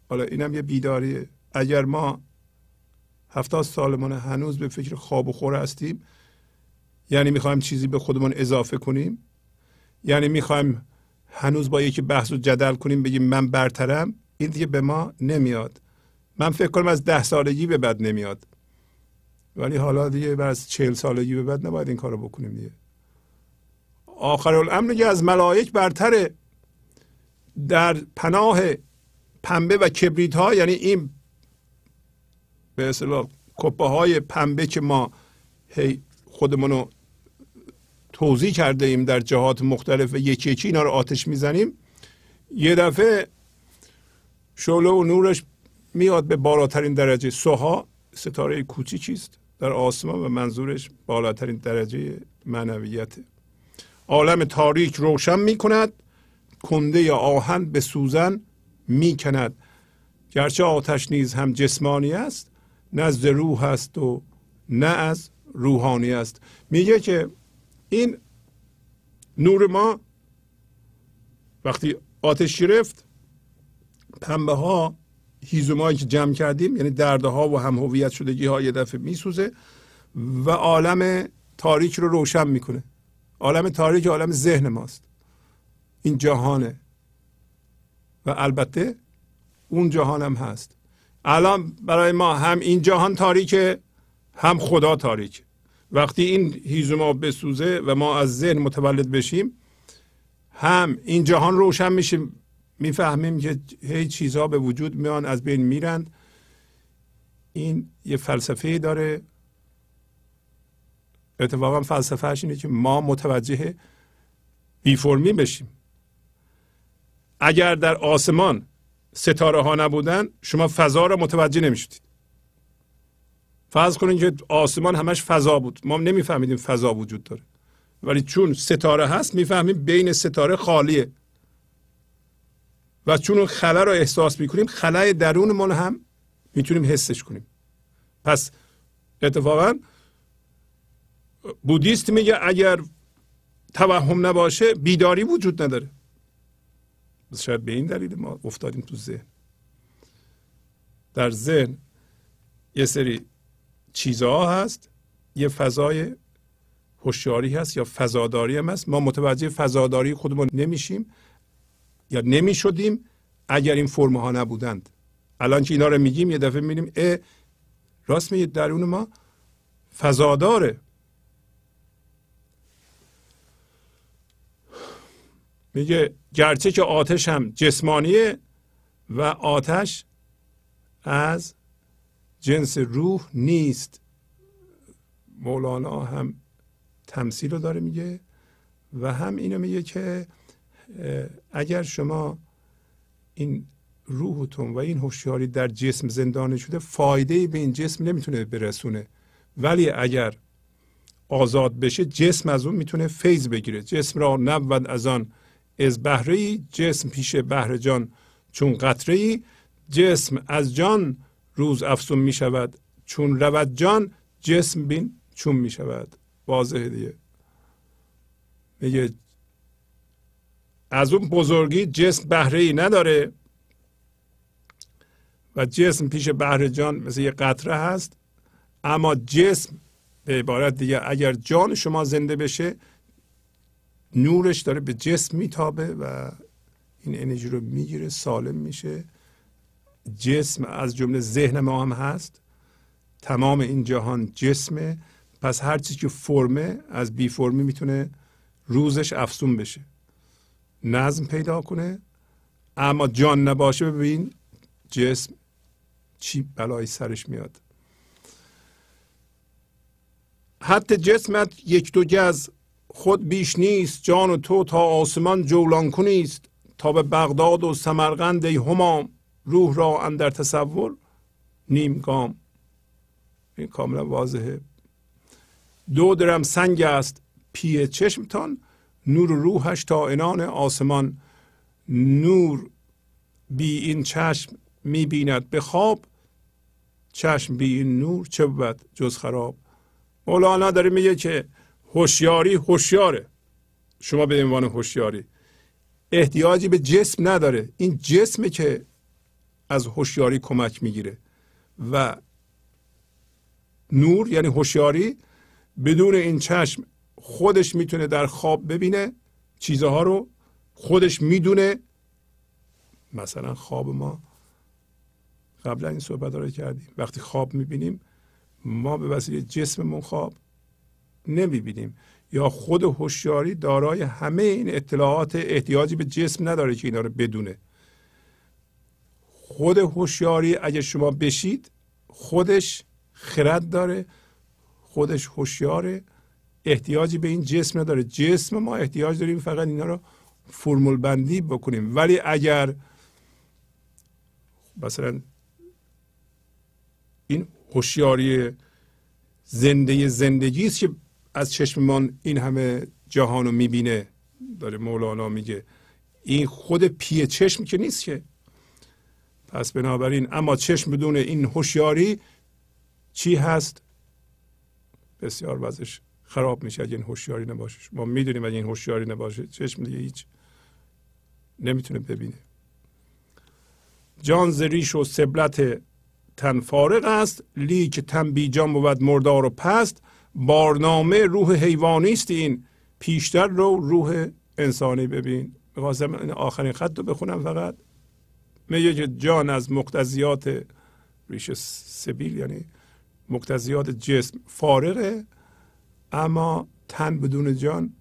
حالا اینم یه بیداریه اگر ما هفتاد سالمون هنوز به فکر خواب و خور هستیم یعنی می‌خوایم چیزی به خودمون اضافه کنیم یعنی می‌خوایم هنوز با یکی بحث و جدل کنیم بگیم من برترم این دیگه به ما نمیاد. من فکر کنم از ده سالگی به بعد نمیاد. ولی حالا دیگه از چهل سالگی به بعد نباید این کارو بکنیم دیگه. آخر الامر از ملائک برتره. در پناه پنبه و کبریت ها یعنی این به اصطلاح کپه های پنبه که ما هی خودمونو توضیح کرده ایم در جهات مختلف و یکی یکی اینا رو آتش می‌زنیم یه دفعه شعله و نورش میاد به بالاترین درجه. سوها ستاره کوچیکی است در آسمان و منظورش بالاترین درجه معنویت. عالم تاریک روشن می کند کنده آهن به سوزن می کند گرچه آتش نیز هم جسمانی است از روح است و نه از روحانی است. میگه که این نور ما وقتی آتش گرفت پنبه ها هیزومایی که جمع کردیم یعنی درده ها و هم هویت شدگی ها یه دفعه میسوزه و عالم تاریک رو روشن می‌کنه. عالم تاریک عالم ذهن ماست. این جهانه. و البته اون جهان هم هست. الان برای ما هم این جهان تاریکه هم خدا تاریک وقتی این هیزوما بسوزه و ما از ذهن متولد بشیم هم این جهان روشن میشیم. می‌فهمیم که هی چیزها به وجود میان از بین میرند این یه فلسفه داره. اتفاقا فلسفهش اینه که ما متوجه بی فرمی بشیم. اگر در آسمان ستاره ها نبودن شما فضا را متوجه نمی‌شدید. فرض کنید که آسمان همش فضا بود. ما نمیفهمیدیم فضا وجود داره. ولی چون ستاره هست می‌فهمیم بین ستاره خالیه. و چون اون خلا رو احساس می‌کنیم خلای درونمون هم می‌تونیم حسش کنیم. پس اتفاقا بودیست میگه اگر توهم نباشه بیداری وجود نداره. شاید به این دلیل ما افتادیم تو ذهن. در ذهن یه سری چیزها هست. یه فضای هوشیاری هست یا فضاداری هم هست. ما متوجه فضاداری خودمون نمیشیم. یا نمی‌شدیم اگر این فرم ها نبودند. الان که اینا رو میگیم یه دفعه می‌بینیم اه راست میگه درون ما فضاداره. میگه گرچه که آتش هم جسمانیه و آتش از جنس روح نیست. مولانا هم تمثیل رو داره میگه و هم اینو میگه که اگر شما این روحتون و این هوشیاری در جسم زندانی شده فایده به این جسم نمی‌تونه برسونه. ولی اگر آزاد بشه جسم از اون می‌تونه فیض بگیره. جسم را نبود از آن از بهره جسم پیش بهره جان چون قطره جسم از جان روز افسون می شود چون رود جان جسم بین چون می شود واضحه دیگه. میگه از اون بزرگی جسم بهره ای نداره و جسم پیش بهره جان مثل یه قطره هست اما جسم به عبارت دیگه اگر جان شما زنده بشه نورش داره به جسم میتابه و این انرژی رو می‌گیره سالم میشه. جسم از جمله ذهن ما هم هست. تمام این جهان جسمه. پس هر چیزی که فرمه از بی فرمی می‌تونه روزش افزون بشه. نظم پیدا کنه. اما جان نباشه ببین جسم چی بلایی سرش میاد. حتی جسمت یک دو گز خود بیش نیست. جان و تو تا آسمان جولان کنیست تا به بغداد و سمرقند ای همام. روح را اندر تصور نیم گام. این کاملا واضحه. دو درم سنگ است. پی چشمتان. نور روحش تا انان آسمان. نور بی این چشم می بیند به خواب چشم بی این نور چه بود جز خراب؟ مولانا داره میگه که هوشیاری هوشیاره. شما به عنوان هوشیاری. احتیاجی به جسم نداره. این جسمه که از هوشیاری کمک می‌گیره. و نور یعنی هوشیاری بدون این چشم خودش می‌تونه در خواب ببینه چیزها رو خودش می‌دونه. مثلا خواب ما قبلا این صحبت رو کردیم. وقتی خواب می‌بینیم ما به وسیله جسممون خواب نمی‌بینیم. یا خود هوشیاری دارای همه این اطلاعات احتیاجی به جسم نداره که اینا رو بدونه. خود هوشیاری اگه شما بشید خودش خرد داره خودش هوشیاره. احتیاجی به این جسم نداره. جسم ما احتیاج داریم فقط اینا رو فرمول بندی بکنیم. ولی اگر مثلا این هوشیاری زنده زندگی است که از چشممان این همه جهان رو می‌بینه داره مولانا میگه این خود پی چشم که نیست که. پس بنابراین اما چشم بدون این هوشیاری چی هست؟ بسیار وضعش خراب میشه اگه این هوشیاری نباشه. ما می‌دونیم اگه این هوشیاری نباشه چشم دیگه هیچ نمی‌تونه ببینه. جان زریش و سبلت تن فارغ است. لیک تن بی جان بود مردار و پست. بارنامه روح حیوانی است این. پیشتر رو روح انسانی ببین. می‌خواستم آخرین خط رو بخونم فقط. میگه که جان از مقتضیات ریش سبیل یعنی مقتضیات جسم فارغه. اما تن بدون جان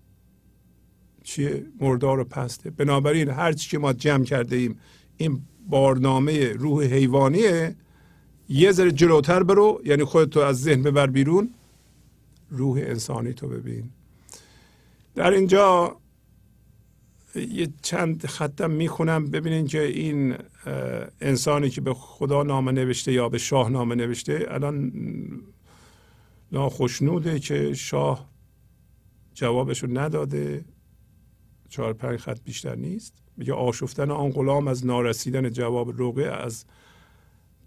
چیه؟ مردار و پسته. بنابراین هر چی که ما جمع کرده ایم این بارنامه روح حیوانیه. یه ذره جلوتر برو یعنی خودتو از ذهن ببر بیرون. روح انسانی تو ببین. در اینجا یه چند خطم می‌خونم ببینین که این انسانی که به خدا نامه نوشته یا به شاه نامه نوشته الان ناخشنوده که شاه جوابشو نداده. چهار پنج خط بیشتر نیست. میگه آشفتن آن غلام از نارسیدن جواب روغه از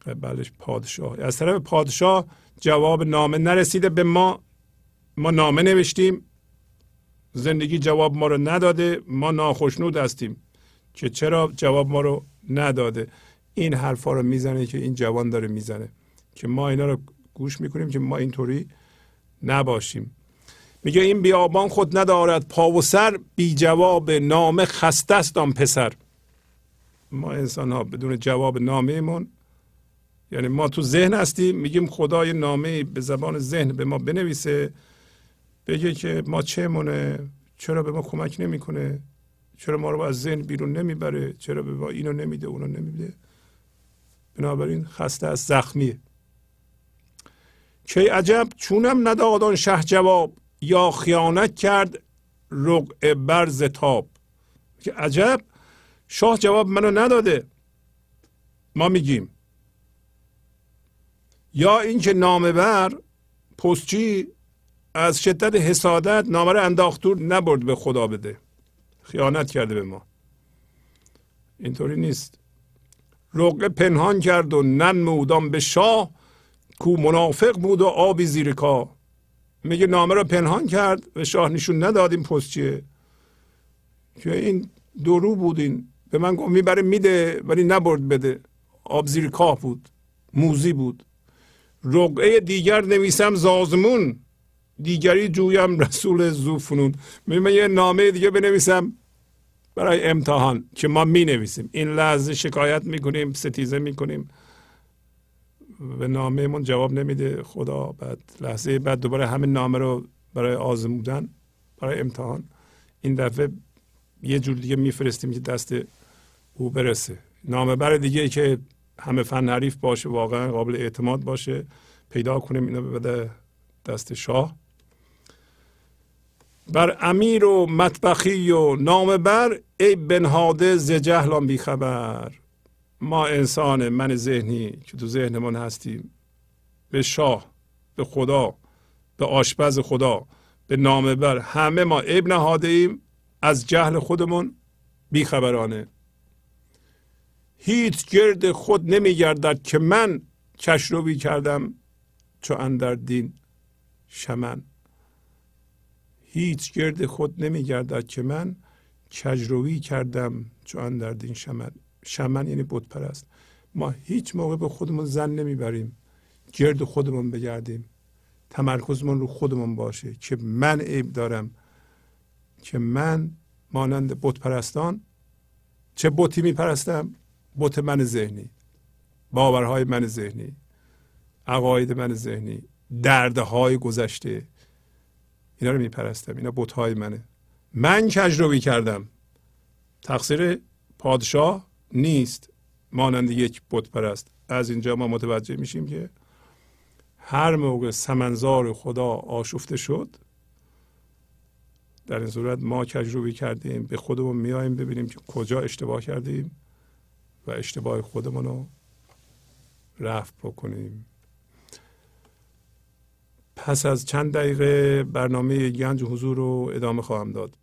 قبلش پادشاه. از طرف پادشاه جواب نامه نرسیده به ما. ما نامه نوشتیم. زندگی جواب ما رو نداده. ما ناخشنود هستیم که چرا جواب ما رو نداده. این حرفا رو می‌زنه که این جوان داره می‌زنه که ما اینا رو گوش می‌کنیم که ما اینطوری نباشیم. میگه این بیابان خود ندارد پا و سر بی جواب نامه خسته است آن پسر. ما انسان ها بدون جواب نامه من یعنی ما تو ذهن هستیم میگیم خدای نامه به زبان ذهن به ما بنویسه بگه که ما چه مونه؟ چرا به ما کمک نمی‌کنه؟ چرا ما رو از ذهن بیرون نمی‌بره؟ چرا به ما اینو نمیده اونو نمیده؟ بنابراین خسته از زخمیه. چه عجب چونم نداد آن شه جواب یا خیانت کرد رقع بر زتاب که عجب شاه جواب منو نداده. ما میگیم. یا اینکه نامه بر پستچی از شدت حسادت نامه رو انداخت نبرد به خدا بده. خیانت کرده به ما. اینطوری نیست. رقه پنهان کرد و ننمودان به شاه. کو منافق بود و آبی زیر کا. میگه نامه رو پنهان کرد به شاه نشون نداد این پست چیه. که این درو بود این. به من گفت می‌بره میده ولی نبرد بده. آب زیر کاه بود. موزی بود. رقعه دیگر نویسم زازمون. دیگری جویم رسول زوفنون. من یه نامه دیگه بنویسم برای امتحان که ما می نویسیم این لحظه شکایت می‌کنیم ستیزه می‌کنیم. به نامه من جواب نمیده. خدا بعد لحظه بعد دوباره همین نامه رو برای آزمودن برای امتحان. این دفعه یه جور دیگه میفرستیم که دست او برسه. نامه بر دیگه که همه فن حریف باشه واقعا قابل اعتماد باشه پیدا کنیم اینو بده دست شاه. بر امیر و مطبخی و نام بر ای بنهاده ز جهلان بیخبر. ما انسان من ذهنی که تو ذهنمون هستیم به شاه به خدا به آشپز خدا به نام بر همه ما عیب نهاده ایم از جهل خودمون بیخبرانه. هیچ گرد خود نمیگردد که من کشروی کردم چو اندر دین شمن. هیچ گرد خود نمیگردد که من کجروی کردم چون در دین شمن. شمن یعنی بت پرست ما هیچ موقع به خودمون زن نمی‌بریم. گرد خودمون بگردیم. تمرکزمون رو خودمون باشه که من عیب دارم. که من مانند بت پرستان چه بتی میپرستم؟ بت من ذهنی. باورهای من ذهنی. عقاید من ذهنی. دردهای گذشته. اینا رو میپرستم. اینا بتهای منه. من کجروی کردم تقصیر پادشاه نیست مانند یک بت پرست از اینجا ما متوجه میشیم که هر موقع سمنزار خدا آشفته شد در این صورت ما کجروی کردیم به خودمون میایم ببینیم که کجا اشتباه کردیم و اشتباه خودمون رو رفت بکنیم. پس از چند دقیقه برنامه گنج حضور رو ادامه خواهم داد.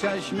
چشم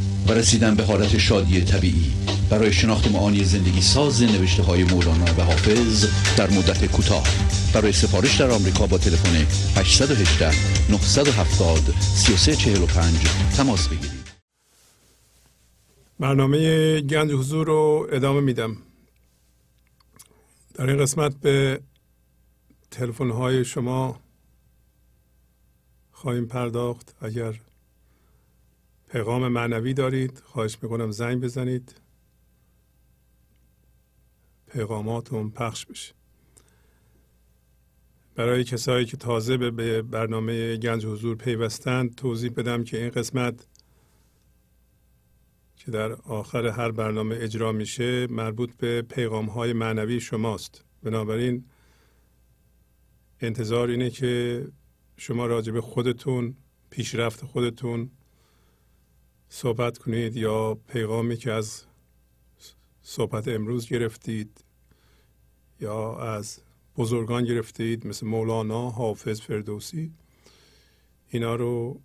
و رسیدن به حالت شادی طبیعی. برای شناخت معانی زندگی ساز نوشته های مولانا و حافظ در مدت کوتاه. برای سفارش در آمریکا با تلفن 818 970 3345 تماس بگیرید. برنامه گنج حضور رو ادامه میدم. در این قسمت به تلفن های شما خواهیم پرداخت. اگر پیغام معنوی دارید. خواهش می‌کنم زنگ بزنید. پیغاماتون پخش بشه. برای کسایی که تازه به برنامه گنج حضور پیوستند توضیح بدم که این قسمت که در آخر هر برنامه اجرا میشه مربوط به پیغام های معنوی شماست. بنابراین انتظار اینه که شما راجع به خودتون پیشرفت خودتون صحبت کنید یا پیغامی که از صحبت امروز گرفتید یا از بزرگان گرفتید مثل مولانا حافظ فردوسی اینا رو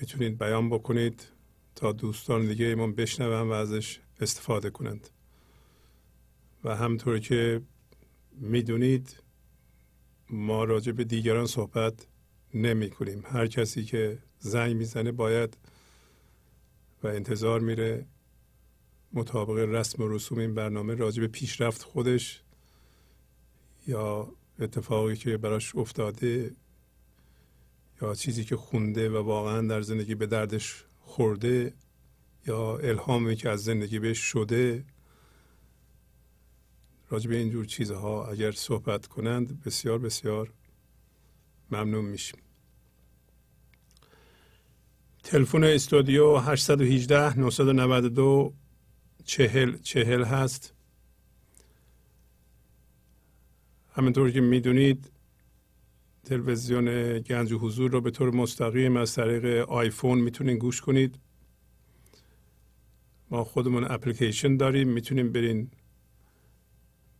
می‌تونید بیان بکنید تا دوستان دیگه ایمان بشنون و ازش استفاده کنند. و همطور که می‌دونید ما راجع به دیگران صحبت نمی کنیم هر کسی که زنگ می‌زنه باید و انتظار میره مطابق رسم و رسوم این برنامه راجع به پیشرفت خودش یا اتفاقی که براش افتاده یا چیزی که خونده و واقعا در زندگی به دردش خورده یا الهامی که از زندگی بهش شده راجع به اینجور چیزها اگر صحبت کنند بسیار بسیار ممنون میشیم. تلفن استودیو 818 992 چهل چهل هست. همینطور که می‌دونید تلویزیون گنج حضور رو به طور مستقیم از طریق آیفون می‌تونید گوش کنید. ما خودمون اپلیکیشن داریم می‌تونیم برین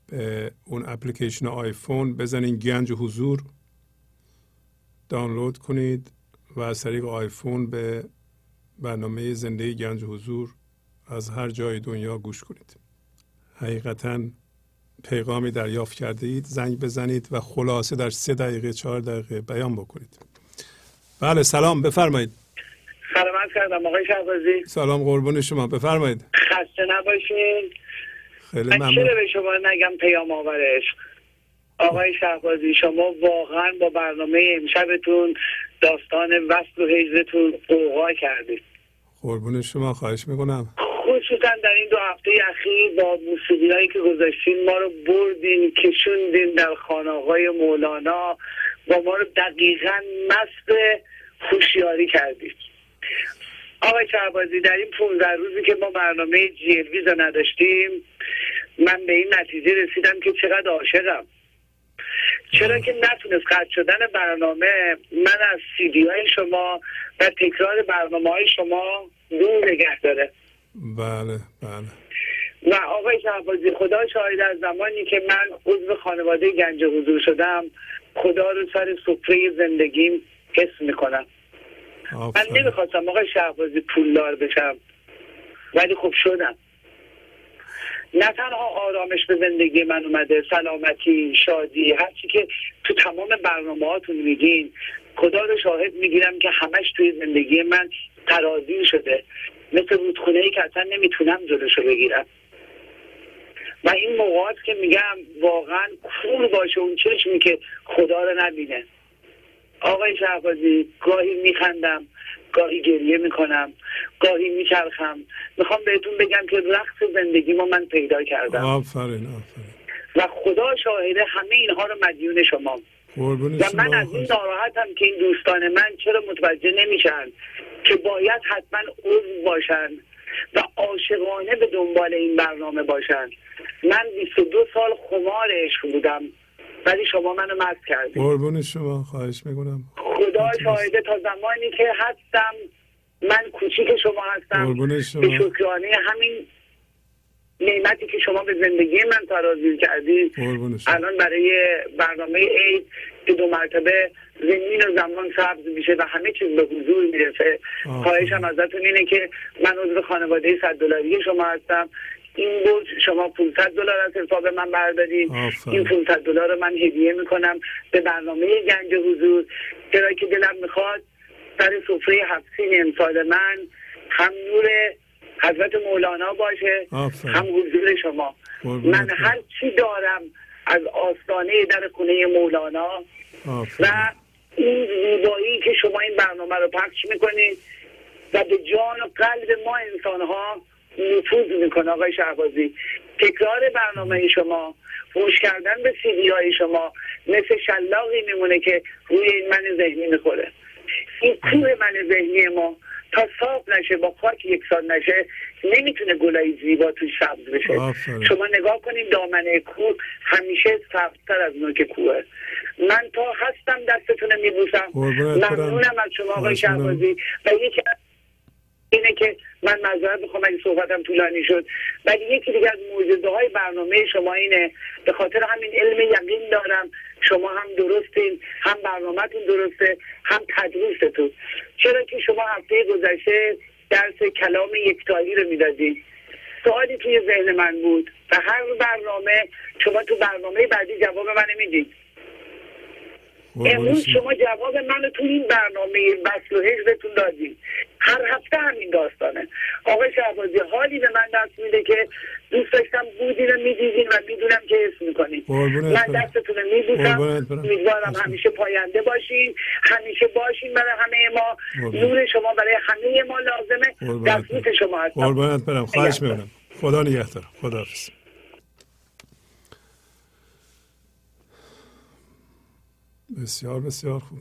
به اون اپلیکیشن آیفون بزنین گنج حضور دانلود کنید. و از طریق آیفون به برنامه زنده گنج حضور از هر جای دنیا گوش کنید. حقیقتا پیغامی دریافت کرده اید. زنگ بزنید و خلاصه در سه دقیقه چهار دقیقه بیان بکنید. بله سلام. بفرمایید. سلام کردم آقای شهبازی. سلام قربون شما. بفرمایید. خسته نباشین. خیلی من ممنون. چرا به شما نگم پیام آور عشق؟ آقای شهبازی شما واقعا با برنامه امشبتون داستان وصل و هجرتون قوقا کردید قربون شما خواهش می‌کنم. خصوصا در این دو هفته اخیر با موسیقی هایی که گذاشتین ما رو بردین کشوندین در خانه مولانا. و ما رو دقیقا مست خوشیاری کردید آقای شهبازی در این 15 روزی که ما برنامه جیلویز رو نداشتیم من به این نتیجه رسیدم که چقدر عاشقم. چرا که نتونست قطع شدن برنامه من از سیدی های شما و تکرار برنامه های شما دور نگه داره. بله بله. و آقای شهبازی خدا شاهد از زمانی که من عضو خانواده گنج حضور شدم خدا رو سر سفره زندگیم حس می‌کنم. من آفرین. نمی‌خواستم آقای شهبازی پولدار بشم ولی خب شدم. نه تنها آرامش به زندگی من اومده سلامتی شادی هرچی که تو تمام برنامه هاتون میگین خدا رو شاهد می‌گیرم که همش توی زندگی من ترازی شده. مثل رودخونه ای که اصلا نمی‌تونم جلوشو بگیرم. و این موقعات که میگم واقعا کور باشه اون چشمی که خدا رو نبینه. آقای شهبازی گاهی میخندم. گاهی گریه می‌کنم گاهی میچرخم. می‌خوام بهتون بگم که رقص زندگی ما من پیدا کردم. آفرین آفرین. و خدا شاهده همه اینها رو مدیون شما. و من از این ناراحتم که این دوستان من چرا متوجه نمیشن که باید حتما عضو باشن و عاشقانه به دنبال این برنامه باشن. من 22 سال خمار عشق بودم. ولی شما منو مست کردید قربون شما خواهش می‌کنم. خدا شاهده تا زمانی که هستم من کوچیک شما هستم. قربون شما. به شکرانه همین نعمتی که شما به زندگی من ترازی کردید. الان برای برنامه عید که دو مرتبه زمین و زمان سبز میشه و همه چیز به حضور می‌رسه. خواهشم ازتون اینه که من عضو خانواده 100 دلاری شما هستم. این برج شما 500 دلار از حساب من بردارید. این 500 دلار رو من هدیه می‌کنم به برنامه گنج حضور چرا که دلم می‌خواد سر سفره هفتین امسال من هم نور حضرت مولانا باشه آفرین. هم حضور شما من. هر چی دارم از آستانه در خونه مولانا آفرین. و این زیبایی که شما این برنامه رو پخش می‌کنید و به جان و قلب ما انسان ها نفوذ می‌کنه آقای شهبازی تکرار برنامه شما فوش کردن به سیدی های شما مثل شلاقی میمونه که روی این من ذهنی می‌خوره این کوه من ذهنی ما تا صاف نشه با خاک یکسان نشه نمی‌تونه گلای زیبا توش سبز بشه آفرین. شما نگاه کنید دامنه کوه همیشه سبزتر از نوک کوه من تا هستم دستتون میبوسم. ممنونم از شما آقای. شهبازی و یکی از اینه که من معذرت می‌خوام اگه صحبتم طولانی شد. ولی یکی دیگه از معجزه های برنامه شما اینه. به خاطر همین علم یقین دارم شما هم درستین هم برنامهتون درسته هم تدریستون. چرا که شما هفته گذشته درس کلام یکتایی رو می‌دادید. سوالی توی ذهن من بود و هر برنامه شما تو برنامه بعدی جواب منو می‌دید. امروز شما. جواب منو تو این برنامه بسل و هجرتون دادید هر هفته همین داستانه آقای شهبازی حالی به من دست میده که دوست داشتم بودین و می‌دیدین و می‌دونم که حس می‌کنین من. دستتون رو میبوسم. امیدوارم. همیشه پاینده باشین همیشه باشین برای همه ما. نور شما برای همه ما لازمه برم. شما هستم قربانت برم خواهش. می‌کنم خدا نگهدار خدا حافظ بسیار بسیار خوب.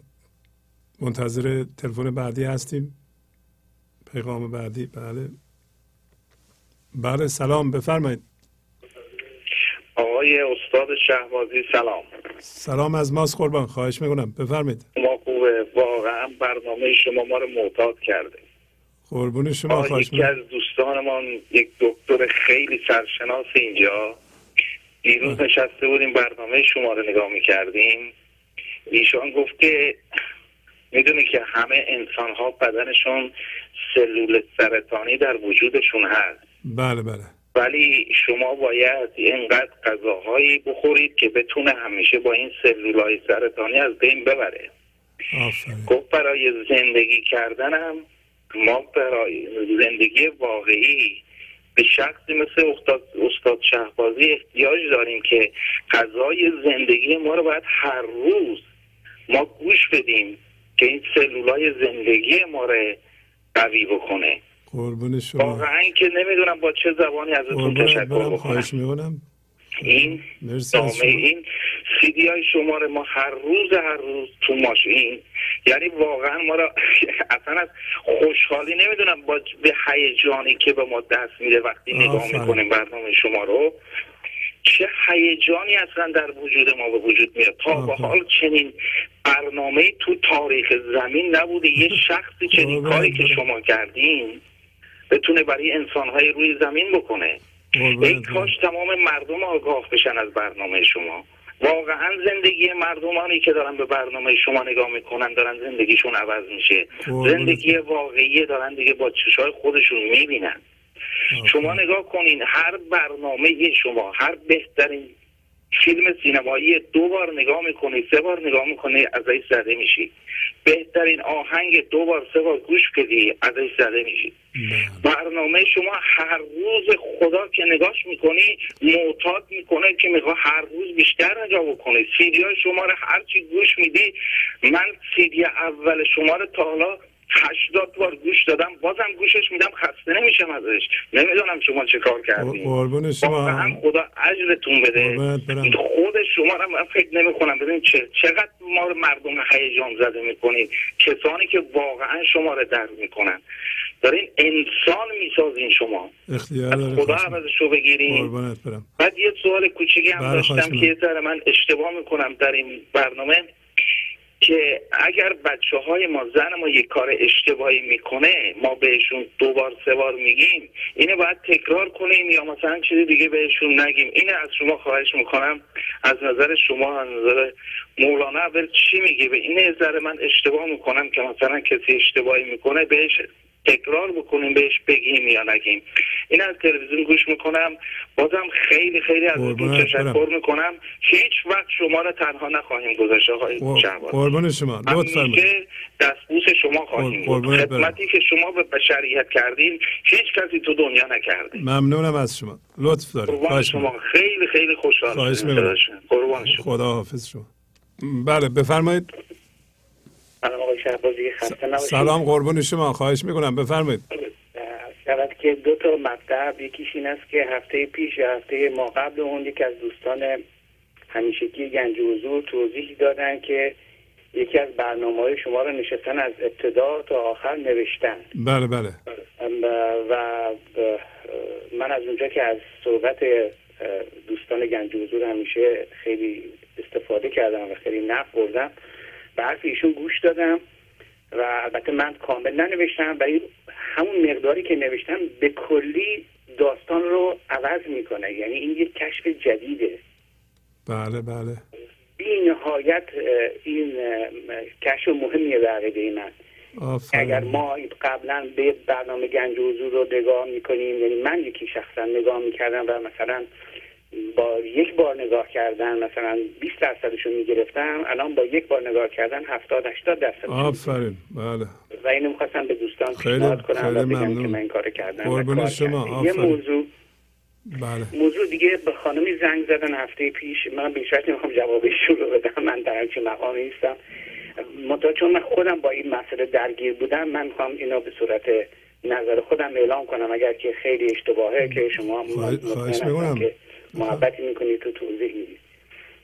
منتظر تلفن بعدی هستیم. پیغام بعدی بله. بله سلام بفرمایید. آقای استاد شهبازی سلام. سلام از ماست قربان خواهش می‌کنم. بفرمایید. ما خوبه. واقعا برنامه شما ما رو معتاد کرده. قربون شما ما خواهش یکی از دوستانمان یک دکتر خیلی سرشناس اینجا. دیروز نشسته بودیم برنامه شما رو نگاه می‌کردیم. ایشان گفت که می‌دونی که همه انسان ها بدنشون سلول سرطانی در وجودشون هست. بله بله. ولی شما باید اینقدر غذاهایی بخورید که بتونه همیشه با این سلولای سرطانی از بین ببره. آفرین. گفت برای زندگی کردنم ما برای زندگی واقعی به شخصی مثل استاد, استاد شهبازی احتیاج داریم که غذای زندگی ما رو باید هر روز ما گوش بدیم که این سلولای زندگی ما رو قوی بکنه. قربون شما. واقعا که نمی‌دونم با چه زبانی ازتون تشکر بکنم. خواهش می‌کنم. این دامه این سیدی های شما رو ما هر روز هر روز تو ماشین. یعنی واقعا ما را اصلا از خوشحالی نمی‌دونم با به هیجانی که به ما دست میده وقتی نگاه. می‌کنیم برنامه شما رو. چه هیجانی اصلا در وجود ما به وجود میاد تا به. حال چنین برنامه تو تاریخ زمین نبوده یه شخصی چنین کاری که. شما کردین بتونه برای انسانهای روی زمین بکنه ای. کاش تمام مردم آگاه بشن از برنامه شما واقعا زندگی مردمانی که دارن به برنامه شما نگاه می‌کنن دارن زندگیشون عوض میشه زندگی واقعی دارن دیگه با چشای خودشون می‌بینن شما نگاه کنین هر برنامه شما هر بهترین فیلم سینمایی دو بار نگاه می‌کنی سه بار نگاه می‌کنی ازش زده میشی. بهترین آهنگ دو بار سه بار گوش بدی ازش زده میشی. برنامه شما هر روز خدا که نگاش می‌کنی معتاد می‌کنه که میخوا هر روز بیشتر نگاه بکنی. سیدی های شما رو هرچی گوش میدی من سیدی اول شما رو تا حالا هشتاد بار گوش دادم بازم گوشش میدم خسته نمیشم ازش. نمی‌دونم شما چه کار کردین. قربون شما. واقعا خدا اجرتون بده. خود شما رو من فکر نمی کنم ببین چه چقدر ما رو مردم هیجان زده می‌کنید کسانی که واقعا شما رو درد می‌کنن. دارین انسان می‌سازین شما. اختیار از خدا عوضش رو بگیرین. بعد یه سوال کوچیکی هم بله، داشتم. که یه من اشتباه می‌کنم در این برنامه. که اگر بچه های ما زن ما یک کار اشتباهی می‌کنه ما بهشون دو بار سه بار میگیم اینه باید تکرار کنیم یا مثلا چیزی دیگه بهشون نگیم. اینه از شما خواهش می‌کنم. از نظر شما از نظر مولانا اول چی میگه به اینه یه ذره من اشتباه می‌کنم که مثلا کسی اشتباهی می‌کنه بهش تکرار بکنیم بهش بگیم یا نگیم. این از تلویزیون گوش می‌کنم. بازم خیلی خیلی ازتون قربونت تشکر. می‌کنم. هیچ وقت شما رو تنها نخواهیم گذاشت آقای قر- شهباز. قربون شما. همیشه دستبوس شما خواهیم بود. خدمتی که شما به بشریت کردین هیچ کسی تو دنیا نکرده. ممنونم از شما. لطف دارید. قربان شما. خیلی خیلی خوشحال. قربان شما خدا حافظ شما. بله بفرمایید. سلام آقای شهبازی خسته نباشید. سلام قربون شما خواهش می‌کنم. بفرمایید. شود که دو تا مطلب یکیش این است که هفته پیش هفته ما قبل اون یکی از دوستان همیشگی گنج حضور توضیح دادن که یکی از برنامه های شما رو نشستن از ابتدا تا آخر نوشتن. بله بله. و من از اونجا که از صحبت دوستان گنج حضور همیشه خیلی استفاده کردم و خیلی نفع بردم. به حرف ایشون گوش دادم و البته من کامل ننوشتم ولی همون مقداری که نوشتم به کلی داستان رو عوض می‌کنه. یعنی این یک کشف جدیده. بله بله. بی نهایت این کشف مهمیه در عقیده من. اگر آفرین ما قبلا به برنامه گنج حضور رو نگاه می‌کنیم یعنی من یکی شخصا نگاه می‌کردم و مثلا با یک بار نگاه کردن مثلا 20 درصدش رو می‌گرفتم الان با یک بار نگاه کردن 70 80 درصد آفرین. بله. و اینو می‌خواستم به دوستان خیلی- پیشنهاد کنم خیلی و بگم. که من این کار کردم قربون شما، کردم. یه. موضوع بله. موضوع دیگه به خانمی زنگ زدن هفته پیش. من به وجه نمی‌خوام جوابش رو بدم. من در همچین مقامی نیستم. منتها چون من خودم با این مسئله درگیر بودم من می‌خوام اینو به صورت نظر خودم اعلام کنم. اگر که خیلی اشتباهه که شما خواهش- هستم می‌کنم. محبتی می‌کنید تو توضیح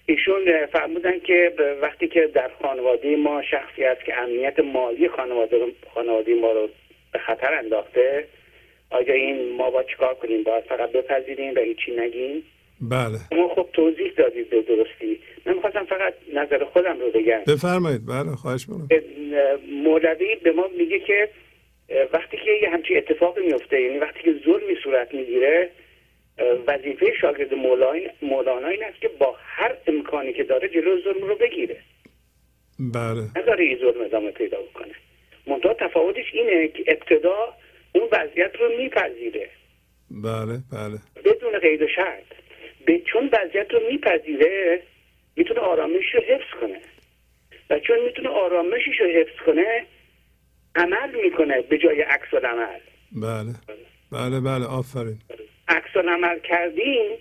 ایشون فرمودن که وقتی که در خانواده ما شخصی است که امنیت مالی خانواده خانواده ما رو به خطر انداخته آیا این ما با چیکار کنیم؟ باید فقط بپذیریم و هیچی نگیم؟ بله. ما خب توضیح دادید به درستی. من می‌خواستم فقط نظر خودم رو بگم. بفرمایید. بله خواهش می‌کنم. مولوی به ما میگه که وقتی که یه همچین اتفاقی میفته یعنی وقتی که ظلمی صورت می‌گیره وظیفه شاگرد مولانا این است که با هر امکانی که داره جلو ظلم رو بگیره. بله. نداره این ظلم ادامه پیدا بکنه. منتها تفاوتش اینه که ابتدا اون وضعیت رو میپذیره. بله بله. بدون قید و شرط. به چون وضعیت رو میپذیره می‌تونه آرامش رو حفظ کنه. و چون می‌تونه آرامشش رو حفظ کنه عمل می‌کنه به جای عکس عمل بله. بله بله. آفرین. عکس عمل کردیم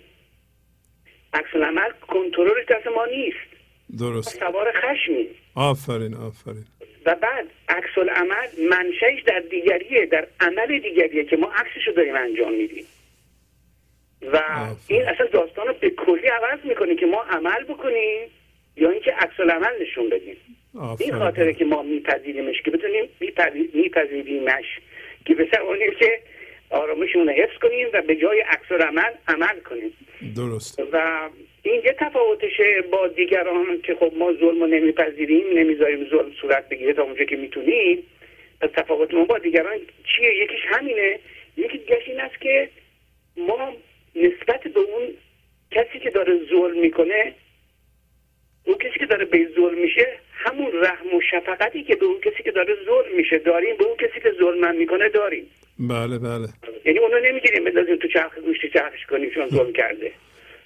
عکس عمل کنترلش دست ما نیست. درست. سوار خشمیم. آفرین آفرین. و بعد عکس عمل منشأش در دیگریه در عمل دیگریه که ما عکسش رو داریم انجام میدیم. و این اصلا داستان رو به کلی عوض می‌کنه که ما عمل بکنیم یا اینکه عکس عمل نشون بدیم. این آفرین خاطره که ما میپذیریمش که بتونیم میپذی- میپذیریمش. که به که آرامشمون رو حفظ کنیم و به جای عکس عمل عمل کنیم. درست. و این یه تفاوتشه با دیگران که خب ما ظلم رو نمیپذیریم نمی‌ذاریم ظلم صورت بگیره تا اونجا که می‌تونیم. پس تفاوت ما با دیگران چیه؟ یکیش همینه. یکی دیگرش این است که ما نسبت به اون کسی که داره ظلم می‌کنه اون کسی که داره به ظلم میشه همون رحم و شفقتی که به اون کسی که داره ظلم میشه داریم به اون کسی که ظلم می‌کنه داریم. بله بله. یعنی اونو نمی‌گیریم بندازیم تو چرخ گوشتی چرخش کنیم چون ظلم کرده.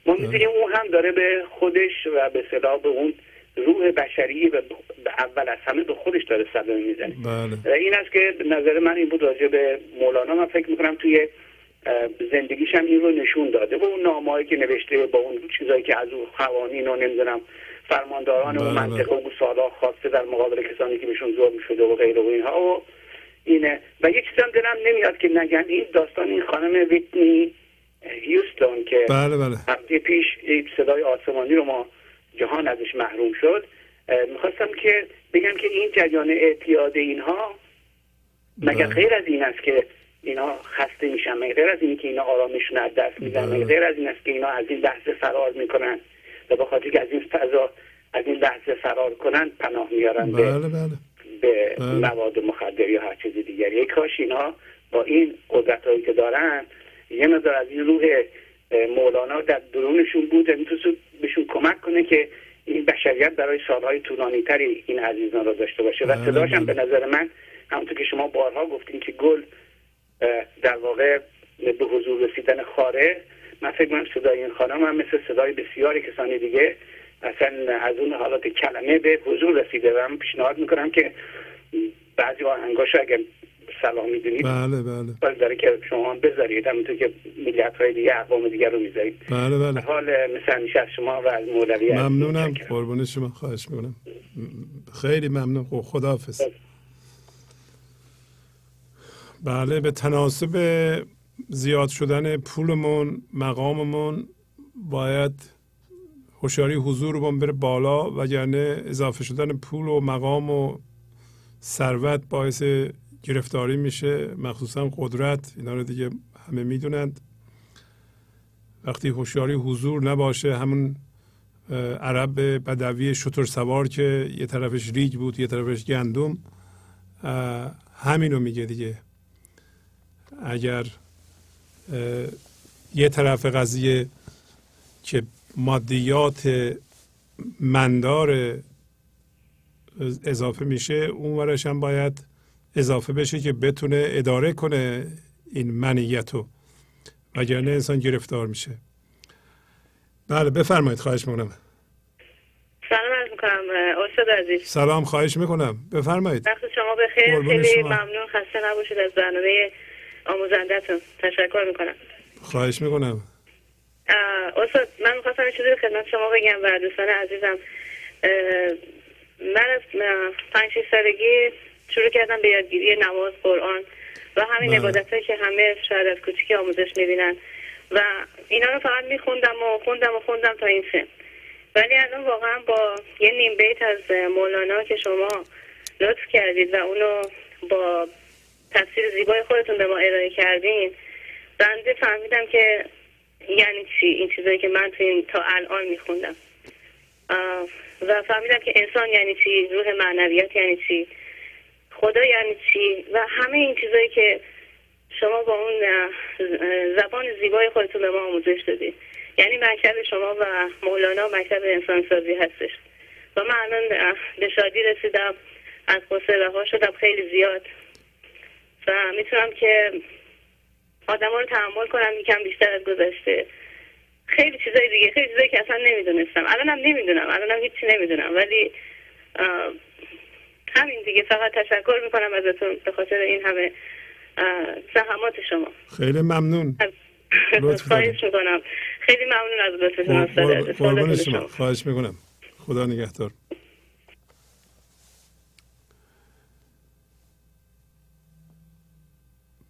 ما می‌دونیم اون هم داره به خودش و به صلاح به اون روح بشری و به اول از همه به خودش داره صدمه می‌زنه. بله. و این است که نظر من این بود راجع به مولانا. من فکر می‌کنم توی اه، زندگیش هم این رو نشون داده. با اون نامه‌ای که نوشته با اون چیزایی که از اون قوانین و نمی‌دونم فرمانداران بله، منطقه و سالا خواسته در مقابل کسانی که بهشون ظلم شده و غیره و اینها و اینه. و یک چیزم دلم نمیاد که نگن. این داستان این خانم ویتنی هیوستون که بله بله. هفته پیش این صدای آسمانی رو ما جهان ازش محروم شد. می‌خواستم که بگم که این جریان اعتیاد اینها مگر بله. غیر از این است که اینا خسته میشن؟ مگر غیر از این که اینا آرامشون از دست میدن؟ بله. مگر غیر از این است که اینا از این لحظه فرار می‌کنن؟ و به خاطر که از این فضا از این لحظه فرار کنن پناه میارن به بله بله به بله. مواد مخدر یا هر چیز دیگری یک کاش اینا با این قدرت هایی که دارن یه مقدار از این روح مولانا در درونشون بود می‌تونست بهشون کمک کنه که این بشریت برای سالهای طولانی تری این عزیزان را داشته باشه و بله، صداش هم بله. به نظر من همونطور که شما بارها گفتین که گل در واقع به حضور رسیدن خاره من فکر کنم صدای این خانم هم مثل صدای بسیاری کسانی دیگه اصلا از اون حالات کلمه به حضور رسیده و من پیشنهاد می‌کنم که بعضی آهنگاشو اگر سلام می‌دونید بله بله. باز داره که شما هم بذارید همونطور که ملیت های دیگه اقوام دیگه رو می‌ذارید. بله بله. حال مثل همیشه از شما و از مولوی ممنونم. قربون شما. خواهش می‌کنم. خیلی ممنون. خب، خداحافظ. بله به تناسب زیاد شدن پولمون مقاممون باید هوشیاری حضورمون بره بالا وگرنه اضافه شدن پول و مقام و ثروت باعث گرفتاری میشه مخصوصا قدرت. اینا رو دیگه همه می‌دونند. وقتی هوشیاری حضور نباشه همون عرب بدوی شتر سوار که یه طرفش ریگ بود یه طرفش گندم همینو میگه دیگه. اگر یه طرف قضیه که مادیات مندار اضافه میشه اون ورش هم باید اضافه بشه که بتونه اداره کنه این منیت رو. وگرنه انسان گرفتار میشه. بله بفرمایید خواهش می‌کنم. سلام عرض می‌کنم استاد عزیز. سلام خواهش می‌کنم. بفرمایید. وقت شما بخیر. خیلی شما. ممنون خسته نباشید از برنامه آموزندهتون تشکر می‌کنم. خواهش می‌کنم. استاد من می‌خواستم یه چیزی خدمت شما بگم و دوستان عزیزم. من از پنج سالگی شروع کردم به یادگیری نماز قرآن و همین بله. عبادت که همه شاید از کوچیکی آموزش می‌بینن. و اینا رو فقط میخوندم و خوندم و خوندم تا این سن. ولی الان واقعا با یه نیم بیت از مولانا که شما لطف کردید و اونو با تفسیر زیبای خودتون به ما ارائه کردین. بنده فهمیدم که یعنی چی؟ این چیزایی که من تو این تا الان میخوندم. و فهمیدم که انسان یعنی چی؟ روح معنویت یعنی چی؟ خدا یعنی چی؟ و همه این چیزایی که شما با اون زبان زیبای خودتون به ما آموزش دادید یعنی مکتب شما و مولانا مکتب انسان سازی هستش. و من الان به شادی رسیدم. از قصه رها شدم خیلی زیاد. و می‌تونم که آدم رو تحمل کنم یکم بیشتر از گذشته. خیلی چیزای دیگه خیلی چیزایی که اصلا نمی‌دونستم. الانم نمی‌دونم الانم هیچی نمی‌دونم. ولی همین دیگه فقط تشکر می‌کنم ازتون به خاطر این همه زحمات شما. خیلی ممنون. خواهش می‌کنم. خیلی ممنون از لطفتون. خواهش می‌کنم. خدا نگهدار.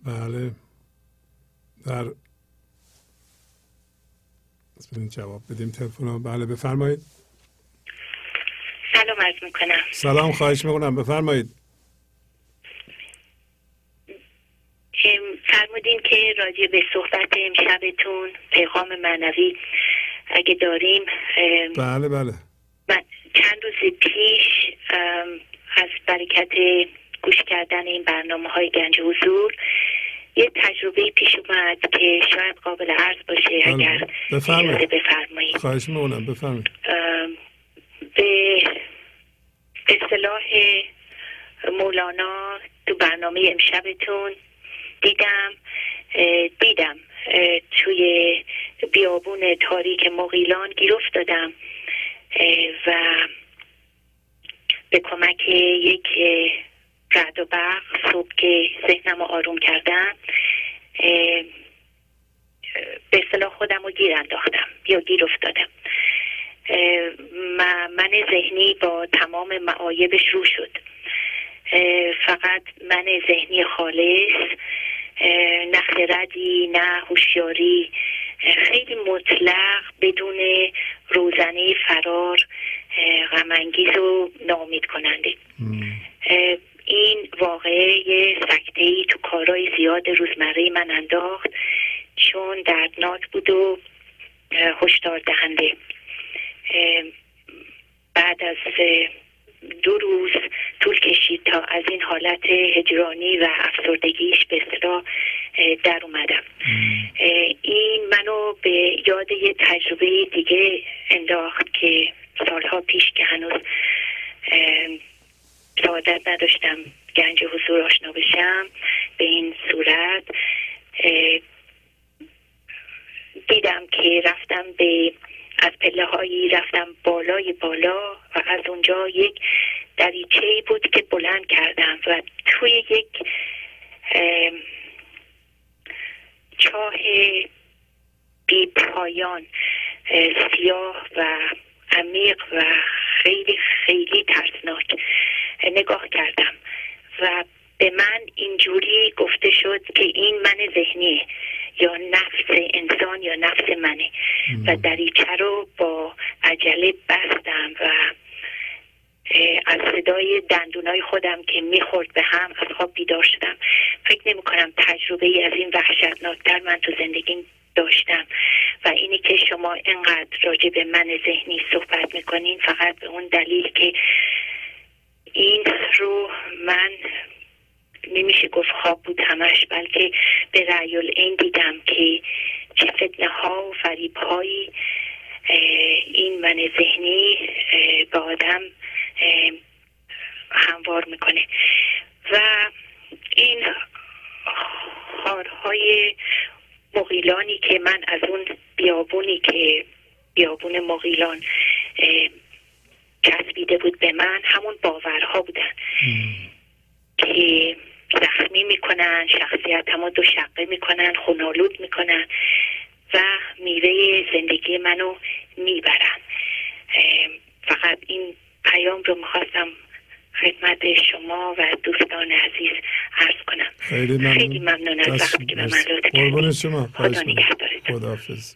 بله. در بریم جواب بدیم تلفن. بله بفرمایید. سلام عرض می‌کنم. سلام خواهش می‌کنم. بفرمایید. فرمودین که راجع به صحبت امشبتون پیغام معنوی اگه داریم بله بله. من چند روز پیش از برکت گوش کردن این برنامه های گنج حضور یه تجربه پیش اومد که شاید قابل عرض باشه بله. اگر بفرمایید. بفرمایید خواهش می‌کنم بفرمایید به اصطلاح مولانا تو برنامه امشبتون دیدم دیدم توی بیابون تاریک مغیلان گیر افتادم و به کمک یک رعد و برق صبح که ذهنم رو آروم کردم به اصطلاح خودم رو گیر انداختم یا گیر افتادم. من ذهنی با تمام معایبش رو شد. فقط من ذهنی خالص نه خردی نه هوشیاری خیلی مطلق بدون روزنه فرار غمانگیز و نامید کننده. این واقعه یه سکته ای تو کارهای زیاد روزمره من انداخت چون دردناک بود و هشدار دهنده. بعد از دو روز طول کشید تا از این حالت هجرانی و افسردگیش به اصطلاح در اومدم. این منو به یاد یه تجربه دیگه انداخت که سالها پیش که هنوز سعادت نداشتم گنج حضور آشنا بشم. به این صورت دیدم که رفتم به از پله هایی رفتم بالای بالا و از اونجا یک دریچه بود که بلند کردم و توی یک اه، چاه بی پایان اه، سیاه و عمیق و خیلی خیلی ترسناک. نگاه کردم و به من اینجوری گفته شد که این من ذهنیه یا نفس انسان یا نفس منه. و دریچه رو با عجله بستم و از صدای دندونای خودم که می‌خورد به هم از خواب بیدار شدم. فکر نمی کنم تجربه ای از این وحشتناکتر من تو زندگیم داشتم. و اینی که شما انقدر راجع به من ذهنی صحبت می‌کنین فقط به اون دلیل که این رو من نمیشه گفت خواب بود همش بلکه به رأی این دیدم که چه فتنه ها و فریب هایی این من ذهنی به آدم هموار می‌کنه. و این خارهای مغیلانی که من از اون بیابونی که بیابون مغیلان چسبیده بود به من همون باورها بودن. که زخمی می‌کنن شخصیتمو دو شقه می‌کنن خونالود می‌کنن و میوه زندگی منو می‌برن. فقط این پیام رو می‌خواستم خدمت شما و دوستان عزیز عرض کنم. خیلی ممنون. خیلی ممنون از وقتی که به من لطف کردید. خدا خواهش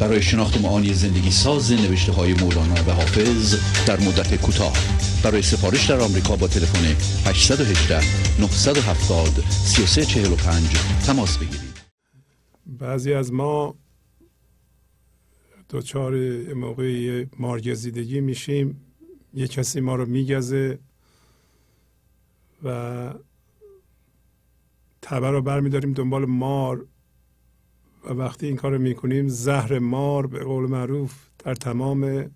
برای شناخت معانی زندگی ساز نوشته های مولانا و حافظ در مدت کوتاه. برای سفارش در آمریکا با تلفن 818 970 3345 تماس بگیرید. بعضی از ما دچار یه موقعی مارگزیدگی میشیم. یه کسی ما رو میگزه و تبر رو برمیداریم دنبال مار. و وقتی این کار رو می‌کنیم زهر مار به قول معروف در تمام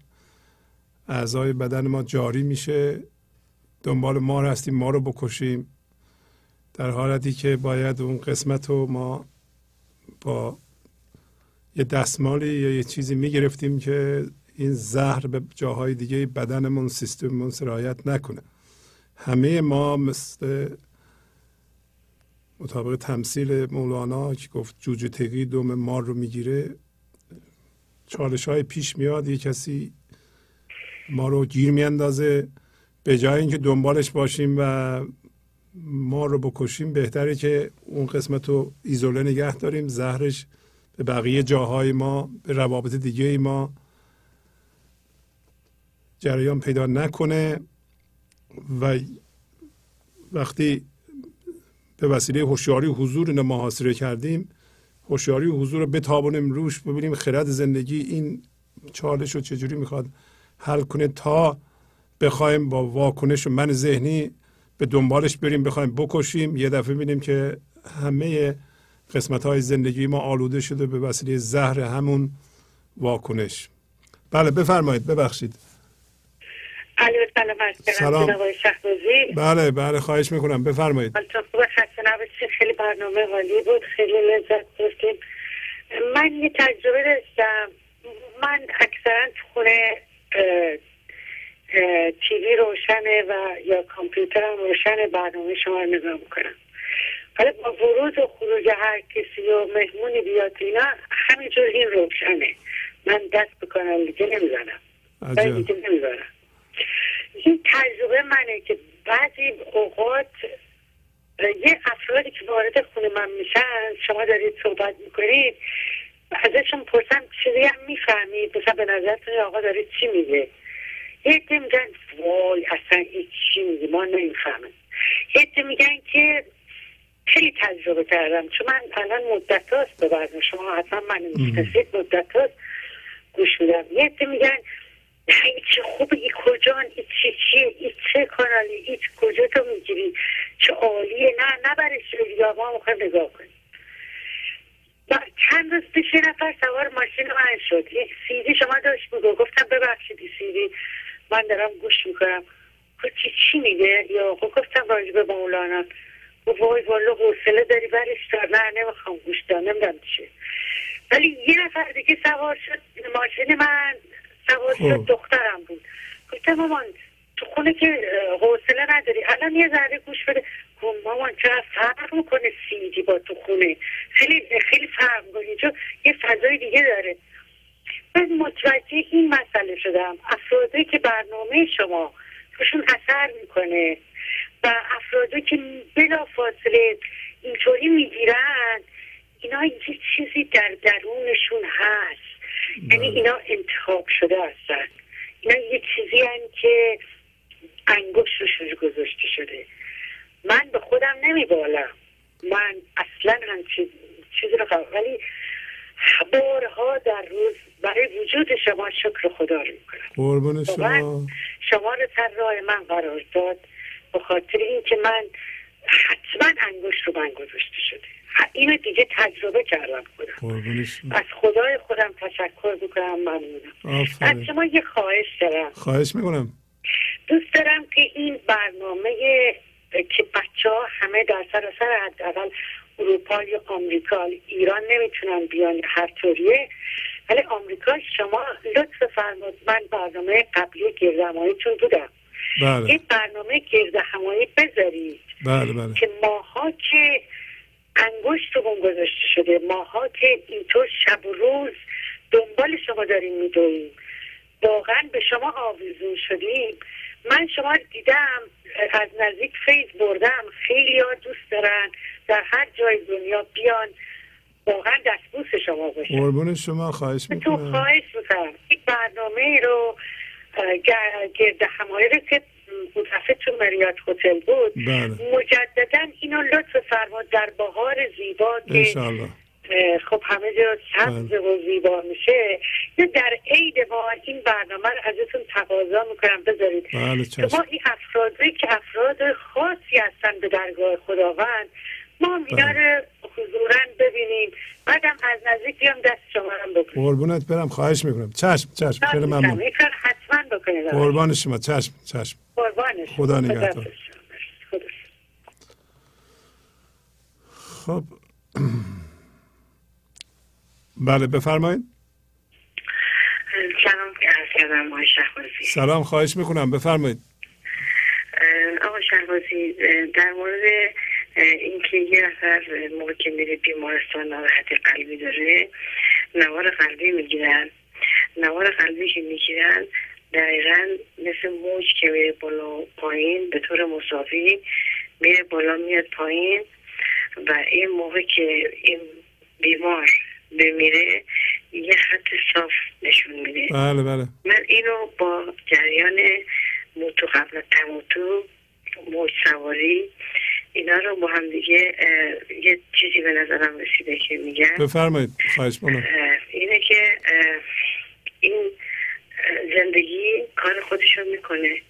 اعضای بدن ما جاری میشه. دنبال مار هستیم ما رو بکشیم. در حالتی که باید اون قسمت رو ما با یه دستمالی یا یه چیزی می‌گرفتیم که این زهر به جاهای دیگه بدنمون سیستممون سرایت نکنه. همه ما مثل مطابق تمثیل مولانا که گفت جوجه تقی دوم مار رو می‌گیره چالش های پیش میاد یه کسی ما رو گیر میاندازه. به جای اینکه دنبالش باشیم و ما رو بکشیم بهتره که اون قسمت رو ایزوله نگه داریم. زهرش به بقیه جاهای ما به روابط دیگه ما جریان پیدا نکنه. و وقتی به وسیله هوشیاری حضور اینو محاصره کردیم. هوشیاری حضور رو بتابونیم روش ببینیم خرد زندگی این چالش رو چجوری می‌خواد حل کنه تا بخوایم با واکنش من ذهنی به دنبالش بریم بخوایم بکشیم. یه دفعه ببینیم که همه قسمت های زندگی ما آلوده شده به وسیله زهر همون واکنش. بله بفرمایید ببخشید. سلام بله بله خواهش می‌کنم. بفرمایید. خیلی برنامه عالی بود خیلی لذت بردیم. من یه تجربه داشتم. من اکثرا تو خونه تیوی روشنه و یا کامپیوترم روشن برنامه شما رو نگاه می‌کنم. حالا با ورود و خروج هر کسی و مهمونی بیاد اینا همینجور این روشنه. من دست بکنم دیگه نمی‌زنم. نمی‌زنم. این تجربه منه که بعضی اوقات یه افرادی که وارد خونه من میشن شما دارید صحبت می‌کنید ازشون پرسم چیزی هم می‌فهمید. مثلا به نظرتون آقا داره چی میگه؟ یه میگن وای اصلا این چی میگه ما نمی‌فهمیم. یه میگن که خیلی تجربه کردم. چون من الان مدت هاست به شما حتما من می‌شناسید مدت هاست گوش میدم. یه میگن چه خوبه این کجان این چه چیه این چه کانالی این کجا تو می‌گیری؟ چه عالیه. نه نبرش یا ما می‌خوایم نگاه کنیم. و چند روز پیش یه نفر سوار ماشین من شد. یک سیدی شما داشت میگو گفتم ببخشید سیدی من دارم گوش می‌کنم. گفت چی چی میگه؟ یا خب گفتم راجع به مولانا. گفت وای والا حوصله داری برش دار نه نمی‌خوام گوش دارم نمی‌دونم چیه. ولی یه نفر دیگه سوار شد. ماشین من. سوار شد خب. دخترم بود. گفتم مامان تو خونه که حوصله نداری. الان یه ذره گوش بده. مامان چقدر فرق می‌کنه سیدی با تو خونه. خیلی خیلی فرق می‌کنه اینجا یه فضای دیگه داره. من متوجه این مسئله شدم. افرادی که برنامه شما روشون اثر می‌کنه و افرادی که بلا فاصله اینطوری می‌گیرن اینا یه چیزی در درونشون هست. یعنی اینا انتخاب شده هستن. اینا یه چیزی هن که انگشت روشون گذاشته شده. من به خودم نمیبالم. من اصلا همچین چیزی رو قبول ولی بارها در روز برای وجود شما شکر خدا رو می‌کنم. قربون شما. شما رو سر راه من قرار داد به خاطر اینکه من حتما انگشت رو من گذاشته شده. اینو دیگه تجربه کردم خودم. از خدای خودم تشکر می‌کنم ممنونم. از شما یه خواهش دارم. خواهش می‌کنم. دوست دارم که این برنامه که بچه ها همه در سراسر حداقل اروپا یا آمریکا ایران نمی‌تونن بیان هر طوریه. ولی آمریکا شما لطف فرمود من برنامه قبلی گرد هماییتون بودم. بله. این برنامه گرد همایی بذارید بله بله. که ماها که انگشتمون گذاشته شده. ماها که اینطور شب و روز دنبال شما داریم میدویم واقعا به شما آویزون شدیم. من شما رو دیدم از نزدیک فیض بردم. خیلی ها دوست دارن در هر جای دنیا بیان واقعا دستبوس شما باشن. قربون شما خواهش تو می‌کنم. خواهش می‌کنم. این برنامه رو گرد رو که دفعه تو مریات هتل بود. بله. مجددا اینو لطف فرماد در بهار زیبا که خب همه جا سبز و زیبا میشه. در عید ما این برنامه رو ازتون تقاضا می‌کنم. بذارید. بله که ما چشم این افرادی که افراد خاصی هستن به درگاه خداوند ما هم اینا رو حضورا ببینیم. بعدم از نزدیک بیام دست شما رو بکنیم قربونت برم. خواهش می‌کنم. چشم چشم. خیلی ممنون. حتما بکنید. قربان شما. چشم چشم. خدا نگهدار. خدا خب. بله بفرمایید. سلام کردم آقای شهبازی. سلام خواهش می‌کنم. بفرمایید. اه، آقای شهبازی در مورد اینکه یه نفر موقع که میره بیمارستان ناراحتی قلبی داره نوار قلبی می‌گیرن. نوار قلبی که می‌گیرن دقیقا مثل موج که میره بالا پایین به طور مساوی میره بالا میاد پایین و این موقع که این بیمار بمیره یه خط صاف نشون میده. بله بله. من اینو با جریان موتو قبل تموتو موج سواری اینا رو با هم دیگه یه چیزی به نظرم رسیده که میگن. بفرمایید خواهش اینه که این زندگی کار خودشو می‌کنه.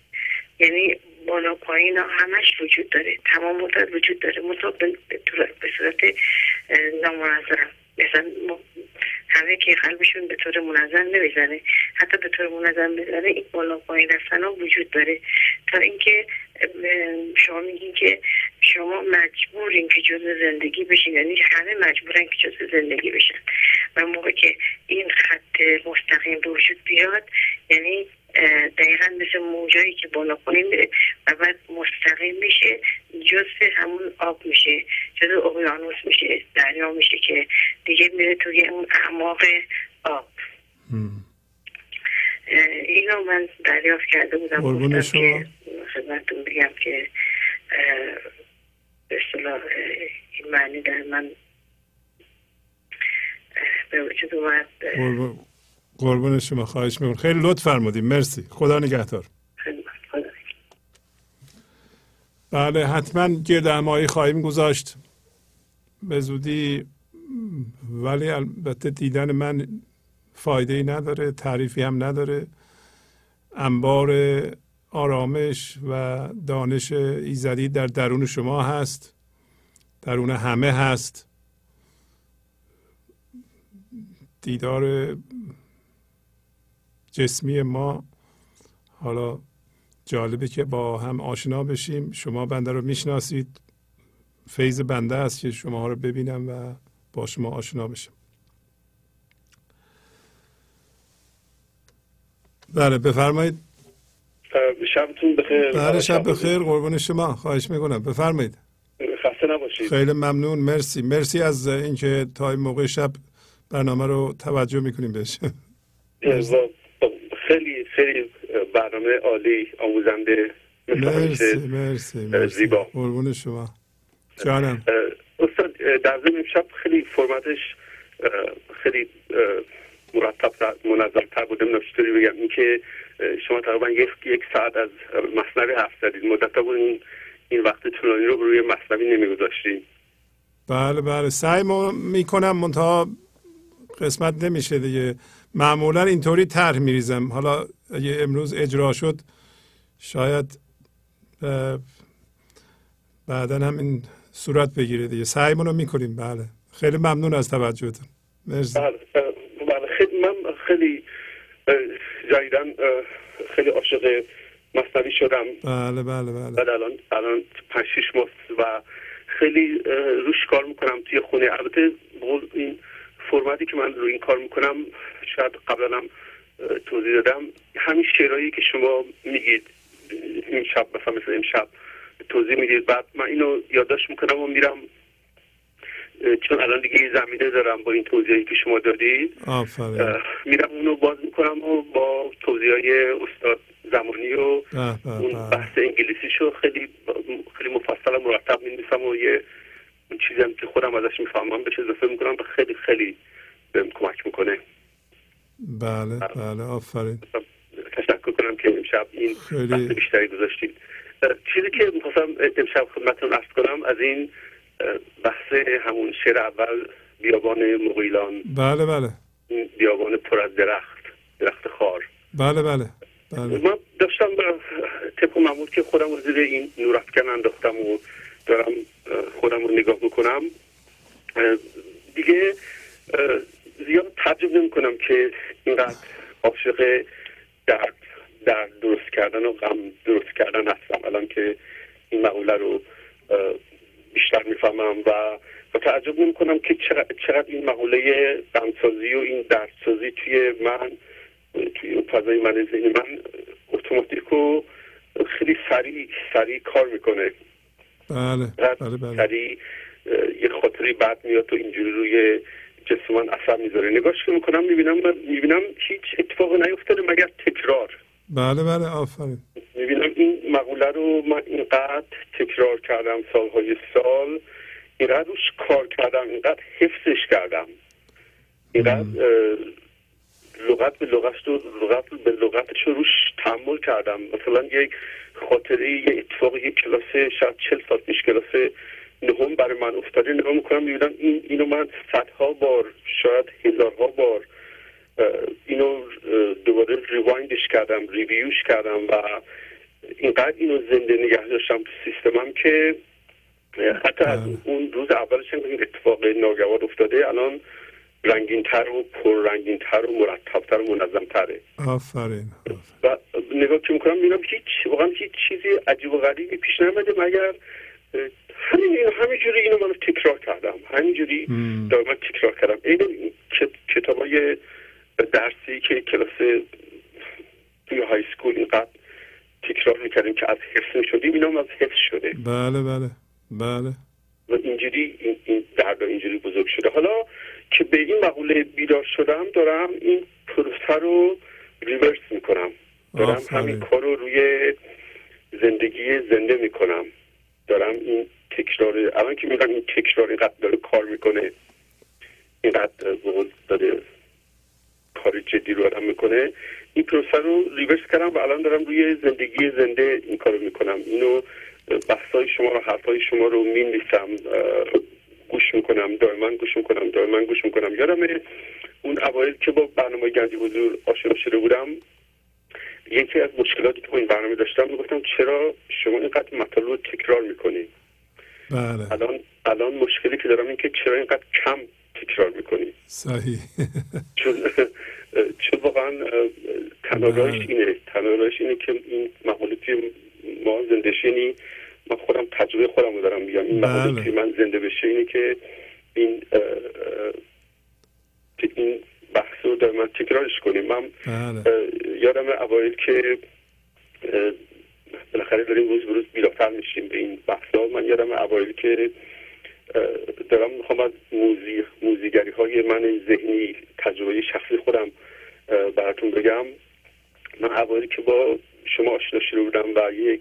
یعنی بالا پایین همش وجود داره. تمام مدت وجود داره. منتها به صورت نامنظم. مثلا همه که قلبشون به طور منظم نمی‌زنه. حتی به طور منظم بزنه این بالا پایین رفتن ها وجود داره. تا اینکه شما میگین که شما مجبورین که جزء زندگی بشین. یعنی همه مجبورن که جزء زندگی بشن. و موقع که این خط مستقیم به وجود بیاد یعنی دقیقا مثل موجایی که بالا پایین میره و بعد مستقیم میشه جزء همون آب میشه جزء اقیانوس میشه دریا میشه که دیگه میره توی اون اعماق آب. اینو من دریافت کرده بودم. گفتم. که خدمتتون بگم که به اصطلاح این معنی در من به وجود اومد. قربون شما خواهش می‌کنم. خیلی لطف فرمودیم مرسی. خدا نگهدار. بله حتما گرد همایی خواهیم گذاشت. به زودی ولی البته دیدن من فایده ای نداره تعریفی هم نداره. انبار آرامش و دانش ایزدی در درون شما هست. درون همه هست. دیدار جسمی ما حالا جالبه که با هم آشنا بشیم. شما بنده رو می‌شناسید. فیض بنده است که شما رو ببینم و با شما آشنا بشم. بله بفرمایید. شبتون بخیر. بله شب بخیر. قربون شما. خواهش می‌کنم. بفرمایید. خسته نباشید. خیلی ممنون. مرسی. مرسی از اینکه تا این موقع شب برنامه رو توجه می‌کنیم بهش. خیلی برنامه عالی آموزنده مرسی مرسی مرسی. زیبا. قربون شما. جانم. استاد در ضمن امشب خیلی فرمتش خیلی مرتب منظم تر بود نمی‌دونم چطوری بگم. اینکه شما تقریبا یک یک ساعت از مصنوی حرف زدید. مدت بود این این وقت طولانی رو روی مصنوی نمیگذاشتیم. بله بله. سعی می‌کنم منتها قسمت نمیشه دیگه. معمولا اینطوری طرح میریزم. حالا اگه امروز اجرا شد شاید بعدا هم این صورت بگیره دیگه. سعیمون رو می‌کنیم بله. خیلی ممنون از توجهتون. مرسی. بله بله خیلی من خیلی جدیدن اه، خیلی عاشق مصنوی شدم. بله بله بله. بعد الان الان پنج شیش ماه و خیلی روش کار می‌کنم توی خونه. البته این فرمتی که من روی این کار می‌کنم شاید قبلا هم توضیح دادم. همین شعرهایی که شما میگید این شب مثلا مثل امشب توضیح می‌دید. بعد من اینو یادداشت می‌کنم و میرم چون الان دیگه زمینه دارم با این توضیحی که شما دادید. میرم اونو باز می‌کنم و با توضیح های استاد زمانی و اون. بحث انگلیسیشو خیلی خیلی مفصل و مرتب می‌نویسم و یه اون چیزی هم که خودم ازش می‌فهمم بهش اضافه می‌کنم و خیلی خیلی بهم کمک می‌کنه. بله بله آفرین. تشکر کنم که امشب این خیلی- بیشتری گذاشتید. چیزی که می‌خواستم امشب خدمتتون عرض کنم از این بحث همون شعر اول بیابان مغیلان. بله بله. بیابان پر از درخت درخت خار. بله بله بله. من داشتم طبق معمول که خودم رو زیر این نورافکن انداختم و دارم خودم رو نگاه می‌کنم. دیگه زیاد تعجب نمی کنم که اینقدر عاشق درد درد درست کردن و غم درست کردن هستم. الان که این مقوله رو بیشتر می‌فهمم و و تعجب نمی کنم که چقدر, چقدر این مقوله غمسازی و این دردسازی توی من توی فضای من ذهنی من اتوماتیک و خیلی سریع سریع کار می‌کنه. بله بله بله. سریع یه خاطری بد میاد و اینجوری روی جسم من اثر می‌ذاره. نگاهش که می‌کنم می‌بینم می‌بینم هیچ اتفاق نیفتاده مگر تکرار. بله بله آفرین. می‌بینم این مقوله رو من اینقدر تکرار کردم سالهای سال. اینقدر روش کار کردم اینقدر حفظش کردم. اینقدر لغت به لغت رو لغت به لغتش رو روش تحمل کردم. مثلا یک خاطره یه اتفاق یک کلاس شاید چل سال پیش کلاس نهم برای من افتاده. نگاه می‌کنم می‌بینم این اینو من صدها بار شاید هزارها بار اینو دوباره rewind ش کردم review ش کردم و اینقدر اینو زنده نگه داشتم تو سیستمم که حتی از اون روز اولش هم این اتفاق ناگوار افتاده. الان رنگینتر و پررنگینتر و مرتبتر و منظمتره. آفرین و نگاه که می‌کنم می‌بینم هیچ واقعا هیچ چیزی عجیب و غریبی پیش نیومده مگر همین همینجوری اینو من تکرار کردم. همینجوری دائما تکرار کردم. این کتاب های درسی که کلاس توی های سکول اینقدر تکرار می‌کردیم که از حفظ می‌شدیم اینا هم از حفظ شده. بله بله بله. و اینجوری این, این درد اینجوری بزرگ شده. حالا که به این مقوله بیدار شدم دارم این پروسه رو ریورس می‌کنم. دارم آفرین. همین کار رو روی زندگی زنده می‌کنم. دارم این تکرار الان که میگم این تکرار اینقدر داره کار می‌کنه اینقدر داره کار جدی رو آدم می‌کنه این پروسه رو ریورس کردم و الان دارم روی زندگی زنده این کارو می‌کنم. اینو بحثای شما رو حرفای شما رو می‌نویسم گوش می‌کنم دائما گوش می‌کنم دائما گوش می‌کنم. یادم اون اوایل که با برنامه گنجی حضور آشنا شده بودم یکی از مشکلاتی که با این برنامه داشتم می‌گفتم چرا شما اینقدر مطالب رو تکرار می‌کنی؟ بله. الان الان مشکلی که دارم این که چرا اینقدر کم تکرار می‌کنی؟ صحیح. چون چون واقعا تنارایش اینه تنارایش اینه که این مقوله توی ما زندشینی من خودم تجربه خودم رو دارم میگم. این مقوله بله. من زنده بشه اینه که این این بحث رو دائما تکرارش کنیم. من بله. اه، یادم اوایل که بالاخره داریم روز به روز بیراتر میشیم به این بحث ها من یادم اوایل که دارم می‌خوام از موزی موزیگری های من ذهنی تجربه شخصی خودم براتون بگم. من اوایل که با شما آشنا شده بودم و یک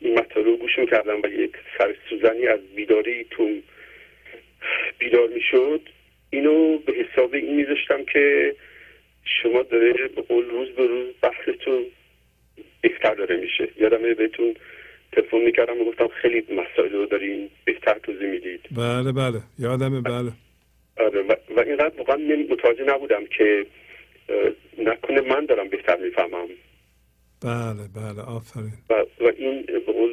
این مطالب گوش می‌کردم و یک سر سوزنی از بیداری تو بیدار می‌شد اینو به حساب این میذاشتم که شما داره به قول روز به روز بحثتون بهتر داره میشه. یادم بهتون تلفن می‌کردم و گفتم خیلی مسائل رو دارین بهتر توضیح می‌دید. بله بله. یادمه بله. آره و, و اینقدر واقعا متوجه نبودم که نکنه من دارم بهتر می‌فهمم. بله بله. آفرین. و, و این به قول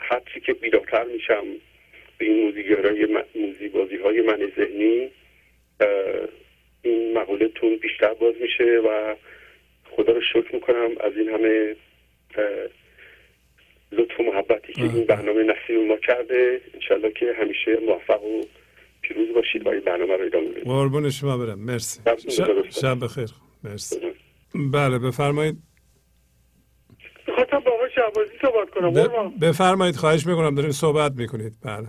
هرچی که بیدارتر میشم به این موزیگرای های من ذهنی این مقولتون بیشتر باز میشه و خدا رو شکر می‌کنم از این همه لطف و محبتی که این برنامه نصیب ما کرده انشالله که همیشه موفق و پیروز باشید و این برنامه رو ادامه بدید. قربون شما برم. مرسی. شب بخیر. مرسی. بله بفرمایید. می‌خواستم با آقای شعبازی صحبت کنم بفرمایید خواهش می‌کنم دارین صحبت می‌کنید. بله.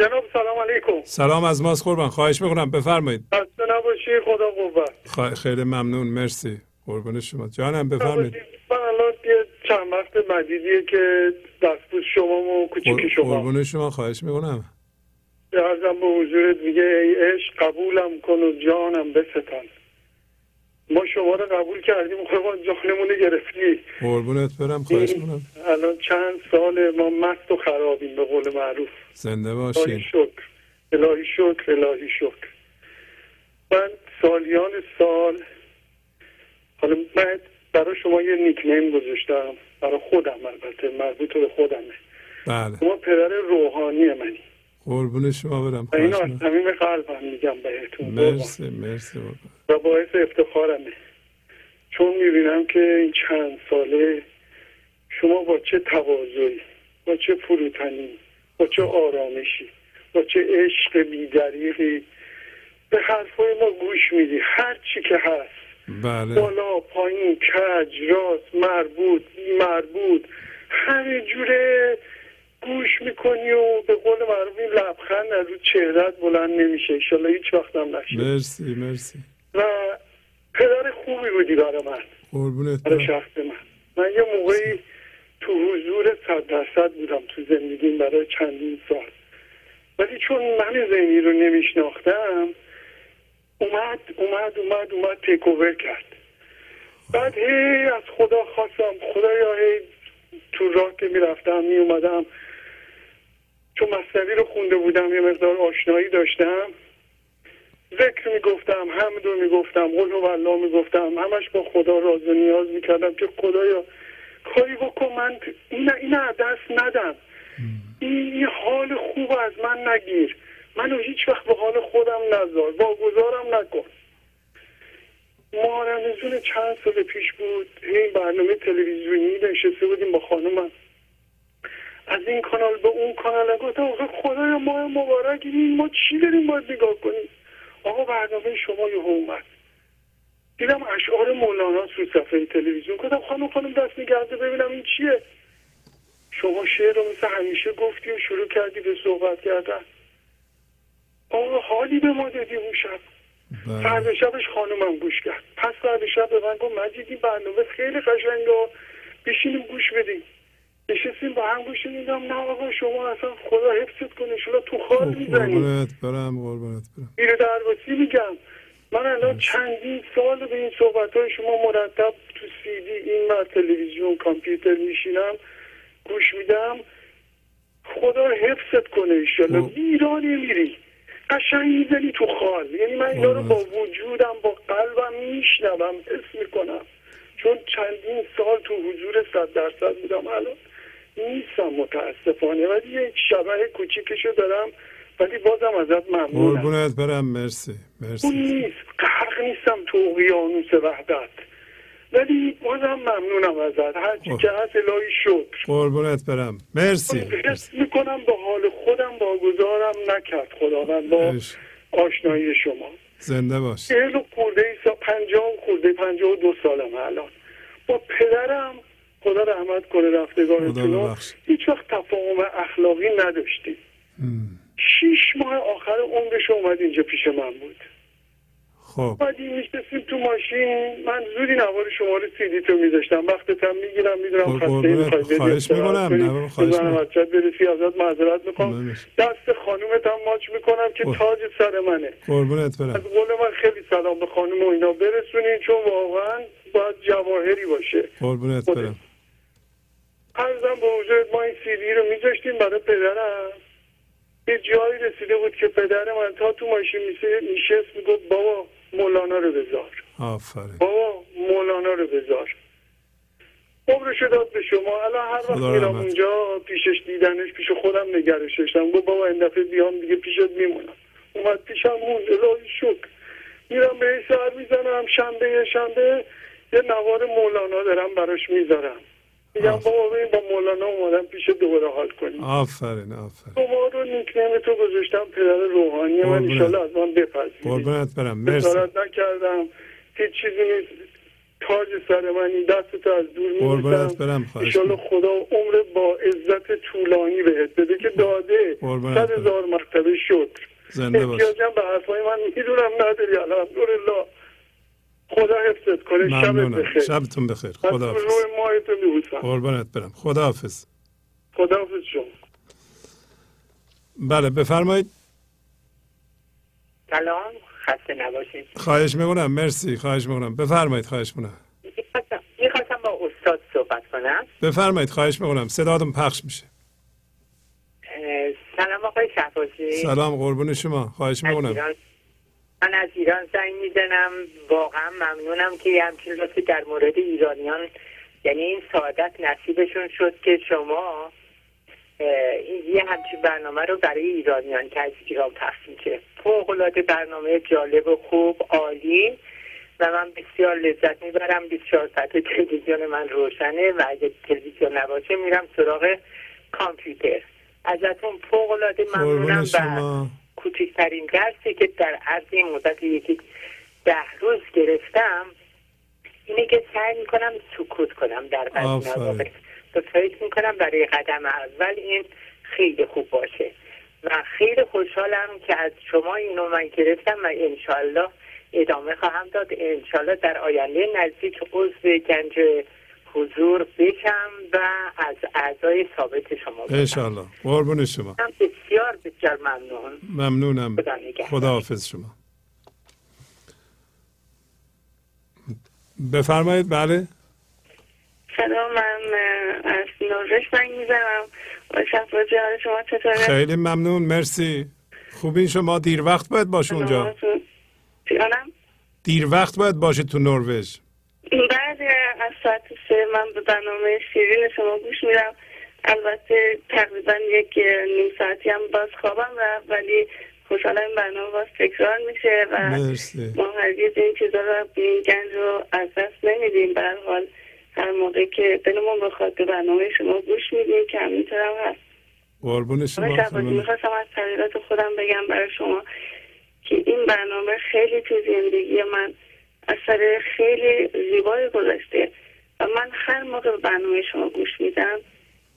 جناب سلام علیکم. سلام از ماست قربان. خواهش می‌کنم. بفرمایید. خسته نباشی خدا قوت. خیلی ممنون. مرسی. قربون شما. جانم بفرمایید. من الان یه چند وقت مدیدیه که دستبوز شما و کوچیک شما. قربون شما. خواهش می‌کنم. ارزم به حضورت میگه ای عشق قبولم کن و جانم بستان. ما شما رو قبول کردیم قربان جانمون گرفتی قربونت برم خواهش می‌کنم. الان چند سال ما مست و خرابیم به قول معروف. زنده باشین. شکر. الهی شکر الهی شکر. من سالیان سال حالا من برای شما یه نیکنیم گذاشتم. برای خودم البته مربوط به خودمه. بله. شما پدر روحانی منی. قربون شما برم اینو از صمیم قلبم میگم بهتون. مرسی مرسی و باعث افتخارمه. چون می‌بینم که این چند ساله شما با چه تواضعی با چه فروتنی با چه آرامشی با چه عشق بیدریقی به حرفای ما گوش میدی. هر چی که هست. بله. بالا پایین کج راست مربوط مربوط. همه جوره گوش می‌کنی و به قول معروف لبخند از رو چهرت بلند نمیشه. ایشالله هیچ وقت هم نشه. مرسی مرسی. و پدر خوبی بودی برای من. قربونت برای شخص من. من یه موقعی تو حضور صد درصد بودم تو زندگیم برای چندین سال. ولی چون من ذهنی رو نمیشناختم اومد اومد اومد اومد تیکوور کرد. بعد هی از خدا خواستم خدایا هی تو راه که می‌رفتم میومدم چون مصنوی رو خونده بودم یه مقدار آشنایی داشتم. ذکر می‌گفتم حمد رو می‌گفتم قل و الله می‌گفتم همش با خدا راز و نیاز می‌کردم که خدایا کاری بکن من این این دست ندم. این حال خوب از من نگیر. منو هیچ وقت به حال خودم نذار. واگذارم نکن. ما رمزون چند سال پیش بود. این برنامه تلویزیونی نشسته بودیم با خانمم از این کانال به اون کانال گفتم آقا خدای ما مبارک. این ما چی داریم باید نگاه کنیم؟ آقا برنامه شما یه اومد. دیدم اشعار مولانا تو صفحه تلویزیون. گفتم خانم خانم دست نگرده ببینم این چیه. شما شعر رو مثل همیشه گفتی و شروع کردی به صحبت کردن. آقا حالی به ما دادی اون شب. فرد شبش خانومم گوش کرد. پس فرد شب به من گفت مجید این برنامه خیلی قشنگه. بشینیم گوش بدیم. نشستیم با هم گوش میدم نه آقا شما اصلا خدا حفظت کنه شما تو خال می‌زنی. قربونت برم قربونت برم. اینو درواسی میگم. من الان چندین سال به این صحبت های شما مرتب تو سی دی این من تلویزیون کامپیوتر میشینم گوش میدم. خدا حفظت کنه ایشالله ایرانی میری. قشنگ می‌زنی تو خال یعنی من اینا رو با وجودم با قلبم میشنوم حس می‌کنم. چون چندین سال تو حضور صد درصد بودم الان. نیستم متاسفانه ولی یک شبه کوچیکشو دارم ولی بازم ازت ممنونم. قربونت برم مرسی مرسی. اون نیست غرق نیستم تو اقیانوس وحدت. ولی بازم ممنونم ازت. هرچی که هست الهی شکر. قربونت برم مرسی. حس می‌کنم به حال خودم واگذارم نکرد خداوند با آشنایی شما. زنده باش. چهل و خورده ای پنجاه خورده پنجاه و دو سالم الان. با پدرم خدا رحمت کنه رفتگارتون هیچ وقت تفاهم اخلاقی نداشتیم. شیش ماه آخر عمرش اومد اینجا پیش من بود. خب. بعدی میشتسیم تو ماشین من زودی نوار شما رو سیدی تو میذاشتم. وقتت هم می‌گیرم می‌دونم خب، خسته خواهش می‌کنم. خواهش می‌کنم. بچت برسی ازت معذرت می‌کنم نمیشه. دست خانومت هم ماچ می‌کنم که خب. تاج سر منه. قربونت از برم قول من خیلی سلام به خانم و اینا. برسونین چون واقعا باید جواهری باشه. قربونت. برم. ارزم به حضورت ما این سیدی رو میذاشتیم برای پدرم. یه جایی رسیده بود که پدر من تا تو ماشین میشست می‌گفت بابا مولانا رو بذار. آفرین. بابا مولانا رو بذار. عمرشو داد به شما. الان هر وقت میرم. اونجا پیشش دیدنش پیش خودم نگرش داشتم. گفت بابا این دفعه بیام دیگه پیشت میمونم. اومد پیشم موند. الهی شکر. میرم به سر می‌زنم. شنبه شنبه یه نوار مولانا دارم براش می‌ذارم. میگم بابا ببین با مولانا اومدم پیش دوباره حال کنیم. آفرین آفرین. شما رو نیکنیم تو گذاشتم پدر روحانی من. ایشالله از من بپذیرید. قربونت برم مرسی. نکردم. هیچ چیزی نیست. تاج سر منی دست تو از دور خواهش ایشالله خدا عمر با عزت طولانی بهت بده که داده. صد. هزار مرتبه شکر. زنده باش. احتیاجم به حرفای من می‌دونم نداری. الحمدلله. خدا حفظت کنه شبت بخیر. شبتون بخیر. خدا روی ماهتون میبوسم. قربونت برم. خدا حافظ. خدا حافظ شما. بله بفرمایید. سلام. خسته نباشید. خواهش می‌کنم. مرسی. خواهش می‌کنم. بفرمایید خواهش می‌کنم. می‌خواستم- با استاد صحبت کنم. بفرمایید خواهش می‌کنم. صداتون پخش میشه. سلام آقای شهبازی. سلام قربون شما. خواهش از می‌کنم. من از ایران زنگ می‌زنم. واقعا ممنونم که همچین لطفی در مورد ایرانیان یعنی این سعادت نصیبشون شد که شما یه همچین برنامه رو برای ایرانیان که از ایران پخش میشه. فوقالعاده برنامه جالب و خوب عالی. و من بسیار لذت می‌برم. 24 ساعت تلویزیون من روشنه و اگه تلویزیون نباشه میرم سراغ کامپیوتر. ازتون فوقالعاده ممنونم قربون و کوچکترین درسی که در عرض این مدت یکی ده روز گرفتم اینه که سعی می‌کنم سکوت کنم در بعضی. مواقع و فکر می‌کنم برای قدم اول این خیلی خوب باشه. و خیلی خوشحالم که از شما اینو من گرفتم و انشالله ادامه خواهم داد. انشالله در آینده نزدیک عضو گنج حضور بشم و از اعضای ثابت شما باشم انشالله قربون شما. بسیار بسیار ممنون. ممنونم. خدا. خدا حافظ شما. بفرمایید. بله. سلام من از نروژ زنگ می‌زنم. شما چطوره؟ خیلی ممنون. مرسی. خوبین شما؟ دیر وقت باید باشه اونجا. دیر وقت باید باشه تو نروژ. بعد از ساعت سه من به برنامه شیرین شما گوش میرم البته تقریبا یک نیم ساعتی هم باز خوابم رفت ولی خوشحالم این برنامه باز تکرار میشه و مرسی. ما هرگز این چیزا رو این گنج رو از دست نمیدیم. به هر حال هر موقع که دلمون بخواد به برنامه شما گوش میدیم که همینطور هم هست. قربون شما. می‌خواستم از تغییرات خودم بگم برای شما که این برنامه خیلی تو زندگی من اثر خیلی زیبایی گذاشته و من هر موقع برنامه شما گوش میدم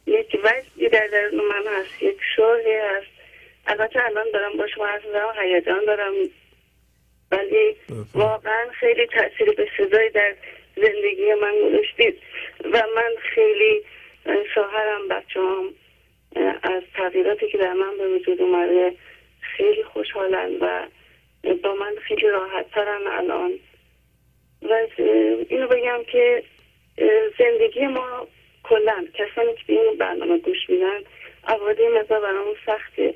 یک وجدی در درون من هست یک شوقی هست. البته الان دارم با شما حرف می‌زنم هیجان دارم. ولی واقعا خیلی تاثیر به سزایی در زندگی من گذاشتید. و من خیلی شوهرم بچه از تغییراتی که در من به وجود اومده خیلی خوشحالن و با من خیلی راحت ترن الان. و اینو بگم که زندگی ما کلا کسانی که به این برنامه گوش میدن عوادی مقدار برامون سخته.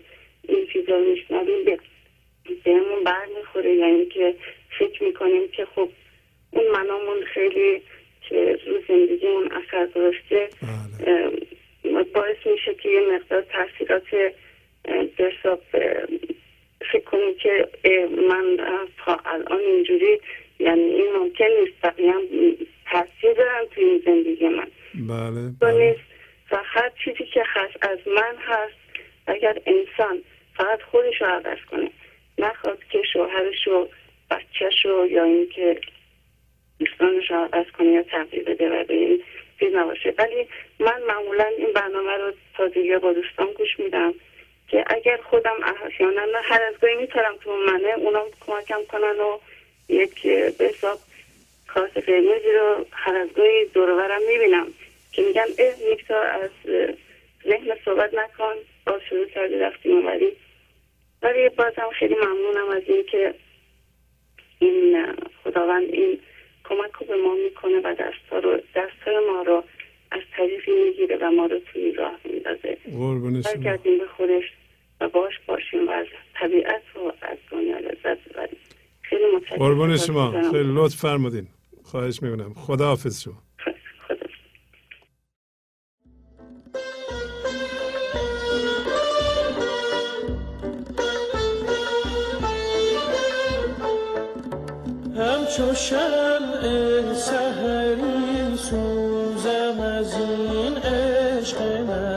این چیزا رو میشنویم به بهمون بر می‌خوره. یعنی که فکر می‌کنیم که خب اون منامون خیلی که رو زندگیمون اثر گذاشته اه، باعث میشه که یه مقدار تاثیرات اه، فکر کنیم که من تا الان اینجوری یعنی این ممکن نیست بقیه تاثیر دارن توی این زندگی من. بله تو نیست. و هر چیزی که هست از من هست اگر انسان فقط خودش رو عوض کنه نخواد که شوهرش و بچهش رو یا اینکه دوستانش رو عوض کنه یا تغییر بده و به این چیز نباشه. ولی من معمولا این برنامه رو تازگی با دوستان گوش میدم که اگر خودم احیانا هر از گاهی میتارم تو منه اونم کمکم کنن و یک به حساب کارت قرمزی رو هر از گاهی دورورم می‌بینم که میگم اه نیکتا از ذهن صحبت نکن باز شروع کردی رفتی اومدی ولی بازم خیلی ممنونم از این که این خداوند این کمک رو به ما می‌کنه و دست رو دست ما رو از طریقی می‌گیره و ما رو توی راه میندازه. برگردیم به خودش و باش باشیم و از طبیعت و از دنیا لذت ببریم. خیلی متشکرم. قربون شما. خیلی لطف فرمودین. خواهش می‌کنم. خدا حافظ شما. همچو شمع سهری سوزم از این عشق نهان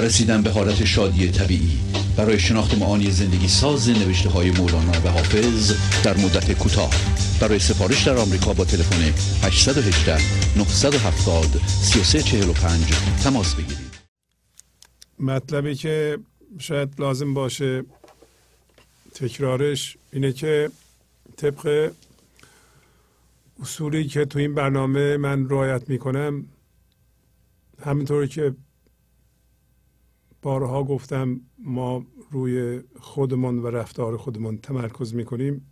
رسیدن به حالت شادی طبیعی. برای شناخت معانی زندگی ساز نوشته های مولانا و حافظ در مدت کوتاه. برای سفارش در آمریکا با تلفن 818 970 3345 تماس بگیرید. مطلبی که شاید لازم باشه تکرارش اینه که طبق اصولی که تو این برنامه من رعایت می‌کنم همینطوری که بارها گفتم ما روی خودمان و رفتار خودمان تمرکز می‌کنیم.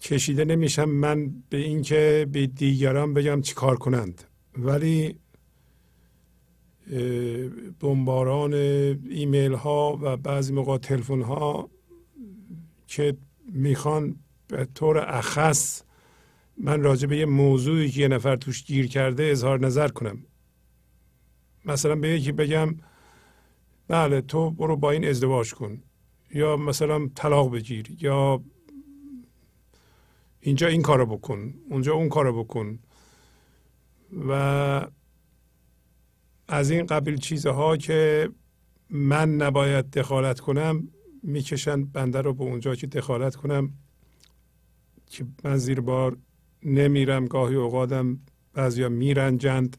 کشیده نمیشم من به اینکه به دیگران بگم چیکار کنند. ولی بمباران ایمیل ها و بعضی موقع تلفن ها که می‌خوان به طور اخص من راجع به یه موضوعی که یه نفر توش گیر کرده اظهار نظر کنم. مثلا به یکی بگم بله تو برو با این ازدواج کن. یا مثلا طلاق بگیر. یا اینجا این کارو بکن اونجا اون کارو بکن. و از این قبیل چیزها که من نباید دخالت کنم می‌کشن بنده رو به اونجا که دخالت کنم که من زیر بار نمیرم گاهی اوقاتم بعضیا میرنجند.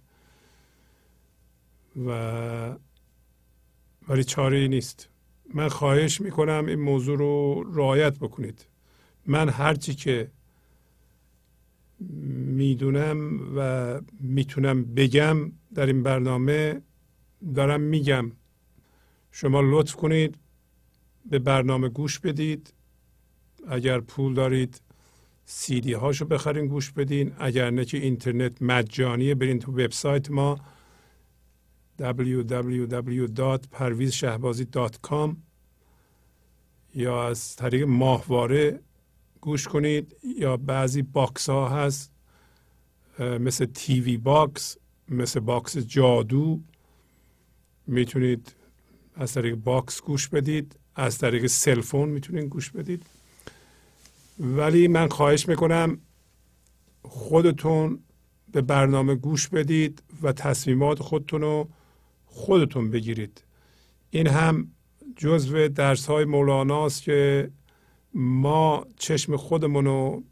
و ولی چاره ای نیست. من خواهش می‌کنم این موضوع رو رعایت بکنید. من هرچی که می‌دونم و می‌تونم بگم در این برنامه دارم میگم. شما لطف کنید به برنامه گوش بدید. اگر پول دارید سیدی هاشو بخرین گوش بدین. اگر نه که اینترنت مجانیه برین تو وبسایت ما. www.parvizshahbazi.com یا از طریق ماهواره گوش کنید یا بعضی box ها هست مثل TV box مثل box جادو. می‌تونید از طریق box گوش بدید از طریق cell phone می‌تونید گوش بدید. ولی من خواهش می‌کنم خودتون به برنامه گوش بدید و تصمیمات خودتون رو خودتون بگیرید. این هم جزو درس های مولاناست که ما چشم خودمون رو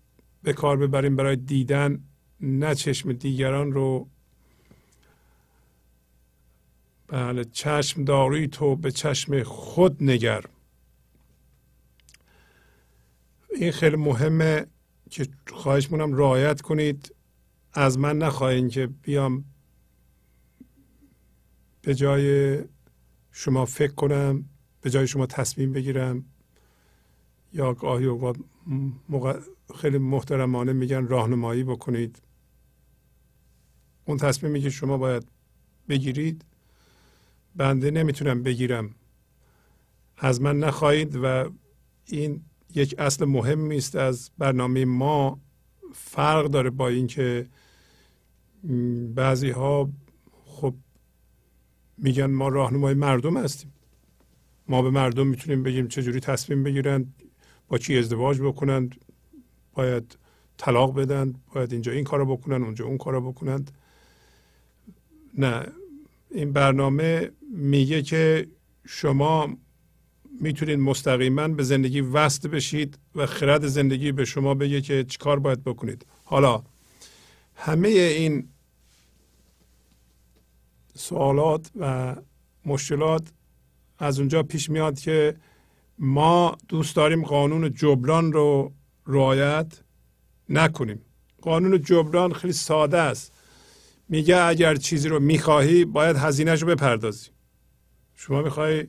به کار ببریم برای دیدن نه چشم دیگران رو. بله چشم داری تو به چشم خود نگر. این خیلی مهمه که خواهش مونم رعایت کنید. از من نخواهید که بیام به جای شما فکر کنم به جای شما تصمیم بگیرم یا گاهی اوقات خیلی محترمانه میگن راهنمایی بکنید. اون تصمیمی که شما باید بگیرید بنده نمی‌تونم بگیرم. از من نخواهید و این یک اصل مهمی است از برنامه ما. فرق داره با اینکه بعضی ها خب میگن ما راهنمای مردم هستیم. ما به مردم می‌تونیم بگیم چجوری تصمیم بگیرن با کی ازدواج بکنن باید طلاق بدن باید اینجا این کارو بکنن اونجا اون کارو بکنند نه این برنامه میگه که شما می‌تونید مستقیما به زندگی وصل بشید و خرد زندگی به شما بگه که چیکار باید بکنید. حالا همه این سوالات و مشکلات از اونجا پیش میاد که ما دوست داریم قانون جبران رو رعایت نکنیم. قانون جبران خیلی ساده است. میگه اگر چیزی رو می‌خواهی باید هزینهش رو بپردازی. شما می‌خوای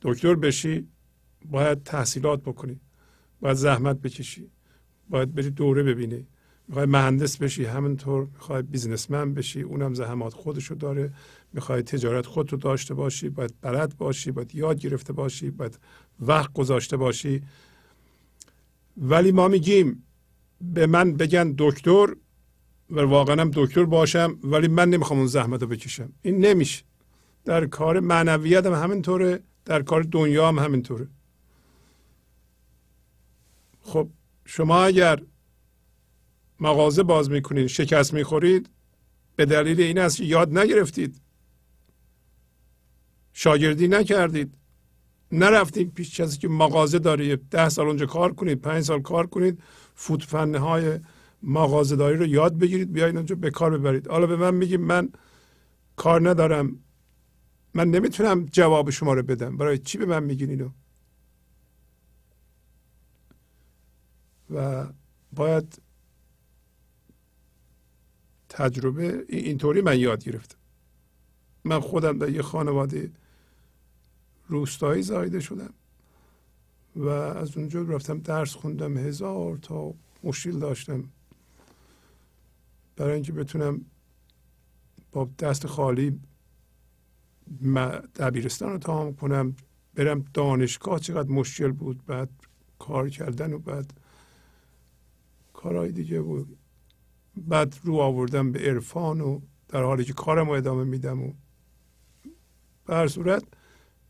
دکتر بشی باید تحصیلات بکنی باید زحمت بکشی باید بری دوره ببینی. می‌خوای مهندس بشی همینطور می‌خوای بیزنسمن بشی اونم زحمات خودشو داره. می‌خوای تجارت خود رو داشته باشی باید بلد باشی باید یاد گرفته باشی باید وقت گذاشته باشی. ولی ما میگیم به من بگن دکتر و واقعا هم دکتر باشم ولی من نمی‌خوام اون زحمت رو بکشم. این نمیشه. در کار معنویت هم همینطوره در کار دنیا هم همینطوره. خب شما اگر مغازه باز می‌کنید شکست می‌خورید به دلیل این است یاد نگرفتید. شاگردی نکردید. نرفتیم پیش کسی که مغازه داره ده سال اونجا کار کنید پنج سال کار کنید فوت های مغازه داری رو یاد بگیرید بیاین اونجا به کار ببرید. حالا به من میگیم من کار ندارم. من نمی‌تونم جواب شما رو بدم. برای چی به من میگین اینو؟ و باید تجربه. اینطوری من یاد گرفتم. من خودم در یه خانواده روستایی زایده شدم و از اونجا رفتم درس خوندم هزار تا مشکل داشتم. برای اینکه بتونم با دست خالی دبیرستان رو تمام کنم برم دانشگاه چقدر مشکل بود بعد کار کردن و بعد کارهای دیگه بود. بعد رو آوردم به عرفان و در حالی که کارم رو ادامه میدم و به هر صورت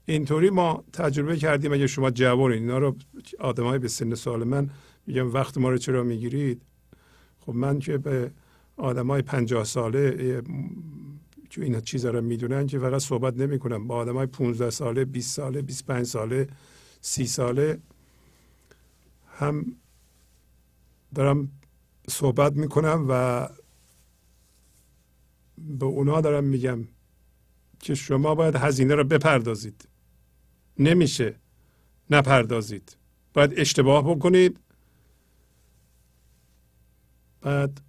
اینطوری ما تجربه کردیم. اگه شما جوانید اینا رو آدمای به سن سال من میگم وقت ما رو چرا می‌گیرید؟ خب من که به آدمای پنجاه ساله که این چیزا رو می‌دونن که فقط صحبت نمی‌کنم. با آدمای 15 ساله 20 ساله 25 ساله 30 ساله هم دارم صحبت می‌کنم و به اونا دارم میگم که شما باید هزینه رو بپردازید. نمیشه نپردازید. باید اشتباه بکنید. بعد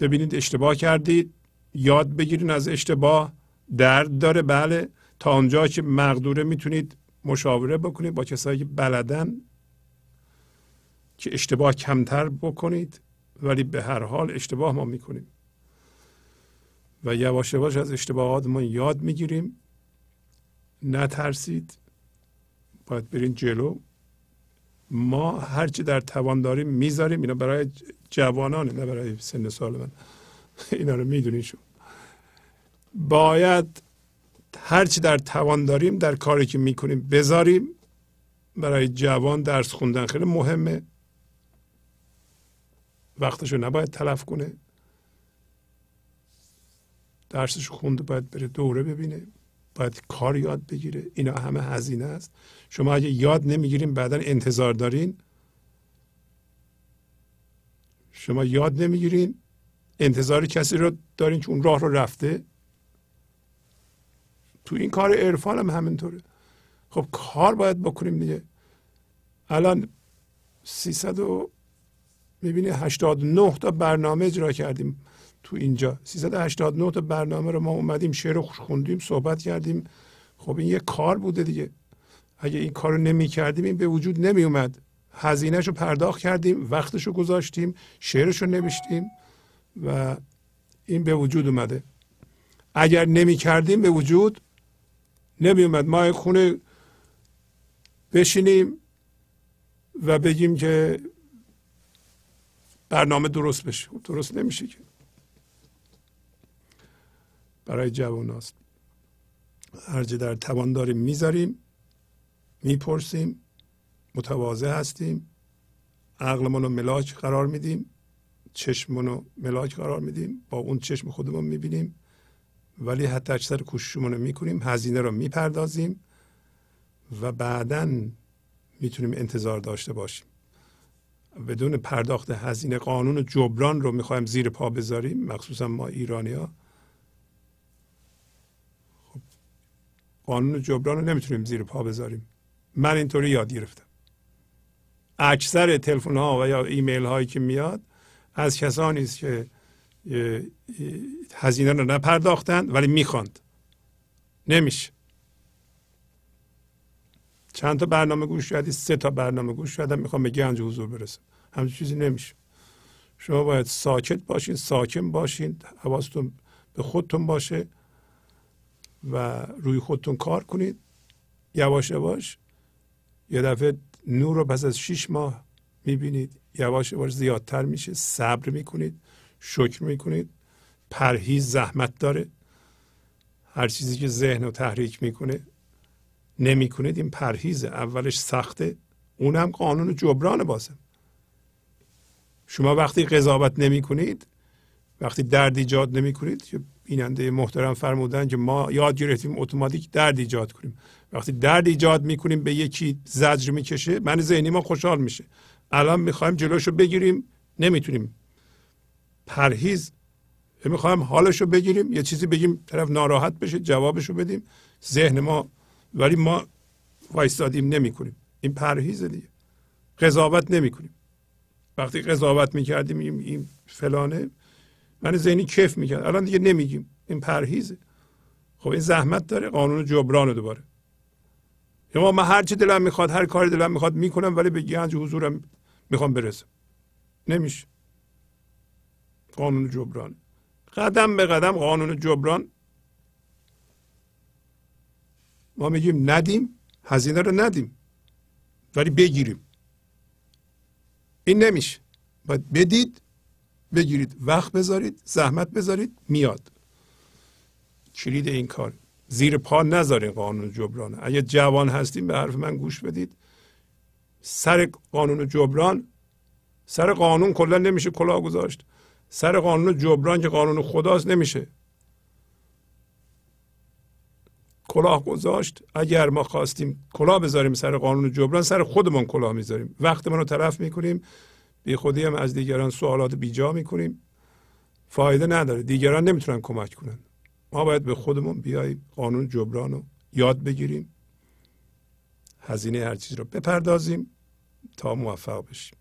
ببینید اشتباه کردید. یاد بگیرین از اشتباه. درد داره. بله. تا اونجا که مقدوره می‌تونید مشاوره بکنید با کسایی که بلدن. که اشتباه کمتر بکنید ولی به هر حال اشتباه ما می‌کنیم. و یواش یواش از اشتباهات ما یاد می‌گیریم. نترسید. باید برین جلو. ما هرچی در توان داریم می‌ذاریم. اینا برای جوانانه نه برای سن سال من. اینا رو می‌دونین شو باید هرچی در توان داریم در کاری که می‌کنیم بذاریم. برای جوان درس خوندن خیلی مهمه. وقتشو نباید تلف کنه. درسش خونده باید بره دوره ببینه. باید کار یاد بگیره. اینا همه هزینه است. شما اگه یاد نمی‌گیریم بعدا انتظار دارین. شما یاد نمی‌گیرین. انتظار کسی رو دارین که اون راه رو رفته. تو این کار عرفان هم همینطوره. خب کار باید بکنیم دیگه. الان 300 و می‌بینی 89 تا برنامه اجرا کردیم تو اینجا. 389 تا برنامه رو ما اومدیم شعر خوندیم صحبت کردیم. خب این یه کار بوده دیگه. اگه این کار رو نمی کردیم این به وجود نمی اومد هزینهش رو پرداخت کردیم وقتش رو گذاشتیم شعرش رو نوشتیم و این به وجود اومده. اگر نمی کردیم به وجود نمی اومد ما خونه بشینیم و بگیم که برنامه درست بشه. خب درست نمیشه که. برای جوان هست هرچه در توان داریم می‌ذاریم می‌پرسیم متواضع هستیم عقلمون رو ملاک قرار میدیم چشممون رو ملاک قرار میدیم با اون چشم خودمون می‌بینیم ولی حتی اکثر کوششمون رو می‌کنیم هزینه رو می‌پردازیم و بعدا می‌تونیم انتظار داشته باشیم. بدون پرداخت هزینه قانون جبران رو می‌خوایم زیر پا بذاریم مخصوصا ما ایرانی ها خب قانون جبران رو نمی‌تونیم زیر پا بذاریم. من اینطوری یاد گرفتم. اکثر تلفن ها و یا ایمیل هایی که میاد از کسانی است که هزینه رو نپرداختند ولی می‌خواند. نمیشه. چند تا برنامه گوش کردی؟ سه تا برنامه گوش کردم. می‌خوام به گنج حضور برسم. همچین چیزی نمیشه. شما باید ساکت باشین ساکن باشین حواستون به خودتون باشه و روی خودتون کار کنید. یواش یواش یه دفعه نور رو پس از شیش ماه می‌بینید. یواش یواش زیادتر میشه. صبر می‌کنید شکر می‌کنید. پرهیز زحمت داره. هر چیزی که ذهن رو تحریک می‌کنه نمی‌کنید این پرهیز اولش سخته اونم قانون جبران بازه. شما وقتی قضاوت نمی کنید وقتی درد ایجاد نمی کنید بیننده محترم فرمودن که ما یاد گرفتیم اتوماتیک درد ایجاد کنیم. وقتی درد ایجاد می‌کنیم به یکی زجر می‌کشه من ذهنی ما خوشحال میشه. الان می‌خوایم جلوشو بگیریم نمی‌تونیم. پرهیز می‌خوایم حالشو بگیریم یه چیزی بگیم طرف ناراحت بشه جوابشو بدیم. ذهن ما ولی ما وایستادیم نمی‌کنیم. این پرهیز دیگه. قضاوت نمی‌کنیم. وقتی قضاوت می‌کردیم این فلانه من ذهنی کف می‌کرد الان دیگه نمیگیم. این پرهیزه. خب این زحمت داره. قانون جبران دوباره. یا من هر چی دلم می‌خواد هر کاری دلم می‌خواد می‌کنم ولی به گنج حضورم می‌خوام برسم. نمیشه. قانون جبران. قدم به قدم قانون جبران ما میگیم ندیم هزینه رو ندیم ولی بگیریم. این نمیشه. باید بدید بگیرید. وقت بذارید زحمت بذارید میاد. کلید این کار. زیر پا نذارین قانون جبران. اگه جوان هستیم به حرف من گوش بدید. سر قانون جبران سر قانون کلا نمیشه کلاه گذاشت سر قانون جبران که قانون خداست نمیشه. کلاه گذاشت. اگر ما خواستیم کلاه بذاریم سر قانون جبران سر خودمون کلاه می‌ذاریم. وقتمون رو طرف می‌کنیم. بی خودی هم از دیگران سوالات بیجا می‌کنیم. فایده نداره. دیگران نمی‌تونن کمک کنن. ما باید به خودمون بیاییم قانون جبران رو یاد بگیریم. هزینه هر چیز رو بپردازیم تا موفق بشیم.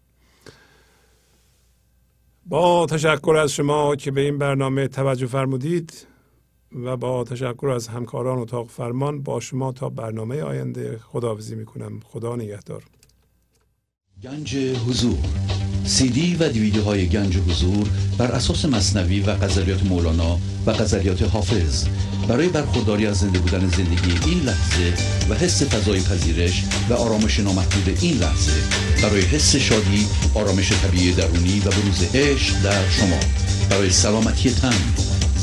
با تشکر از شما که به این برنامه توجه فرمودید. و با تشکر از همکاران اتاق فرمان با شما تا برنامه آینده خداحافظی می‌کنم. خدا نگهدار. گنج حضور. سی دی و دیویدیو های گنج حضور بر اساس مصنوی و غزلیات مولانا و غزلیات حافظ. برای برخورداری از زنده بودن زندگی این لحظه و حس فضای پذیرش و آرامش نامحدود این لحظه برای حس شادی آرامش طبیعی درونی و بروز عشق در شما. برای سلامتی تن